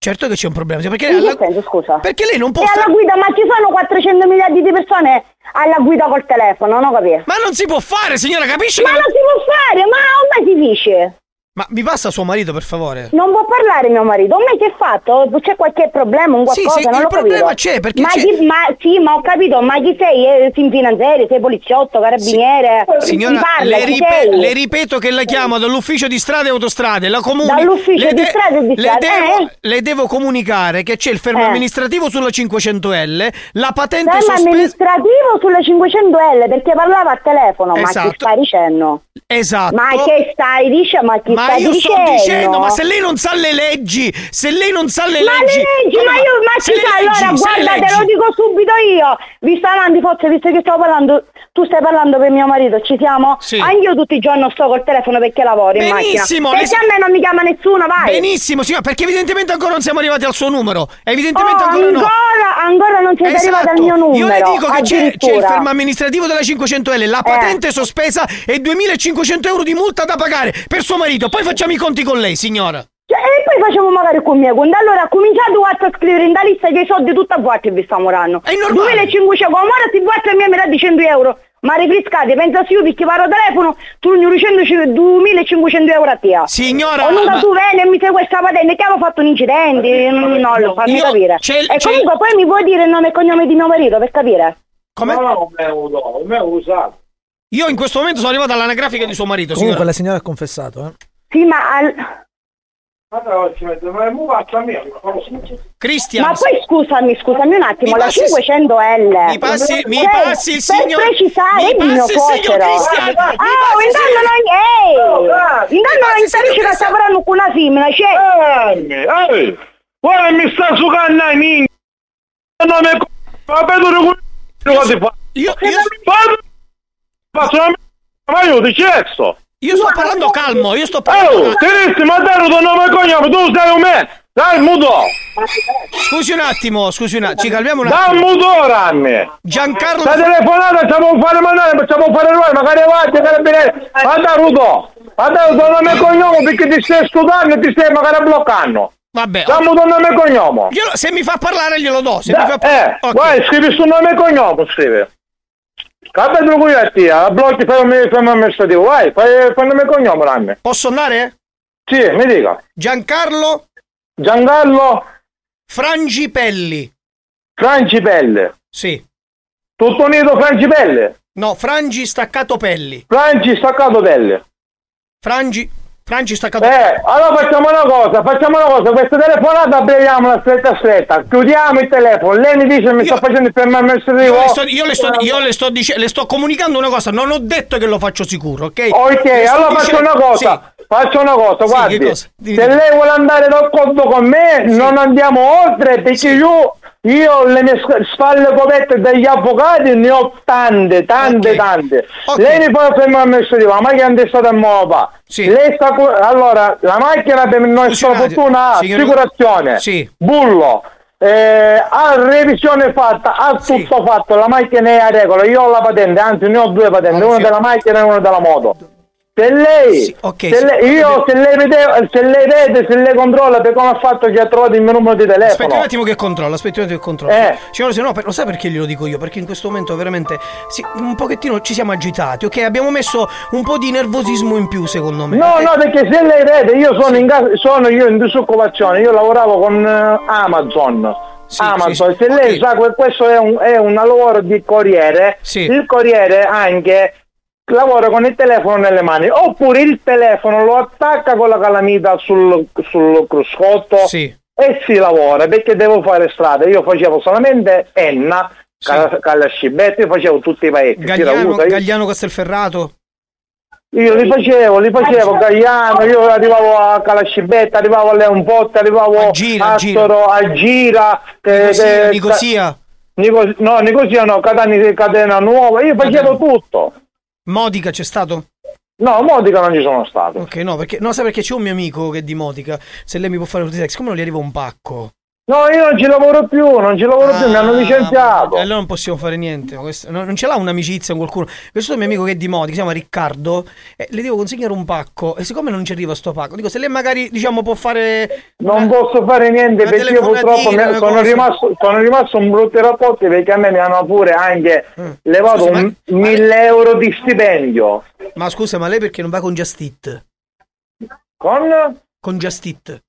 Certo che c'è un problema. Perché, alla- senso, scusa? perché lei non può E alla guida, ma ci sono 400 miliardi di persone alla guida col telefono, non capisco. Ma non si può fare, signora, capisce? Ma che- non si può fare, ma me si dice. Ma mi passa suo marito, per favore? Non può parlare mio marito. A me che fatto? C'è qualche problema, un Sì, qualcosa? sì, non il problema capito. c'è, perché ma c'è- Chi, ma sì, ma ho capito, ma chi sei? Eh, Sei finanziere, sei poliziotto, carabiniere? Signora, Chi parla? le, ripe- le ripeto che la chiamo dall'ufficio di strade e autostrade, la comuni- Dall'ufficio le di strade e di le strade, devo, eh? le devo comunicare che c'è il fermo Eh. amministrativo sulla 500L, la patente sospesa. amministrativo sulle 500L perché parlava al telefono, ma Esatto. chi stai dicendo? Esatto. Ma che stai dicendo? Ma chi Ma stai io sto dicendo? ma se lei non sa le leggi, se lei non sa le Ma leggi. le leggi, ma io, ma ci sa, allora guarda, te lo dico subito io. Visto avanti, forse, visto che stavo parlando, tu stai parlando per mio marito, ci siamo? Sì. Anch'io tutti i giorni sto col telefono perché lavoro in Benissimo, macchina. lei Perché a me non mi chiama nessuno, vai. Benissimo, signora, perché evidentemente ancora non siamo arrivati al suo numero. Evidentemente Oh, ancora no. ancora, ancora non siete Esatto. arrivati al mio numero. Io le dico che c'è, c'è il fermo amministrativo della 500L, la patente sospesa e 2500 euro di multa da pagare per suo marito. Poi facciamo i conti con lei, signora. Cioè, e poi facciamo magari con mie conti. Allora, cominciate a scrivere in da lista che i soldi tutti a voi che vi stiamo dando. È normale. 2500, come ora ti vuoi a mia mi dà di 100 euro. Ma rifriscate, pensa io perché vado al telefono, tu non riuscendo 2500 euro a te. Signora, O non ma- tu vieni e mi fai questa patente, che avevo fatto un incidente, non, non lo fammi Io- capire. c'è il- e c'è comunque poi mi puoi dire il nome e cognome di mio marito per capire? Come? No, non me lo me usato. Io in questo momento sono arrivato all'anagrafica di suo marito, Comunque signora. la signora ha confessato, eh. Sì, ma al- Cristian. Ma poi scusami, scusami un attimo, Mi la passi- 500L. mi passi- mi Cioè, passi il per signor- precisare mi il mio passi il signor suocero. Cristian, mi Ah, intanto ehi! Intanto non inserisci che sta parlando con una femmina, cioè. Ehi, guarda mi sta succando a minchia. Non mi ma vedo che cosa fa? Io, Faccio una ma io ti cesso. Io sto parlando calmo, io sto parlando Oh, Teresti, ma dai, tuo nome e cognome, tu stai con me. Dai, muto. Scusi un attimo, scusi un attimo, ci calmiamo un Dai, attimo. muto ora a me. Giancarlo La telefonata ci può fare mandare, ci può fare noi, magari avanti, carabinieri. Ma dai, Ruto. Ma dai, tuo nome e cognome perché ti stai scudando e ti stai magari bloccando. Vabbè. Dammi tuo nome e cognome. Glielo- se mi fa parlare glielo do, se Da- mi fa eh, Ok. vai, scrivi sul nome e cognome, scrivi. Capito qui a blocchi fai un fai un amministrativo, vai, fai, fai il nome e cognome, dammi. Posso andare? Sì, mi dica. Giancarlo Giancarlo Frangipelli. Francipelle. Sì. Tutto unito Francipelle. No, Frangi staccato pelli. Franci staccato pelle. Frangi Frangi staccato Eh, allora facciamo una cosa, facciamo una cosa, questa telefonata apriamola stretta stretta, chiudiamo il telefono, lei mi dice mi sta facendo il fermo amministrativo. Io le sto, io le sto, io le sto dice- le sto comunicando una cosa, non ho detto che lo faccio sicuro, ok? Ok, allora faccio dicendo- una cosa, faccio una cosa, Sì, guardi, cosa? Se lei vuole andare d'accordo con me, non andiamo oltre, perché io, io le mie spalle coperte dagli avvocati ne ho tante, tante, tante. Lei mi fa fermo amministrativo, la macchina è stata in mopa. Lei sta allora, la macchina per nostra attimo, fortuna ha signor- assicurazione, Sì. bullo. eh, ha revisione fatta, ha tutto fatto, la macchina è a regola, io ho la patente, anzi ne ho due patenti, una della macchina e una della moto. Se lei, ok, se sì. lei- io se lei, vede, se lei vede, se lei controlla per come ha fatto che ha trovato il mio numero di telefono. Aspetti un attimo che controllo, aspetti un attimo che controllo. Eh. Signore, se no, per- lo sa perché glielo dico io? Perché in questo momento veramente sì, un pochettino ci siamo agitati, ok? Abbiamo messo un po' di nervosismo in più, secondo me. No, ok? no, perché se lei vede, io sono in casa, sono io in disoccupazione, io lavoravo con eh, Amazon. Amazon, se lei sa che questo è un, è un lavoro di corriere, il corriere anche lavora con il telefono nelle mani, oppure il telefono lo attacca con la calamita sul, sul cruscotto e si lavora, perché devo fare strada, io facevo solamente Enna, io facevo tutti i paesi. Gagliano, Gagliano Castelferrato. io li facevo, li facevo, Gagliano, io arrivavo a Calascibetta, arrivavo a Leonpotta, arrivavo a Gira, Astoro, a Gira, eh, Nicosia, eh, Nicosia. Nico- no, Nicosia no, Catania, Catena Nuova, io facevo tutto. Modica c'è stato? No, Modica non ci sono stato. Ok, no, perché no, sai perché c'è un mio amico che è di Modica. Se lei mi può fare un sex, come non gli arriva un pacco? No, io non ci lavoro più, non ci lavoro più, mi hanno licenziato. E allora non possiamo fare niente. Questo- no, non ce l'ha un'amicizia con qualcuno. Questo è un mio amico che è di Modi, si chiama Riccardo. E le devo consegnare un pacco. E siccome non ci arriva sto pacco, dico se lei magari diciamo può fare. Non posso fare niente una perché io purtroppo mi- una sono, rimasto, sono rimasto in brutti rapporti perché a me mi hanno pure anche Mm. levato un 1000 euro di stipendio. Ma scusa, ma lei perché non va con Just Con? Con Just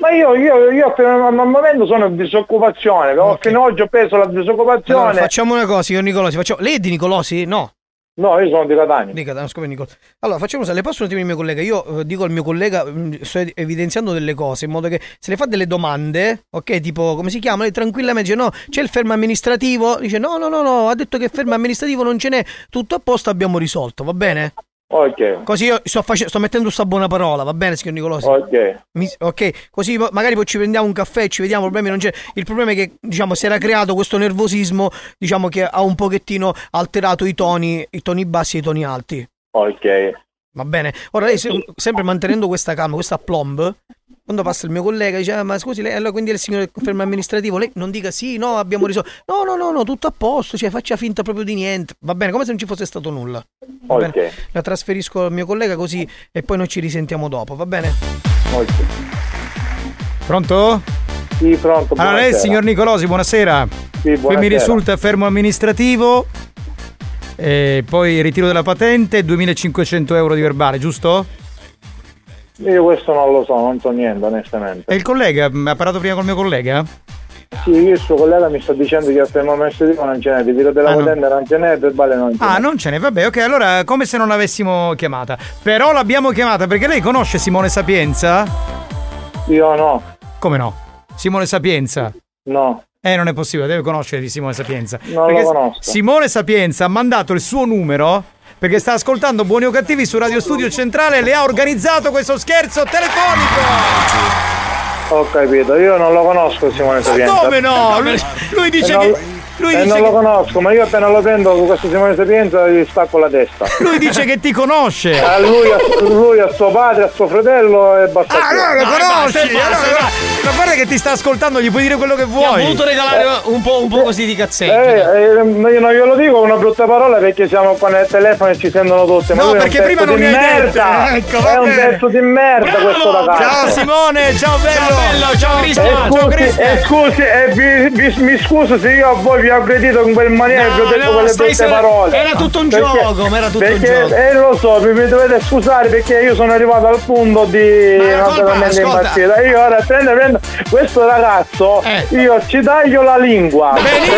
Ma io, io, io fino al momento sono in disoccupazione, ho- fino ad oggi ho preso la disoccupazione. Allora, facciamo una cosa, signor Nicolosi. Facciamo... Lei è di Nicolosi? No. No, io sono di Catania. Di Catania, scusa, Nicolo. Allora, facciamo cosa, le posso un attimo il mio collega? Io eh, dico al mio collega, mh, sto ed- evidenziando delle cose, in modo che se le fa delle domande, ok, tipo, come si chiama? Lei tranquillamente dice, no, c'è il fermo amministrativo? Dice, no, no, no, no, ha detto che fermo amministrativo non ce n'è, tutto a posto, abbiamo risolto, va bene? Ok. Così io sto, face- sto mettendo sta buona parola, va bene, signor Nicolosi? Ok. Mi- ok, così magari poi ci prendiamo un caffè, ci vediamo, problemi non c'è. Il problema è che, diciamo, si era creato questo nervosismo, diciamo, che ha un pochettino alterato i toni, i toni bassi e i toni alti. Ok. Va bene. Ora lei, se- sempre mantenendo questa calma, questa aplomb, quando passa il mio collega dice, "Ah, ma scusi, lei, allora quindi è il signore fermo amministrativo, lei non dica sì, no, abbiamo risolto. No, no, no, no, tutto a posto, cioè faccia finta proprio di niente. Va bene, come se non ci fosse stato nulla. Va Ok. bene? La trasferisco al mio collega così e poi noi ci risentiamo dopo, va bene? Ok. Pronto? Sì, pronto. Allora, lei, buonasera. signor Nicolosi, buonasera. Sì, Qui mi buonasera. risulta fermo amministrativo, e poi ritiro della patente, 2500 euro di verbale, giusto? Io questo non lo so, non so niente, onestamente. E il collega, ha parlato prima col mio collega? Sì, io il suo collega mi sta dicendo che al primo messo di non ce n'è, di Vito della Ah, no. Non ce n'è, per Bale non ce n'è. Ah, non ce n'è, vabbè, ok, allora come se non l'avessimo chiamata. Però l'abbiamo chiamata perché lei conosce Simone Sapienza? Io no. Come no? Simone Sapienza? No. Eh, non è possibile, deve conoscere di Simone Sapienza. Non Perché lo conosco. Simone Sapienza ha mandato il suo numero perché sta ascoltando Buoni o Cattivi su Radio Studio Centrale e le ha organizzato questo scherzo telefonico. Ho capito, io non lo conosco Simone Sapienza. come no? Lui- lui dice E non- che- lui e dice non che- lo conosco, ma io appena lo prendo con questo Simone Sapienza gli stacco la testa. Lui dice che ti conosce. A lui, a, lui, a suo padre, a suo fratello e basta. Ah, allora lo No, conosci! basta, basta, allora, basta. ma guarda che ti sta ascoltando, gli puoi dire quello che vuoi. ha voluto regalare un po', un po' così di cazzeggio. Eh, eh, io non glielo dico una brutta parola perché siamo qua nel telefono e ci sentono tutte. Ma No, perché prima non di mi hai merda. detto. Ecco, è un pezzo di merda questo ragazzo. Ciao Simone, ciao bello! bello, ciao Cristian, Eh, ciao scusi, Cristian. eh, scusi, eh, vi- vi- mi scuso se io a voi vi ho aggredito in quel maniera e vi ho No, detto no, quelle brutte se- parole. era tutto un Perché- gioco, ma era tutto un perché, gioco. Eh, lo so, mi, mi dovete scusare perché io sono arrivato al punto di naturalmente impazzita. Io ora prendo, prendo questo ragazzo, io ci taglio la lingua. Lui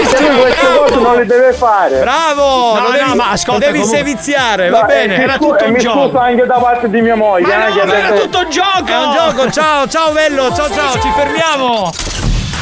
queste cose non le deve fare. Bravo! No, no, devi, ma ascolta, devi comunque- seviziare, va eh, bene. mi era scu- tutto e un mi gioco. scuso anche da parte di mia moglie. Ma eh, no, era tutto un gioco! È un gioco, ciao, ciao bello, ciao ciao, ci fermiamo!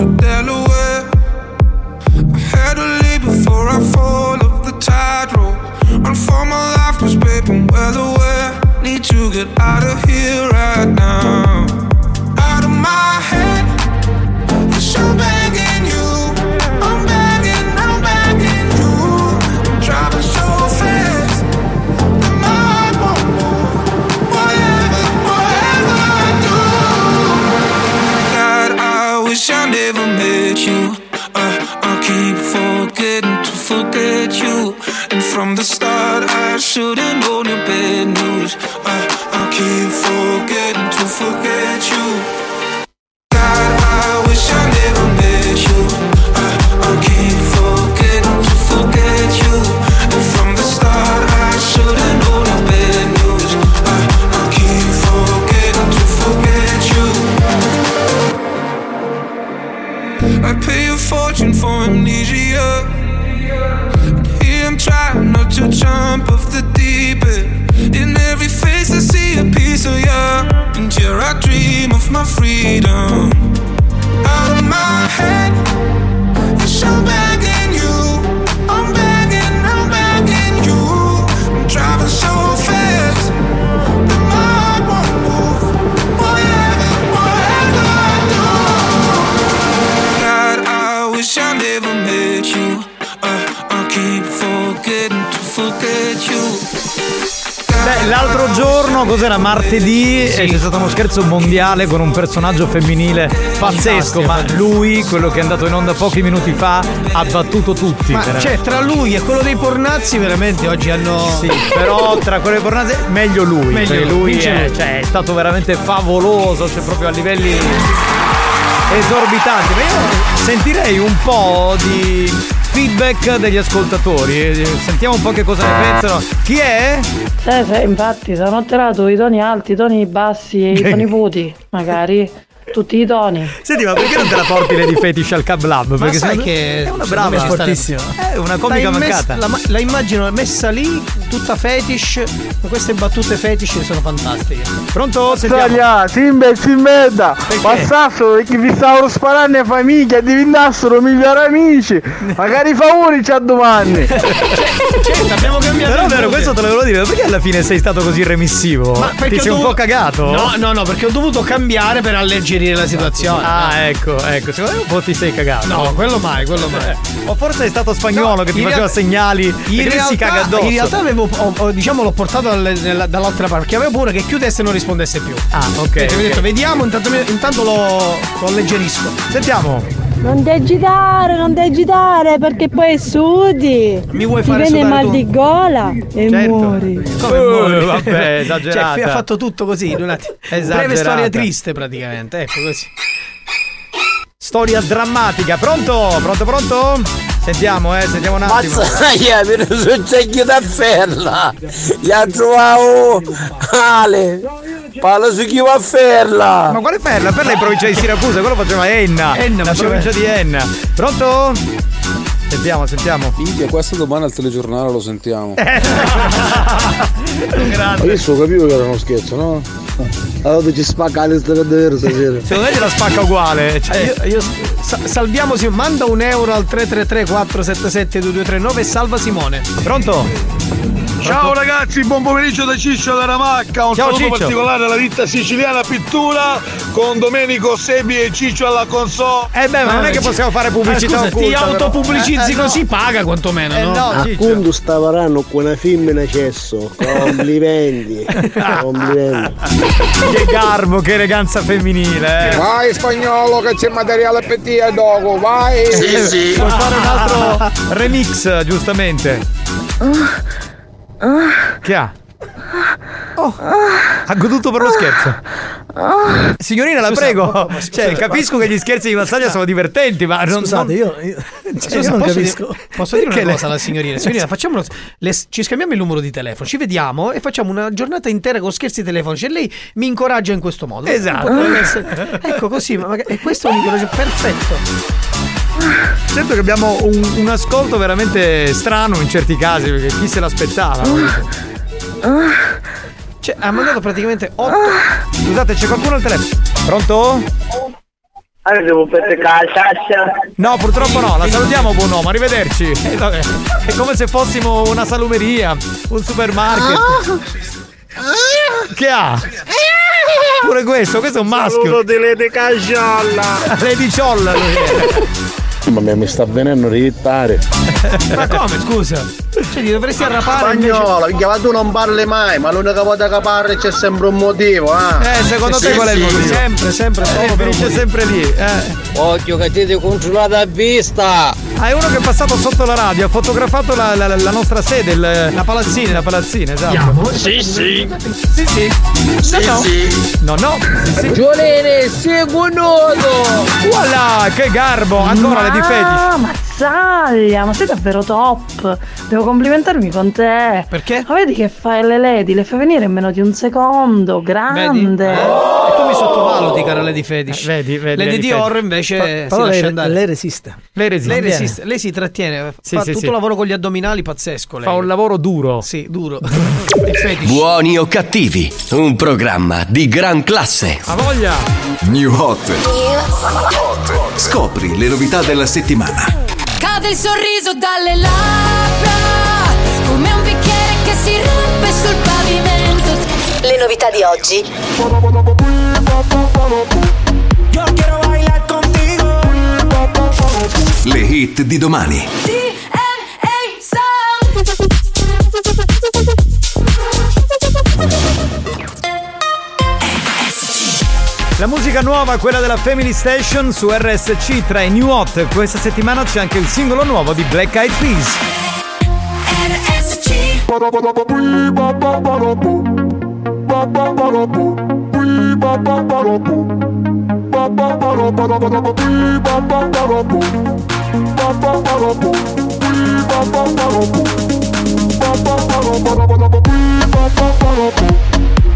Of Delaware. I had to leave before I fall off the tightrope. Run for my life, cause babe, I'm well aware. Need to get out of here right now. Out of my head. Yes, I'm begging to forget you. And from the start, I should've known your bad news. Uh, I keep forgetting to forget you. My freedom. Out of my head, yes, I'm begging l'altro giorno, cos'era? Martedì, eh, c'è stato uno scherzo mondiale con un personaggio femminile pazzesco, ma lui, quello che è andato in onda pochi minuti fa, ha battuto tutti. Ma veramente. cioè, tra lui e quello dei pornazzi, veramente oggi hanno. Sì, però tra quelle pornate meglio lui. Meglio perché lui, è, lui. cioè, è stato veramente favoloso, cioè proprio a livelli esorbitanti. Ma io sentirei un po' di feedback degli ascoltatori. eh, Sentiamo un po' che cosa ne pensano. Chi è? Sì, infatti, sono alterato i toni alti, i toni bassi e i toni puti, magari. Tutti i toni. Senti, ma perché non te la porti Lady Fetish al Cab Lab? Ma Perché sai che è una brava, sta- È una comica L'hai messa- mancata. La, ma- la immagino messa lì, tutta fetish, con queste battute fetish sono fantastiche. Pronto? Italia, Simba si merda, passassero che vi stavano sparando a famiglia, diventassero migliori amici. Magari favori c'ha domani. Certo, abbiamo cambiato. Però vero, questo te lo volevo dire, perché alla fine sei stato così remissivo? Ti sei ho un dovuto- po' cagato? No, no, no, perché ho dovuto cambiare per alleggerire la situazione. Ah, ecco, ecco, secondo me un po' ti sei cagato. No, quello mai, quello mai. O forse è stato spagnolo che ti faceva realtà- segnali In realtà, si caga addosso. in realtà avevo, ho- ho- diciamo, l'ho portato dalle- nella- dall'altra parte, perché avevo paura che chiudesse e non rispondesse più. Ah, ok. Quindi ho ok. detto, vediamo, intanto, intanto lo, lo alleggerisco. Sentiamo. Non ti agitare, non ti agitare perché poi sudi. Mi vuoi Ti fare viene sudare mal tu? di gola e Certo. muori. Come Uh, muori? vabbè, esagerata. Cioè, ha fatto tutto così, in un attimo. Esagerata. Breve storia triste praticamente, ecco così. Storia drammatica. Pronto? Pronto, pronto? Sentiamo, eh, sentiamo un attimo. Mazzaia, mi succede da ferla. Gli ha trovato Ale. Parla su chi va a ferla. Ma quale Ferla? Ferla è in provincia di Siracusa, quello faceva Enna. Enna la provincia di Enna. Pronto? Sentiamo, sentiamo. Minchia, questo domani al telegiornale lo sentiamo. Grande. Io so capivo che era uno scherzo, no? Allora ci spacca le strade davvero stasera. Secondo me gliela spacca uguale. Cioè, Eh, io, io- sa- salviamo Simone, manda un euro al 333 477 2239 e salva Simone. Pronto? Ciao ragazzi, buon pomeriggio da Ciccio da Ramacca, un Ciao, saluto Ciccio. particolare alla ditta siciliana Pittura con Domenico Sebi e Ciccio alla console. Eh beh, ma non è che possiamo fare pubblicità scusa, ti occulta, autopubblicizzi Eh, eh, no. così, paga quantomeno, Eh, no? no. Appunto sta parlando con una femmina cesso. Complimenti. Complimenti. Che garbo, che eleganza femminile. Eh. Vai spagnolo che c'è materiale per te a dopo, vai! Eh, Puoi fare un altro remix, giustamente. Che ha? Oh, ha goduto per lo scherzo. Signorina, la Scusa, prego. ma- cioè, scusa, capisco ma- che gli scherzi di Massaglia sono divertenti, ma non Scusate, non- io, io, Cioè, io non posso capisco. dire, posso dire Perché una le- cosa alla signorina? Signorina, facciamo uno- le- ci scambiamo il numero di telefono, ci vediamo e facciamo una giornata intera con scherzi telefonici e lei mi incoraggia in questo modo. Esatto. Potrebbe essere- ecco così, ma magari- e questo è un incoraggio perfetto. Certo che abbiamo un, un ascolto veramente strano in certi casi, perché chi se l'aspettava? Cioè, ha mandato praticamente 8 Scusate, c'è qualcuno al telefono? Pronto? Allora devo prendere calcia. No, purtroppo no, la salutiamo buon uomo, arrivederci. Eh, vabbè, È come se fossimo una salumeria, un supermarket. Che ha? Pure questo, questo è un maschio. Saluto di Lady Casciolla. Lady Ciolla lui. Mamma mia, mi sta venendo a rittare. Ma come, scusa? Cioè, ti dovresti arrapare Spagnolo, minchia, ma tu non parli mai, ma l'unica volta che parli c'è sempre un motivo, eh? Eh, secondo te Sì, qual è il sì. motivo? Sempre, sempre, solo Eh, per un sempre lì. Eh. Occhio che ti controllata a vista! Ah, è uno che è passato sotto la radio, ha fotografato la, la- la nostra sede, il- la palazzina, la palazzina, esatto. Sì, sì. Sì, sì. No, no. No, no. Sì, sì. Giolene, seguono! Voilà, che garbo! Ancora le di Ah, fetish. Mazzaglia, ma sei davvero top. Devo complimentarmi con te. Perché? Ma vedi che fai le lady, le fai venire in meno di un secondo, grande. E tu mi sottovaluti, cara Lady Fetish. vedi, vedi, Lady Lady Dior invece Però si lascia lei, andare. lei resiste. Lei resiste. Lei resiste, lei si trattiene, Sì, fa sì, tutto sì. il lavoro con gli addominali pazzesco. Lei. Fa un lavoro duro. Sì, duro. Buoni o cattivi, un programma di gran classe. Ha voglia! New Hot. Scopri le novità della settimana. Cade il sorriso dalle labbra, come un bicchiere che si rompe sul pavimento. Le novità di oggi. Yo quiero bailar contigo. Le hit di domani. DNA La musica nuova, quella della Family Station su RSC tra i New Hot. Questa settimana c'è anche il singolo nuovo di Black Eyed Peas.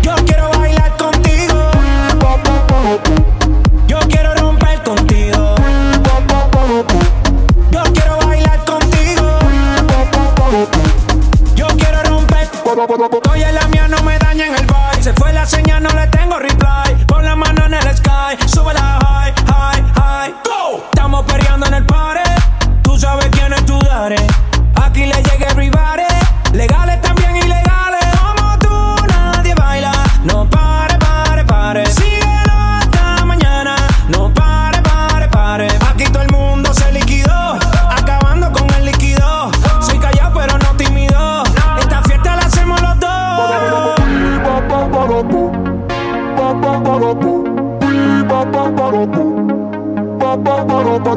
Yo quiero Yo quiero romper contigo. Yo quiero bailar contigo. Yo quiero romper. Estoy la mía, no me dañe en el bar. Se fue la señal, no le tengo reply. Pon la mano en el sky, sube la high, high, high. Go. Estamos peleando en el party. Tú sabes quién es tu. Aquí le llega everybody. Llega le está Yo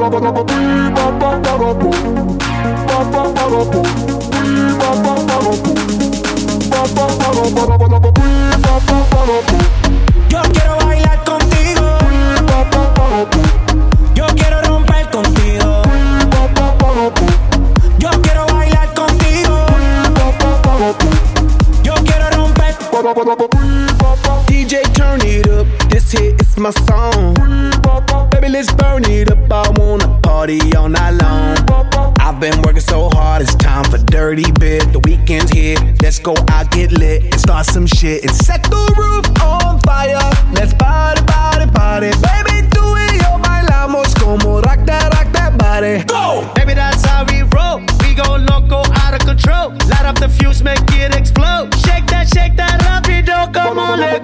quiero bailar contigo. Yo quiero romper contigo. Yo quiero bailar contigo. Yo quiero romper. This hit is my song. Baby, let's burn it up. I wanna party all night long. I've been working so hard, it's time for dirty bit. The weekend's here. Let's go out, get lit, and start some shit. And set the roof on fire. Let's party, party, party. Baby, do it, yo, bailamos como rock that, rock that body. Go! Baby, that's how we roll. Gon' loco out of control. Light up the fuse, make it explode. Shake that, shake that, rapido. Come on, let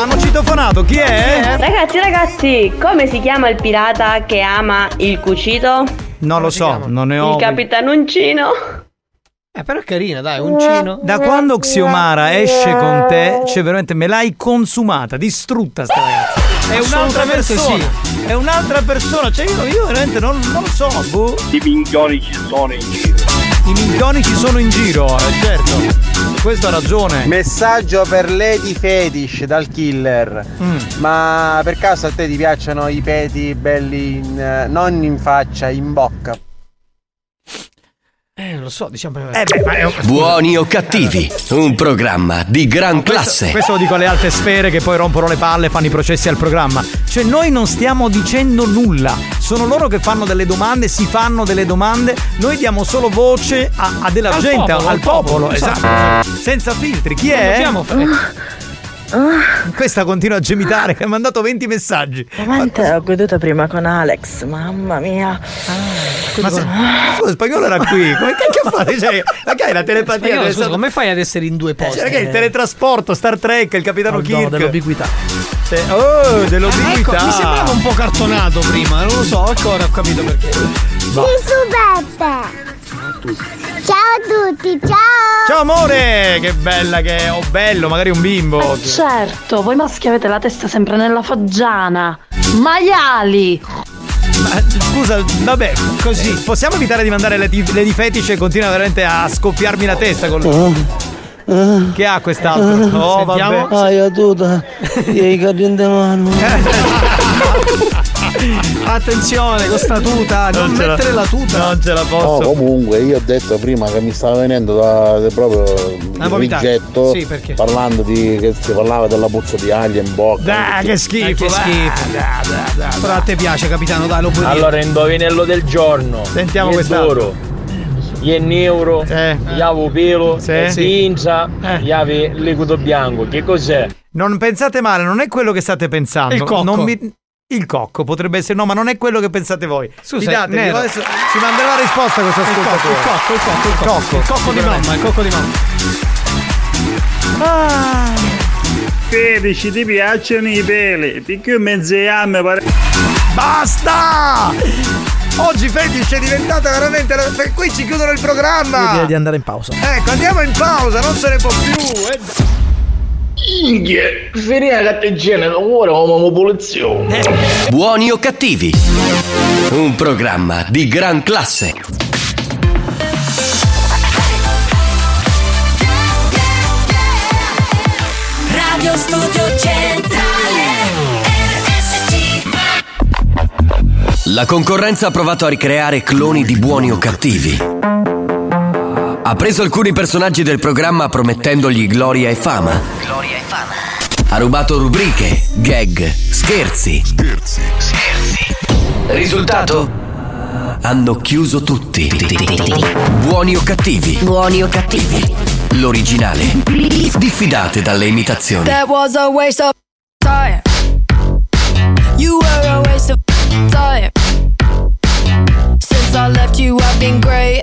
Hanno citofonato, chi è? Ragazzi, ragazzi, come si chiama il pirata che ama il cucito? Non lo so, non ne ho. Il capitanuncino. Eh, però è carina, dai, uncino. Da quando Xiomara esce con te, cioè veramente me l'hai consumata, distrutta sta ragazza. È un'altra persona. È un'altra persona. Cioè io, io veramente non, non lo so, boh. I minchioni ci sono in giro. I minchioni ci sono in giro, eh, certo. Questo ha ragione. Messaggio per Lady Fetish dal killer. Mm. Ma per caso a te ti piacciono i peti belli in, eh, non in faccia, in bocca? Eh, non lo so, diciamo. Eh beh, ma è Buoni o cattivi, un programma di gran classe. Questo lo dico alle alte sfere che poi rompono le palle e fanno i processi al programma. Cioè noi non stiamo dicendo nulla. Sono loro che fanno delle domande, si fanno delle domande. Noi diamo solo voce a, a della Al gente, popolo, al al popolo. popolo, esatto. esatto. Senza filtri. Chi Non è? dobbiamo fare- Questa continua a gemitare che ha mandato 20 messaggi. Veramente ho goduto prima con Alex, mamma mia. Ma se, scusa, spagnolo era qui. Come cacchio fate? Cioè, ma che hai la telepatia? Spagnolo, scusa, essere- come fai ad essere in due posti? Cioè, che è il teletrasporto, Star Trek, il capitano Oh, no, Kirk. dell'ubiquità. Sì. Oh, dell'ubiquità. Ecco, mi sembrava un po' cartonato prima, non lo so, ecco ora ho capito perché. Beppe! Ciao a tutti, ciao! Ciao amore, che bella che è, o bello, magari un bimbo. Eh, certo, voi maschi avete la testa sempre nella foggiana. Maiali! Ma, scusa, vabbè, così. Possiamo evitare di mandare le, di- le di fetice e continua veramente a scoppiarmi la testa con Che ha quest'altro? Oh, vabbè. Ah, io tutta. Io caliente mano. Attenzione, con sta tuta, non, la- mettere la tuta. Non ce la No, posso. comunque io ho detto prima che mi stava venendo da, da proprio vomitare. rigetto Sì, perché? parlando di che si parlava della puzza di aglia in bocca. Dai, che schifo, Eh, che schifo. Da, da, da, da. Però a te piace, capitano, dai, lo puoi dire. Allora, indovinello del giorno. Sentiamo Gli quest'altro. d'oro, Gli euro, gli avo pelo, Sì. gli inza, Eh. gli ave liquido bianco. Che cos'è? Non pensate male, non è quello che state pensando. Il cocco. Non mi- Il cocco potrebbe essere, no, ma non è quello che pensate voi. Scusa, adesso ci manderà la risposta questo Il cocco, ascoltatore. il cocco, il cocco, il cocco. Il cocco di mamma, il cocco di mamma. Felici, ti piacciono i peli? Perché mezziame pare... Basta! Oggi Fetish è diventata veramente. la- per- Qui ci chiudono il Io programma. direi di andare in pausa. Ecco, andiamo in pausa, non se ne può più. eh. Inghie, finire la catteggina, ora come pulizio. Buoni o cattivi, un programma di gran classe. Radio Studio Centrale RSC La concorrenza ha provato a ricreare cloni di buoni o cattivi. Ha preso alcuni personaggi del programma promettendogli gloria e fama. Gloria e fama Ha rubato rubriche, gag, scherzi. Scherzi. Risultato? Hanno chiuso tutti. Buoni o cattivi? Buoni o cattivi? L'originale. Diffidate dalle imitazioni. That was a waste of time You were a waste of time Since I left you I've been great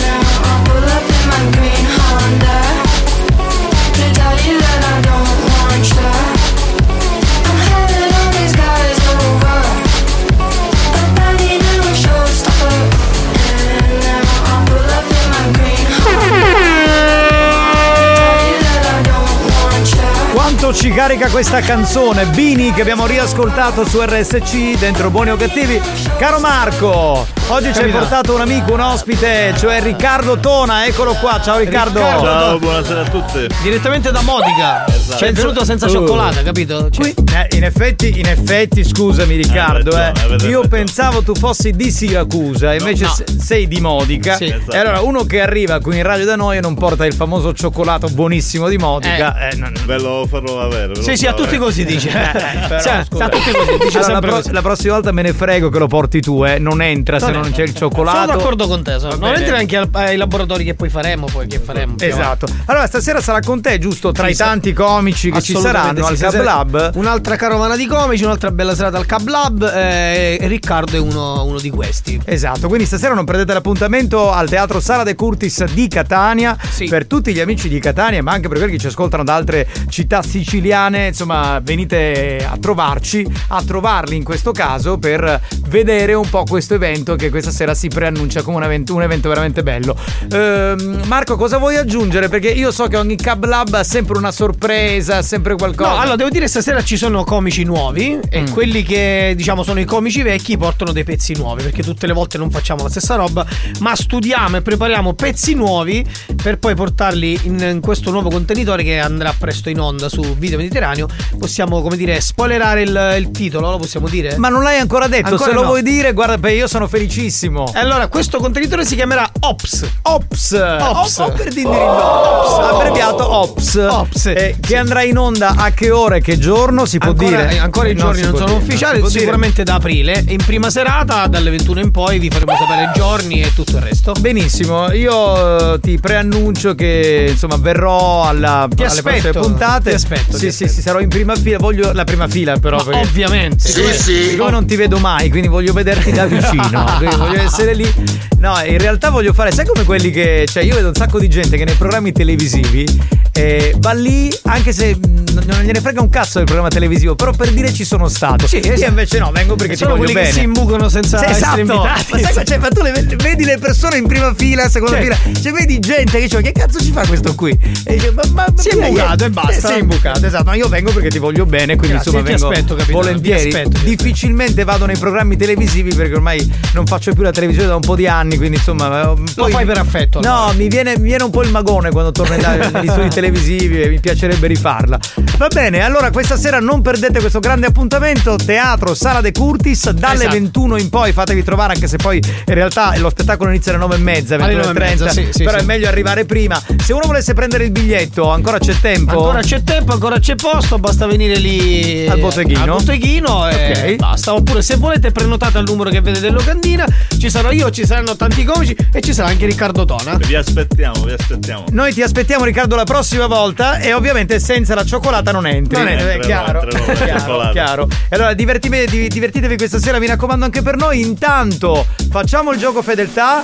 Quanto ci carica questa canzone, Bini, che abbiamo riascoltato su RSC, dentro Buoni o Cattivi. Caro Marco, oggi ci hai portato un amico, un ospite, cioè Riccardo Tona, eccolo qua, ciao Riccardo. Ciao, buonasera a tutti. Direttamente da Modica. Esatto. Cioè, è venuto senza Oh. cioccolata, capito? Cioè, Eh, in effetti, in effetti, scusami Riccardo, ragione, eh, avete io pensavo tu fossi di Siracusa, invece no. se- sei di Modica. Sì. Esatto. E allora uno che arriva qui in radio da noi e non porta il famoso cioccolato buonissimo di Modica. eh, non- Ve lo lo Sì, sì, a tutti così dice. Eh, però, scusa. a tutti così, dice Allora, la, sempre pro- così. la prossima volta me ne frego che lo porti tu, eh. Non entra se Non entra. c'è il cioccolato. Sono d'accordo con te, sono. Va Non entri anche ai laboratori che poi faremo, poi che faremo. Esatto. Allora, stasera sarà con te, giusto? Tra Sì, i tanti comici che ci saranno sì, al Cab Lab. Un'altra carovana di comici, un'altra bella serata al Cab Lab eh, e Riccardo è uno, uno di questi. Esatto, quindi stasera non perdete l'appuntamento al Teatro Sala De Curtis di Catania per tutti gli amici di Catania, ma anche per quelli che ci ascoltano da altre città siciliane, insomma, venite a trovarci, a trovarli in questo caso per vedere un po' questo evento che questa sera si preannuncia come un evento, un evento veramente bello. Ehm, Marco, cosa vuoi aggiungere? Perché io so che ogni Cab Lab ha sempre una sorpresa, sempre qualcosa. No, allora devo dire stasera ci sono comici nuovi e Mm. quelli che diciamo sono i comici vecchi portano dei pezzi nuovi perché tutte le volte non facciamo la stessa roba, ma studiamo e prepariamo pezzi nuovi per poi portarli in, in questo nuovo contenitore che andrà presto in onda su Video Mediterraneo. Possiamo, come dire, spoilerare il, il titolo, lo possiamo dire? Ma non l'hai ancora detto, Ancora se lo no. vuoi dire, guarda, beh, io sono felicissimo. E allora questo contenitore si chiamerà Ops. Ops. Ops. O- o per dindirillo. Ops. Abbreviato Ops. Ops. Eh, che andrà in onda a che ora e che giorno si può Ancora, dire? eh, ancora i giorni non può sono dire, ufficiali, non si può dire. sicuramente da aprile. In prima serata, dalle 21 in poi, vi faremo sapere i giorni e tutto il resto. Benissimo, io eh, ti preannuncio che insomma verrò alla, alle aspetto, prossime puntate. Ti aspetto, Sì, ti sì, sì, sarò in prima fila. Voglio la prima fila, però. Ma perché- ovviamente. Siccome, Sì, sì. siccome non ti vedo mai, quindi voglio vederti da vicino. quindi voglio essere lì. No, in realtà voglio fare, sai come quelli che. Cioè, io vedo un sacco di gente che nei programmi televisivi eh, va lì, anche se non gliene frega un cazzo del programma televisivo, però per dire ci sono stato. Sì, Io invece no, vengo perché Sono quelli che bene. si imbucano senza Sì, essere esatto. invitati. Ma, sai, ma, cioè, ma tu le ve- vedi le persone in prima fila, seconda Certo. fila, cioè vedi gente che dice che cazzo ci fa questo qui? E dice, ma, ma, Si è imbucato Eh, e basta. Si è imbucato, esatto. Ma io vengo perché ti voglio bene, quindi Grazie, insomma vengo aspetto, volentieri. ti aspetto, Difficilmente vado nei programmi televisivi perché ormai non faccio più la televisione da un po' di anni, quindi insomma. eh, poi- fai per affetto, No, allora. mi viene, mi viene un po' il magone quando torno in- negli studi televisivi e mi piacerebbe rifarla. Va bene, allora questa sera non perdete questo grande appuntamento. Teatro Sala De Curtis, dalle Esatto. 21 in poi fatevi trovare, anche se poi in realtà lo spettacolo inizia alle 9 e mezza, Alle 9 e 21.30. mezza, sì, sì, però sì. è meglio arrivare prima. Se uno volesse prendere il biglietto, ancora c'è tempo. Ancora c'è tempo, ancora c'è posto, basta venire lì Al botteghino. Al botteghino e Ok. basta. Oppure se volete prenotate al numero che vedete in locandina, ci sarò io, ci saranno tanti comici e ci sarà anche Riccardo Tona. Vi aspettiamo, vi aspettiamo. Noi ti aspettiamo Riccardo la prossima volta e ovviamente senza la cioccolata non entri. Non Eh, entrerò, chiaro, chiaro, chiaro. E allora divertitevi, di- divertitevi questa sera, mi raccomando anche per noi. Intanto facciamo il gioco fedeltà.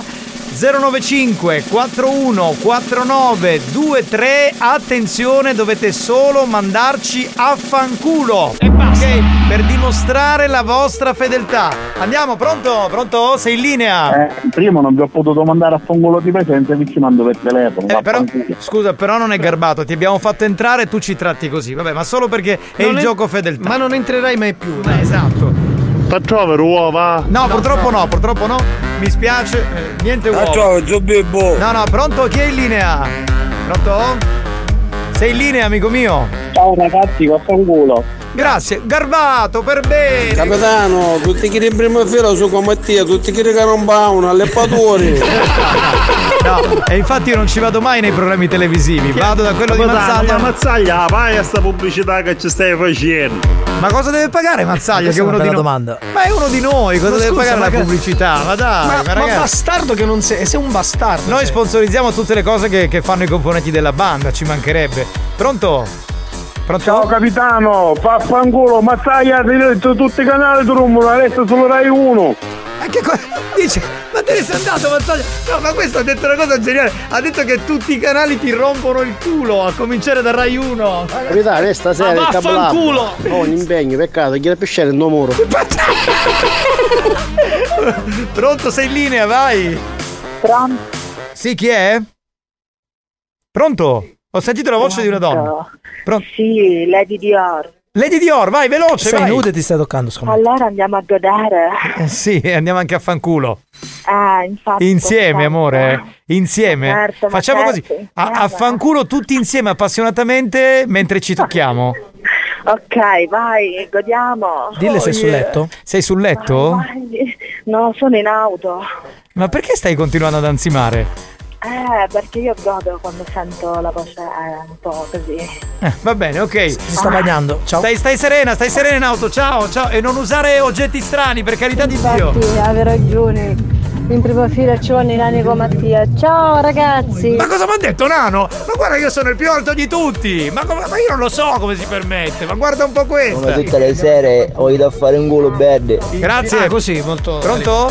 095 41 49 23 attenzione dovete solo mandarci a fanculo e basta per dimostrare la vostra fedeltà andiamo pronto pronto sei in linea Eh, prima non vi ho potuto mandare a fongolo di presenza vi ci mando per telefono. Eh, però, scusa, però non è garbato, ti abbiamo fatto entrare e tu ci tratti così. Vabbè, ma solo perché è Non il è- gioco fedeltà. Ma non entrerai mai più. Eh, esatto. Ti trovi uova? No, purtroppo no. purtroppo no. Mi spiace, eh, niente uovo. ciao, Zubibbo. No, no, pronto? Chi è in linea? Pronto? Sei in linea, amico mio? Ciao ragazzi, vaffanculo. Grazie, garbato, per bene. Capitano, tutti che in prima fila su con Mattia, tutti che che non vanno, alleppatori. No, e infatti io non ci vado mai nei programmi televisivi, vado da quello di Capitano, Mazzaglia. Ma Mazzaglia, vai a sta pubblicità che ci stai facendo. Ma cosa deve pagare Mazzaglia? Che è uno di domanda. Ma è uno di noi, cosa Ma deve scusa, pagare la che- pubblicità? Ma dai, ma, ma, ma bastardo che non sei. Sei un bastardo. Noi sei. sponsorizziamo tutte le cose che, che fanno i componenti della banda, ci mancherebbe. Pronto? Pronto? Ciao capitano, vaffanculo, Mazzaglia ha detto tutti i canali tu rumore, adesso solo Rai 1. Ma che cosa dice? Ma te ne sei andato, Mazzaglia? No, ma questo ha detto una cosa geniale. Ha detto che tutti i canali ti rompono il culo, a cominciare da Rai 1. Capitano, stasera Ma il vaffanculo! cablabbo. Ho un impegno, peccato, chi era pesciare il muro. Pronto, sei in linea, vai. Pronto? Sì, chi è? Pronto? Ho sentito la voce di una donna. Pronto? Sì, Lady Dior. Lady Dior, vai, veloce, Sei vai. nuda e ti stai toccando, secondo me. Allora andiamo a godere. Eh, sì, andiamo anche a fanculo. Ah, infatti. Insieme, perfetto. amore. eh. Insieme. Certo, Facciamo certo, così. A, a fanculo tutti insieme appassionatamente mentre ci tocchiamo. Ok, vai, godiamo. Dille sei sul letto? Sei sul letto? Vai. No, sono in auto. Ma perché stai continuando ad ansimare? Eh, perché io godo quando sento la voce eh, un po' così. Eh, va bene, ok. Si sta bagnando. Ciao. Stai, stai serena, stai serena in auto. Ciao, ciao. E non usare oggetti strani, per carità di Dio. Infatti, avevi ragione. In prima fila ci vanno i nani con Mattia. Ciao ragazzi! Ma cosa mi ha detto Nano? Ma guarda che io sono il più alto di tutti! Ma, come- ma io non lo so come si permette, ma guarda un po' Come questa! tutte le sere ho ido a fare un culo verde. Grazie! Ah, così, molto. Pronto?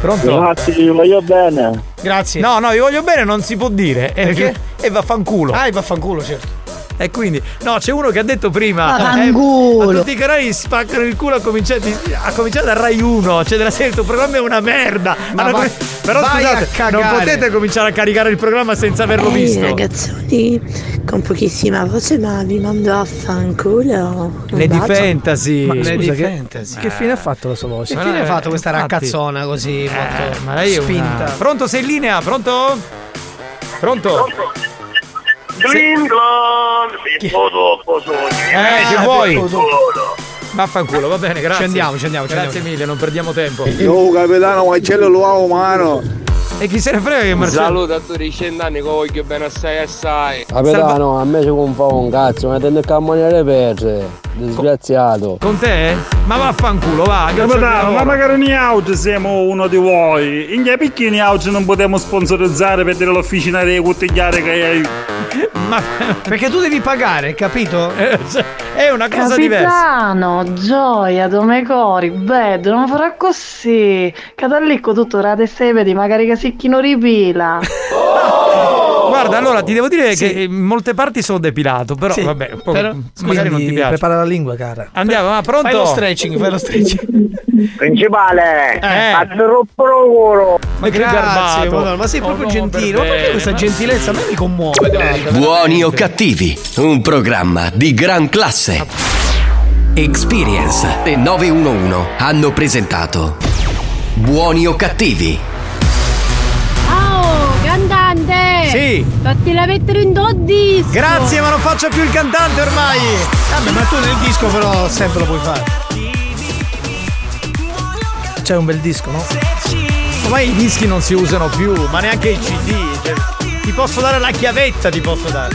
Pronto? Grazie, voglio bene. Grazie. No, no, io voglio bene, non si può dire. E, Perché? E vaffanculo. Ah, vaffanculo, certo. E quindi, no, c'è uno che ha detto prima. Vaffanculo. eh, ma tutti i canali spaccano il culo a cominciare, a cominciare da Rai 1. Cioè, della serie, il tuo programma è una merda. Ma come- Però scusate, non potete cominciare a caricare il programma senza averlo Ehi visto. ragazzoni, con pochissima voce ma vi mando a fanculo. Lady bacio. Fantasy. Ma Lady scusa, che, Fantasy. che fine ha fatto la sua voce? Ma Che fine ha fatto eh, questa infatti. raccazzona così Eh, molto ma lei è una- spinta? Pronto, sei in linea? Pronto? Pronto? England, Pippo dopo sogni. Eh, che vuoi? Vaffanculo, va bene, grazie. Ci andiamo, ci andiamo, ci Grazie andiamo. mille, non perdiamo tempo. Io capitano Marcello lo amo mano. E chi se ne frega che Marcello? Saluto a tutti i cent'anni che voglio bene assai assai. Capitano, a me ci fa un cazzo, mi tende a camminare perse. Disgraziato. Con te? Ma vaffanculo, va. Capitano, ma magari noi oggi siamo uno di voi. In che picchini oggi non potremo sponsorizzare per dire l'officina dei cottigliare che hai. Ma Perché tu devi pagare, capito? Eh, è una cosa diversa. Capitano, gioia, dove cori, bed, non farà così. Catallicco tutto rade e vedi, magari che si chi non ripila. Guarda, allora ti devo dire che in molte parti sono depilato, però Sì, vabbè, un po' però- magari non ti piace. Prepara la lingua, cara. Andiamo, ma pronto? Fai lo stretching, fai lo stretching. Principale, Eh. a culo. Ma che Grazie, garbato. Madonna, ma sei Oh, proprio no, gentile. per Ma perché questa gentilezza a me mi commuove? guarda. Buoni o cattivi, un programma di gran classe. Experience e 911 hanno presentato Buoni o cattivi. Sì. Fatti la mettere in do disco! Grazie, ma non faccio più il cantante ormai. Vabbè, ma tu nel disco però sempre lo puoi fare. C'è un bel disco, no? Ormai i dischi non si usano più, ma neanche i CD. cioè, ti posso dare la chiavetta, ti posso dare.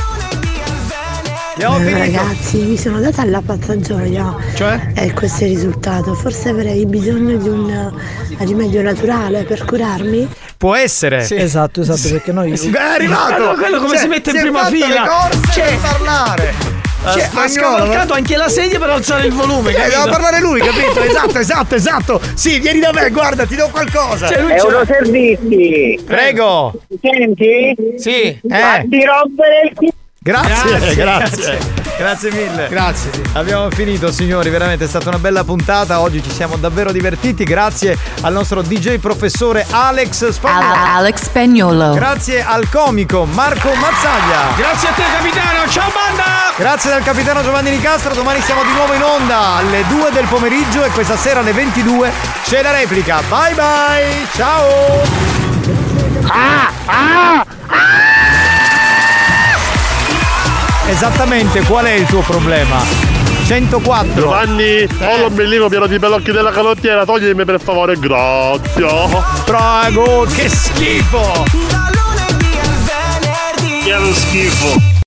Eh, ragazzi, mi sono data alla pazza gioia. Cioè? E questo è il risultato. Forse avrei bisogno di un eh, rimedio naturale per curarmi. Può essere. Esatto, esatto, perché noi. È arrivato! Quello come Cioè, si mette in è prima fila? corse Cioè- parlare. Cioè, ha scavalcato anche la sedia per alzare il volume. Eh, capito? doveva parlare lui, capito? Esatto, esatto, esatto. Sì, vieni da me, guarda, ti do qualcosa. Cioè, lui È c'era- uno servizi. Prego. Senti? Sì. Eh. Di rompere il. Grazie, Grazie, grazie, grazie, mille. Grazie. Abbiamo finito signori, veramente è stata una bella puntata, oggi ci siamo davvero divertiti, grazie al nostro DJ professore Alex Spagnolo. Alex Spagnolo. Grazie al comico Marco Mazzaglia. Grazie a te, capitano. Ciao, banda. Grazie dal capitano Giovanni Nicastro, domani siamo di nuovo in onda alle 2 del pomeriggio e questa sera alle 22 c'è la replica. Bye bye, ciao! Ah, ah, Esattamente qual è il tuo problema? 104. Giovanni, ho l'ombelico pieno di pelocchi della canottiera, toglimi per favore, grazie. Prego, che schifo! Che schifo.